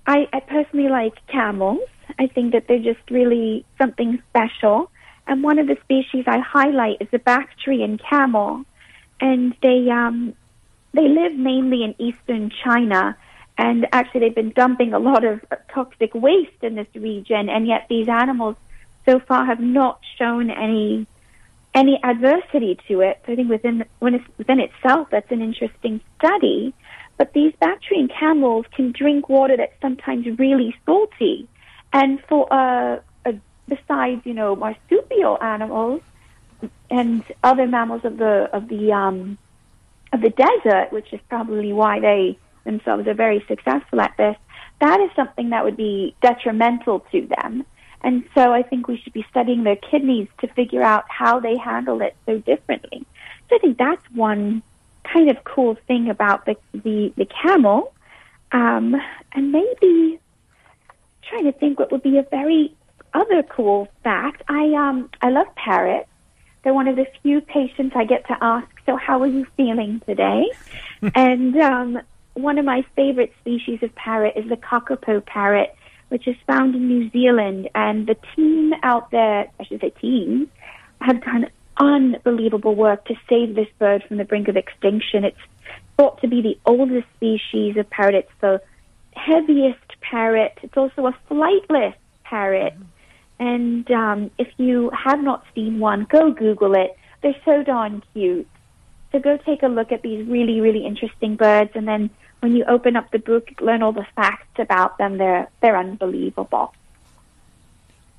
I, I personally like camels. I think that they're just really something special. And one of the species I highlight is the Bactrian camel. And they, um, they live mainly in eastern China. And actually, they've been dumping a lot of toxic waste in this region. And yet, these animals so far have not shown any any adversity to it. So I think within within itself, that's an interesting study. But these Bactrian camels can drink water that's sometimes really salty, and for uh, uh, besides you know marsupial animals and other mammals of the of the um, of the desert, which is probably why they themselves are very successful at this. That is something that would be detrimental to them. And so I think we should be studying their kidneys to figure out how they handle it so differently. So I think that's one kind of cool thing about the the, the camel. Um, and maybe trying to think what would be a very other cool fact. I um I love parrots. They're one of the few patients I get to ask, so how are you feeling today? and um, one of my favorite species of parrot is the kakapo parrot, which is found in New Zealand. And the team out there, I should say teams, have done unbelievable work to save this bird from the brink of extinction. It's thought to be the oldest species of parrot. It's the heaviest parrot. It's also a flightless parrot. And um, if you have not seen one, go Google it. They're so darn cute. So go take a look at these really, really interesting birds, and then when you open up the book, learn all the facts about them. They're they're unbelievable.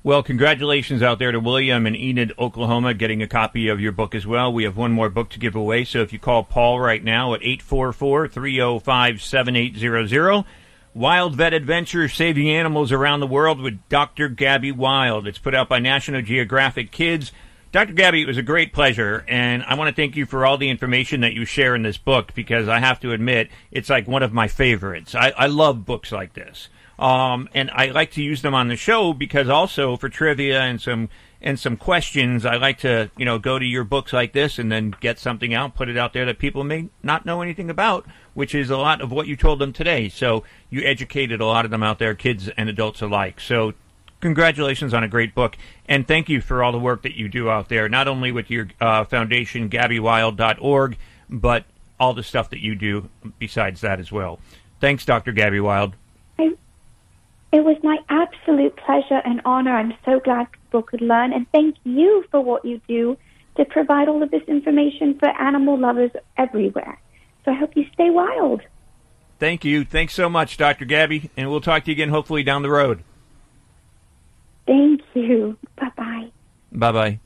Well, congratulations out there to William and Enid, Oklahoma, getting a copy of your book as well. We have one more book to give away, so if you call Paul right now at 844-305-7800, Wild Vet Adventures Saving Animals Around the World with Dr. Gabby Wild. It's put out by National Geographic Kids. Dr. Gabby, it was a great pleasure, and I want to thank you for all the information that you share in this book because I have to admit, it's like one of my favorites. I, I love books like this. Um, and I like to use them on the show because also for trivia and some and some questions, I like to you know go to your books like this and then get something out, put it out there that people may not know anything about, which is a lot of what you told them today. So you educated a lot of them out there, kids and adults alike. So congratulations on a great book, and thank you for all the work that you do out there, not only with your uh, foundation, GabbyWild.org, but all the stuff that you do besides that as well. Thanks, Dr. Gabby Wild. It was my absolute pleasure and honor. I'm so glad people could learn, and thank you for what you do to provide all of this information for animal lovers everywhere. So I hope you stay wild. Thank you. Thanks so much, Dr. Gabby, and we'll talk to you again hopefully down the road. Thank you. Bye bye. Bye bye.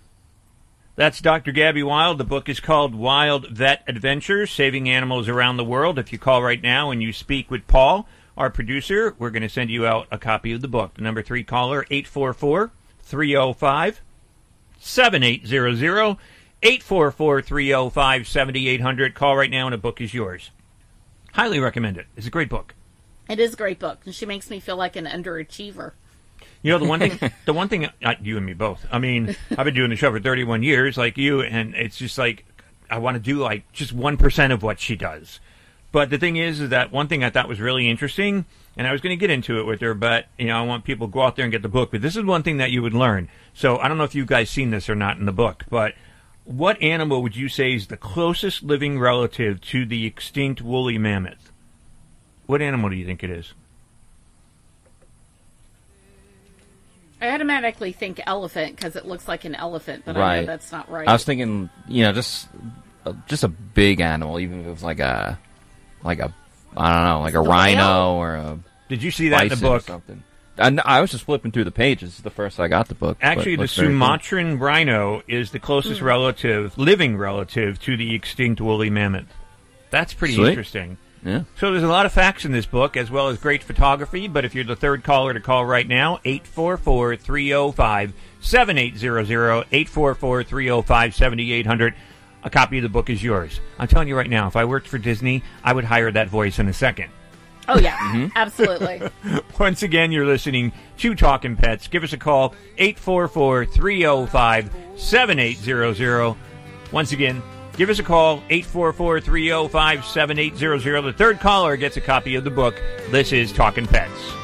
That's Dr. Gabby Wild. The book is called Wild Vet Adventures Saving Animals Around the World. If you call right now and you speak with Paul, our producer, we're going to send you out a copy of the book. The number three caller, 844 305 7800. 844 305 7800. Call right now and a book is yours. Highly recommend it. It's a great book. It is a great book, and she makes me feel like an underachiever. You know the one thing, the one thing, uh, you and me both. I mean, I've been doing the show for 31 years, like you, and it's just like I want to do like just one percent of what she does. But the thing is, is that one thing I thought was really interesting, and I was going to get into it with her, but you know, I want people to go out there and get the book. But this is one thing that you would learn. So I don't know if you guys seen this or not in the book, but what animal would you say is the closest living relative to the extinct woolly mammoth? What animal do you think it is? I automatically think elephant because it looks like an elephant, but I know that's not right. I was thinking, you know, just uh, just a big animal, even if it was like a like a I don't know, like a rhino or a. Did you see that in the bison or book? something. I, kn- I was just flipping through the pages. This the first I got the book. but Actually, it the looks very cool. Sumatran rhino is the closest Hmm. relative, living relative, to the extinct woolly mammoth. That's pretty Sweet. interesting. Yeah. So there's a lot of facts in this book, as well as great photography. But if you're the third caller to call right now, 844-305-7800, 844-305-7800, a copy of the book is yours. I'm telling you right now, if I worked for Disney, I would hire that voice in a second. Oh yeah, mm-hmm. absolutely. Once again, you're listening to Talking Pets. Give us a call, 844-305-7800. Once again, give us a call, 844-305-7800. The third caller gets a copy of the book. This is Talking Pets.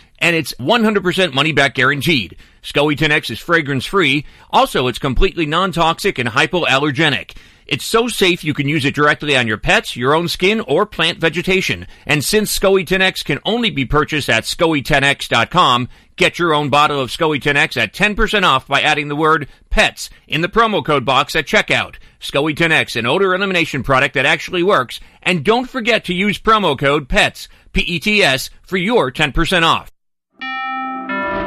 and it's 100% money back guaranteed. SCOE 10X is fragrance free. Also, it's completely non-toxic and hypoallergenic. It's so safe you can use it directly on your pets, your own skin, or plant vegetation. And since SCOE 10X can only be purchased at SCOE10X.com, get your own bottle of SCOE 10X at 10% off by adding the word PETS in the promo code box at checkout. SCOE 10X, an odor elimination product that actually works. And don't forget to use promo code PETS, P-E-T-S, for your 10% off.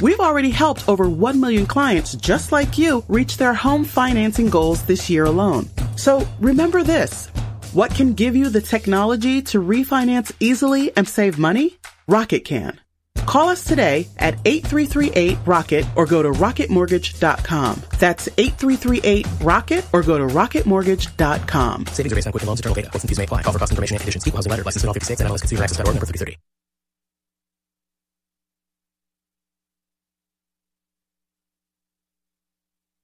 We've already helped over 1 million clients just like you reach their home financing goals this year alone. So remember this. What can give you the technology to refinance easily and save money? Rocket can. Call us today at 8338-ROCKET or go to rocketmortgage.com. That's 8338-ROCKET or go to rocketmortgage.com. Savings are based on Quicken Loans, internal data. And fees may apply. Call for cost information and conditions. Equal housing letter. License in all 50 states and MLS Consumer Access Order number 3330.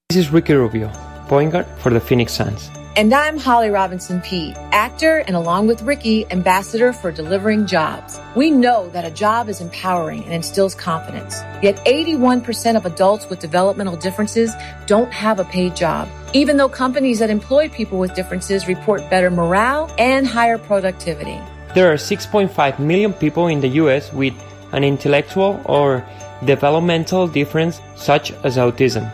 This is Ricky Rubio, point guard for the Phoenix Suns. And I'm Holly Robinson Peete, actor and along with Ricky, ambassador for delivering jobs. We know that a job is empowering and instills confidence. Yet 81% of adults with developmental differences don't have a paid job, even though companies that employ people with differences report better morale and higher productivity. There are 6.5 million people in the US with an intellectual or developmental difference such as autism.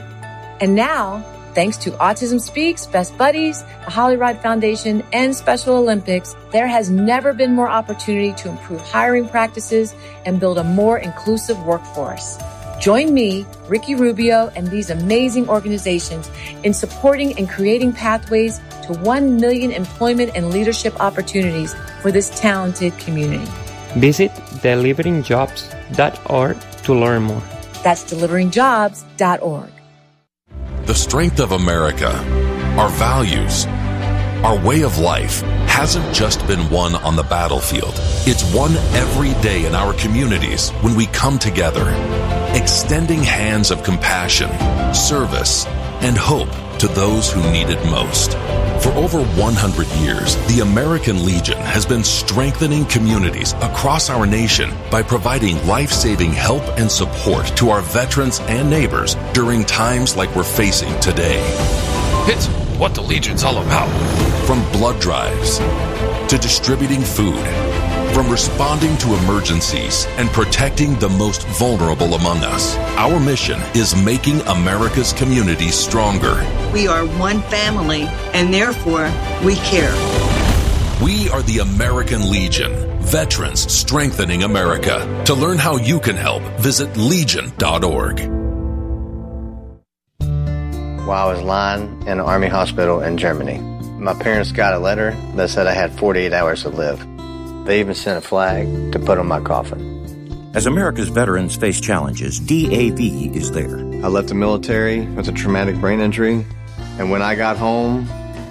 And now, thanks to Autism Speaks, Best Buddies, the Holly Rod Foundation, and Special Olympics, there has never been more opportunity to improve hiring practices and build a more inclusive workforce. Join me, Ricky Rubio, and these amazing organizations in supporting and creating pathways to 1 million employment and leadership opportunities for this talented community. Visit deliveringjobs.org to learn more. That's deliveringjobs.org. The strength of America, our values, our way of life hasn't just been won on the battlefield. It's won every day in our communities when we come together, extending hands of compassion, service, and hope to those who need it most. For over 100 years, the American Legion has been strengthening communities across our nation by providing life-saving help and support to our veterans and neighbors during times like we're facing today. It's what the Legion's all about. From blood drives to distributing food, from responding to emergencies and protecting the most vulnerable among us. Our mission is making America's communities stronger. We are one family, and therefore we care. We are the American Legion, veterans strengthening America. To learn how you can help, visit legion.org. While I was lying in an army hospital in Germany, my parents got a letter that said I had 48 hours to live. They even sent a flag to put on my coffin. As America's veterans face challenges, DAV is there. I left the military with a traumatic brain injury, and when I got home,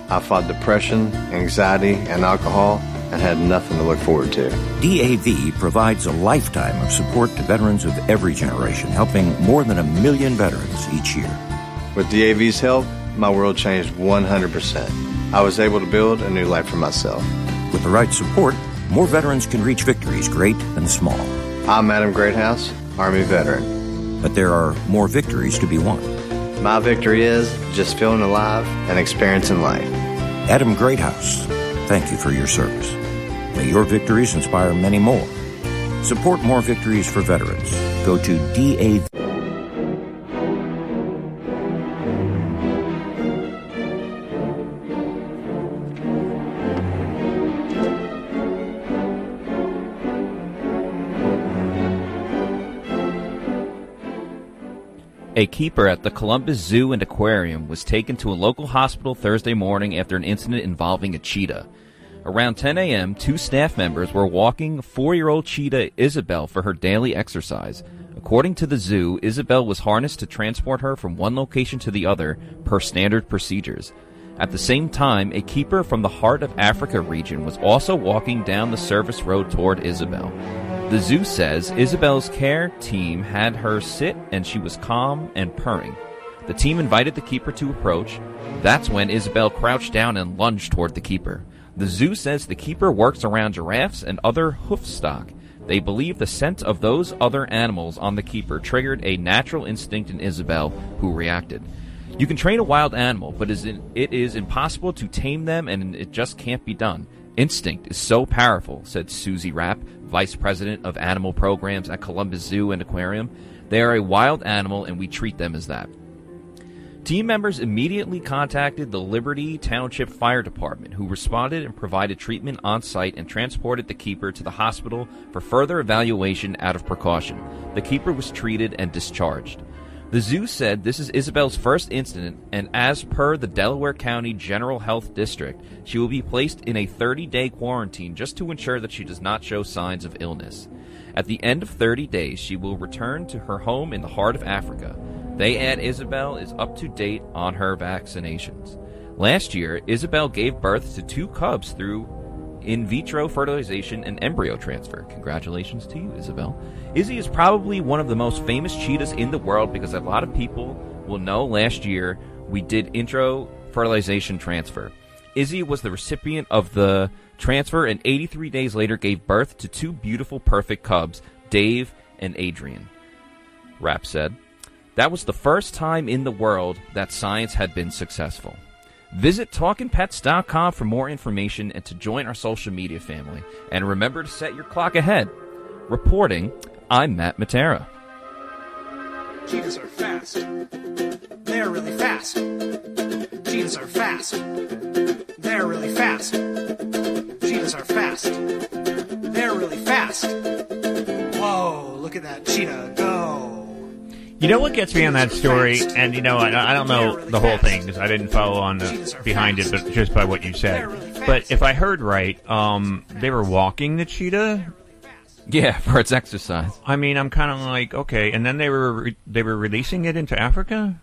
I fought depression, anxiety, and alcohol and had nothing to look forward to. DAV provides a lifetime of support to veterans of every generation, helping more than a million veterans each year. With DAV's help, my world changed 100%. I was able to build a new life for myself. With the right support, more veterans can reach victories great and small. I'm Adam Greathouse, Army veteran. But there are more victories to be won. My victory is just feeling alive and experiencing life. Adam Greathouse, thank you for your service. May your victories inspire many more. Support more victories for veterans. Go to DAV. A keeper at the Columbus Zoo and Aquarium was taken to a local hospital Thursday morning after an incident involving a cheetah. Around 10 a.m., two staff members were walking four-year-old cheetah Isabel for her daily exercise. According to the zoo, Isabel was harnessed to transport her from one location to the other per standard procedures. At the same time, a keeper from the Heart of Africa region was also walking down the service road toward Isabel. The zoo says Isabel's care team had her sit and she was calm and purring. The team invited the keeper to approach. That's when Isabel crouched down and lunged toward the keeper. The zoo says the keeper works around giraffes and other hoof stock. They believe the scent of those other animals on the keeper triggered a natural instinct in Isabel, who reacted. You can train a wild animal, but it is impossible to tame them, and it just can't be done. Instinct is so powerful, said Suzi Rapp, vice president of animal programs at Columbus Zoo and Aquarium. They are a wild animal, and we treat them as that. Team members immediately contacted the Liberty Township Fire Department, who responded and provided treatment on site and transported the keeper to the hospital for further evaluation out of precaution. The keeper was treated and discharged. The zoo said this is Isabel's first incident, and as per the Delaware County General Health District, she will be placed in a 30 day quarantine just to ensure that she does not show signs of illness. At the end of 30 days, she will return to her home in the heart of Africa. They add Isabel is up to date on her vaccinations. Last year, Isabel gave birth to two cubs through in vitro fertilization and embryo transfer. Congratulations to you, Isabel. Izzy is probably one of the most famous cheetahs in the world because a lot of people will know last year we did in vitro fertilization transfer. Izzy was the recipient of the transfer and 83 days later gave birth to two beautiful, perfect cubs, Dave and Adrienne. Rapp said. That was the first time in the world that science had been successful. Visit talkingpets.com for more information and to join our social media family. And remember to set your clock ahead. Reporting, I'm Matt Matera. Cheetahs are fast. They're really fast. Cheetahs are fast. They're really fast. Cheetahs are fast. They're really fast. Whoa, look at that cheetah go. You know what gets me on that story, and you know I, I don't know the whole thing because I didn't follow on the, behind it, but just by what you said. But if I heard right, um, they were walking the cheetah. Yeah, for its exercise. I mean, I'm kind of like okay, and then they were re- they were releasing it into Africa.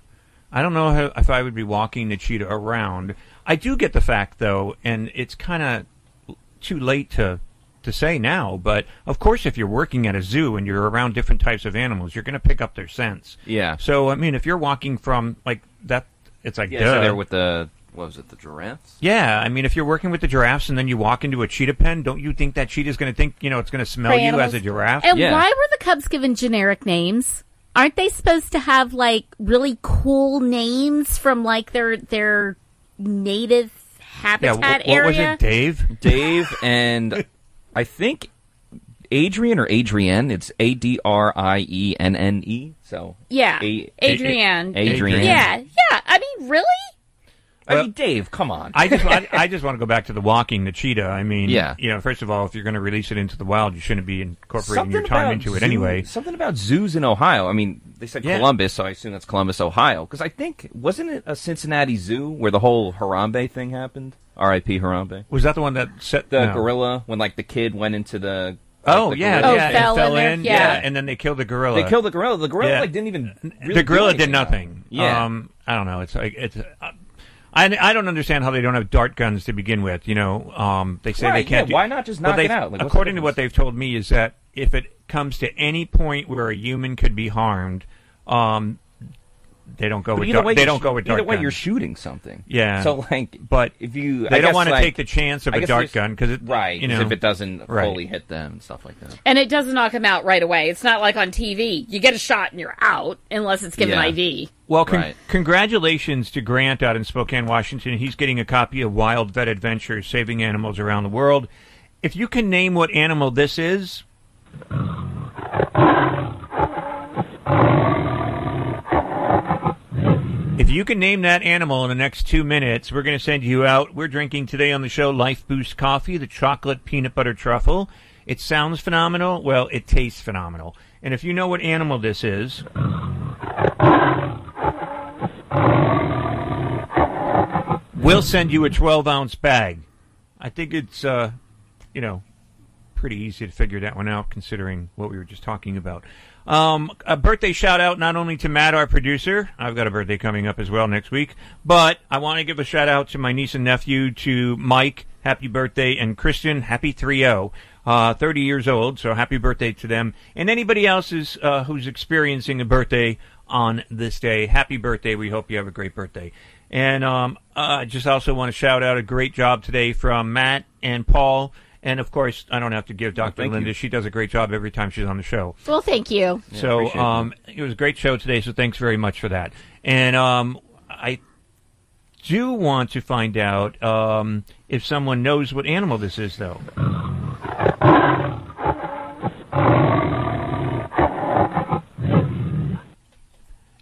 I don't know how, if I would be walking the cheetah around. I do get the fact though, and it's kind of too late to to say now, but of course, if you're working at a zoo and you're around different types of animals, you're going to pick up their scents. Yeah. So I mean, if you're walking from like that, it's like Yeah, duh. so there with the what was it, the giraffes? yeah, I mean, if you're working with the giraffes and then you walk into a cheetah pen, don't you think that cheetah's going to think you know it's going to smell Prey you animals. as a giraffe? And why were the cubs given generic names? Aren't they supposed to have like really cool names from like their their native habitat area? Was it, Dave? Dave and I think Adrian or Adrienne. It's A D R I E N N E. So Yeah, A- Adrienne. Adrienne. Yeah, yeah. I mean, really? I mean, Dave, come on. I just I, I just want to go back to the walking the cheetah. I mean, Yeah. you know, first of all, if you're going to release it into the wild, you shouldn't be incorporating Something your time about into it anyway. Something about zoos in Ohio. I mean, they said Yeah. Columbus, so I assume that's Columbus, Ohio. Because I think wasn't it a Cincinnati zoo where the whole Harambe thing happened? R.I.P. Harambe. Was that the one that set the no. gorilla when like the kid went into the? Oh like, the yeah, gorilla yeah, thing? and fell in, Yeah. and then they killed the gorilla. They killed the gorilla. The gorilla Yeah. like didn't even. Really the do gorilla did nothing. Yeah. Um, I don't know. It's like it's. Uh, I, I don't understand how they don't have dart guns to begin with. You know, um, they say Right, they can't. yeah, do- why not just knock it they've- out? Like, according to what they've told me, is that if it comes to any point where a human could be harmed, um, they don't go But with either dart, way, they don't sh- go with dart Either way, guns. you're shooting something. Yeah. So like, but if you, they I don't guess, want to like- take the chance of a guess dart gun because it right, You 'cause know, if it doesn't right. fully hit them and stuff like that. And it doesn't knock them out right away. It's not like on TV. You get a shot and you're out unless it's given Yeah. IV. Well, con- Right. congratulations to Grant out in Spokane, Washington. He's getting a copy of Wild Vet Adventures Saving Animals Around the World. If you can name what animal this is. If you can name that animal in the next two minutes, we're going to send you out. We're drinking today on the show Life Boost Coffee, the chocolate peanut butter truffle. It sounds phenomenal. Well, it tastes phenomenal. And if you know what animal this is, we'll send you a 12 ounce bag. I think it's, uh, you know, pretty easy to figure that one out considering what we were just talking about. Um, a birthday shout out not only to Matt, our producer. I've got a birthday coming up as well next week, but I want to give a shout out to my niece and nephew, to Mike, happy birthday, and Christian, happy 3 uh, 30 years old, so happy birthday to them. And anybody else is, uh, who's experiencing a birthday on this day, happy birthday. We hope you have a great birthday. And um, I just also want to shout out a great job today from Matt and Paul. And of course, I don't have to give Dr. thank Linda. you. She does a great job every time she's on the show. Well, thank you. so um, it was a great show today. So thanks very much for that. And um, I do want to find out um, if someone knows what animal this is, though.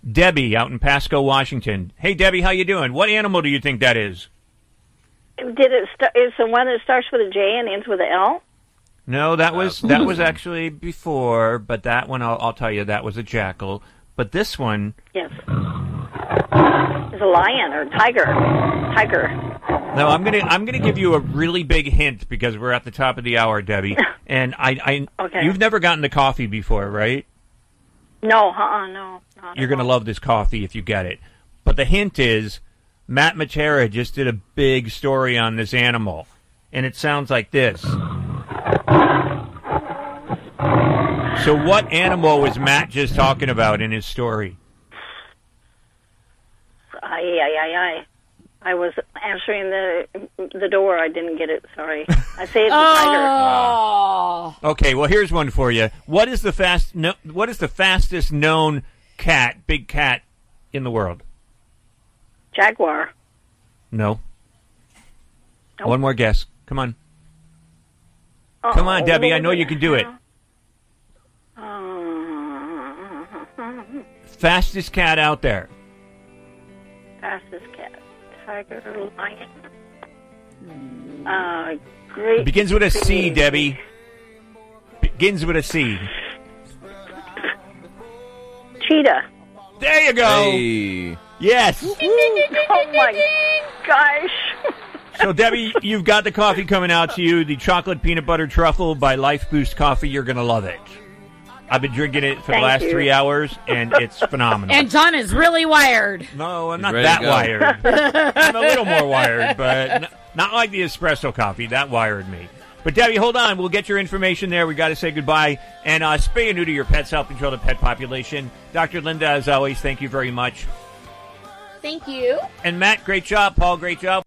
Debbie out in Pasco, Washington. Hey, Debbie, how you doing? What animal do you think that is? Did it st- is the one that starts with a J and ends with an L? No, that was uh, that was actually before, but that one I'll, I'll tell you that was a jackal. But this one, Yes. It's a lion or tiger. Tiger. no, I'm gonna I'm gonna give you a really big hint because we're at the top of the hour, Debbie. And I, I Okay. you've never gotten the coffee before, right? No, uh-uh, no. You're gonna all. love this coffee if you get it. But the hint is Matt Matera just did a big story on this animal, and it sounds like this. So, what animal was Matt just talking about in his story? Ay, ay, ay, ay. I was answering the the door. I didn't get it. Sorry. I say it's a Oh. tiger. Okay, well here's one for you. What is the fast? No, what is the fastest known cat, big cat, in the world? Jaguar. No. Nope. One more guess. Come on. Come on, Debbie. I know you can do it. Fastest cat out there. Fastest cat. Tiger, lion. Uh, great. Begins with a C, Debbie. Begins with a C. Cheetah. There you go. Yes. oh my gosh. So, Debbie, you've got the coffee coming out to you. The chocolate peanut butter truffle by Life Boost Coffee. You're going to love it. I've been drinking it for the last you. three hours, and it's phenomenal. And John is really wired. No, I'm not ready to that go. wired. I'm a little more wired, but n- not like the espresso coffee. That wired me. But Debbie, hold on. We'll get your information there. We got to say goodbye. And uh, spay and neuter your pets. Help control the pet population. Dr. Linda, as always, thank you very much. Thank you. And Matt, great job. Paul, great job.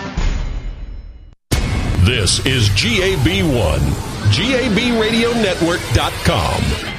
This is GAB1, GABRadionetwork.com.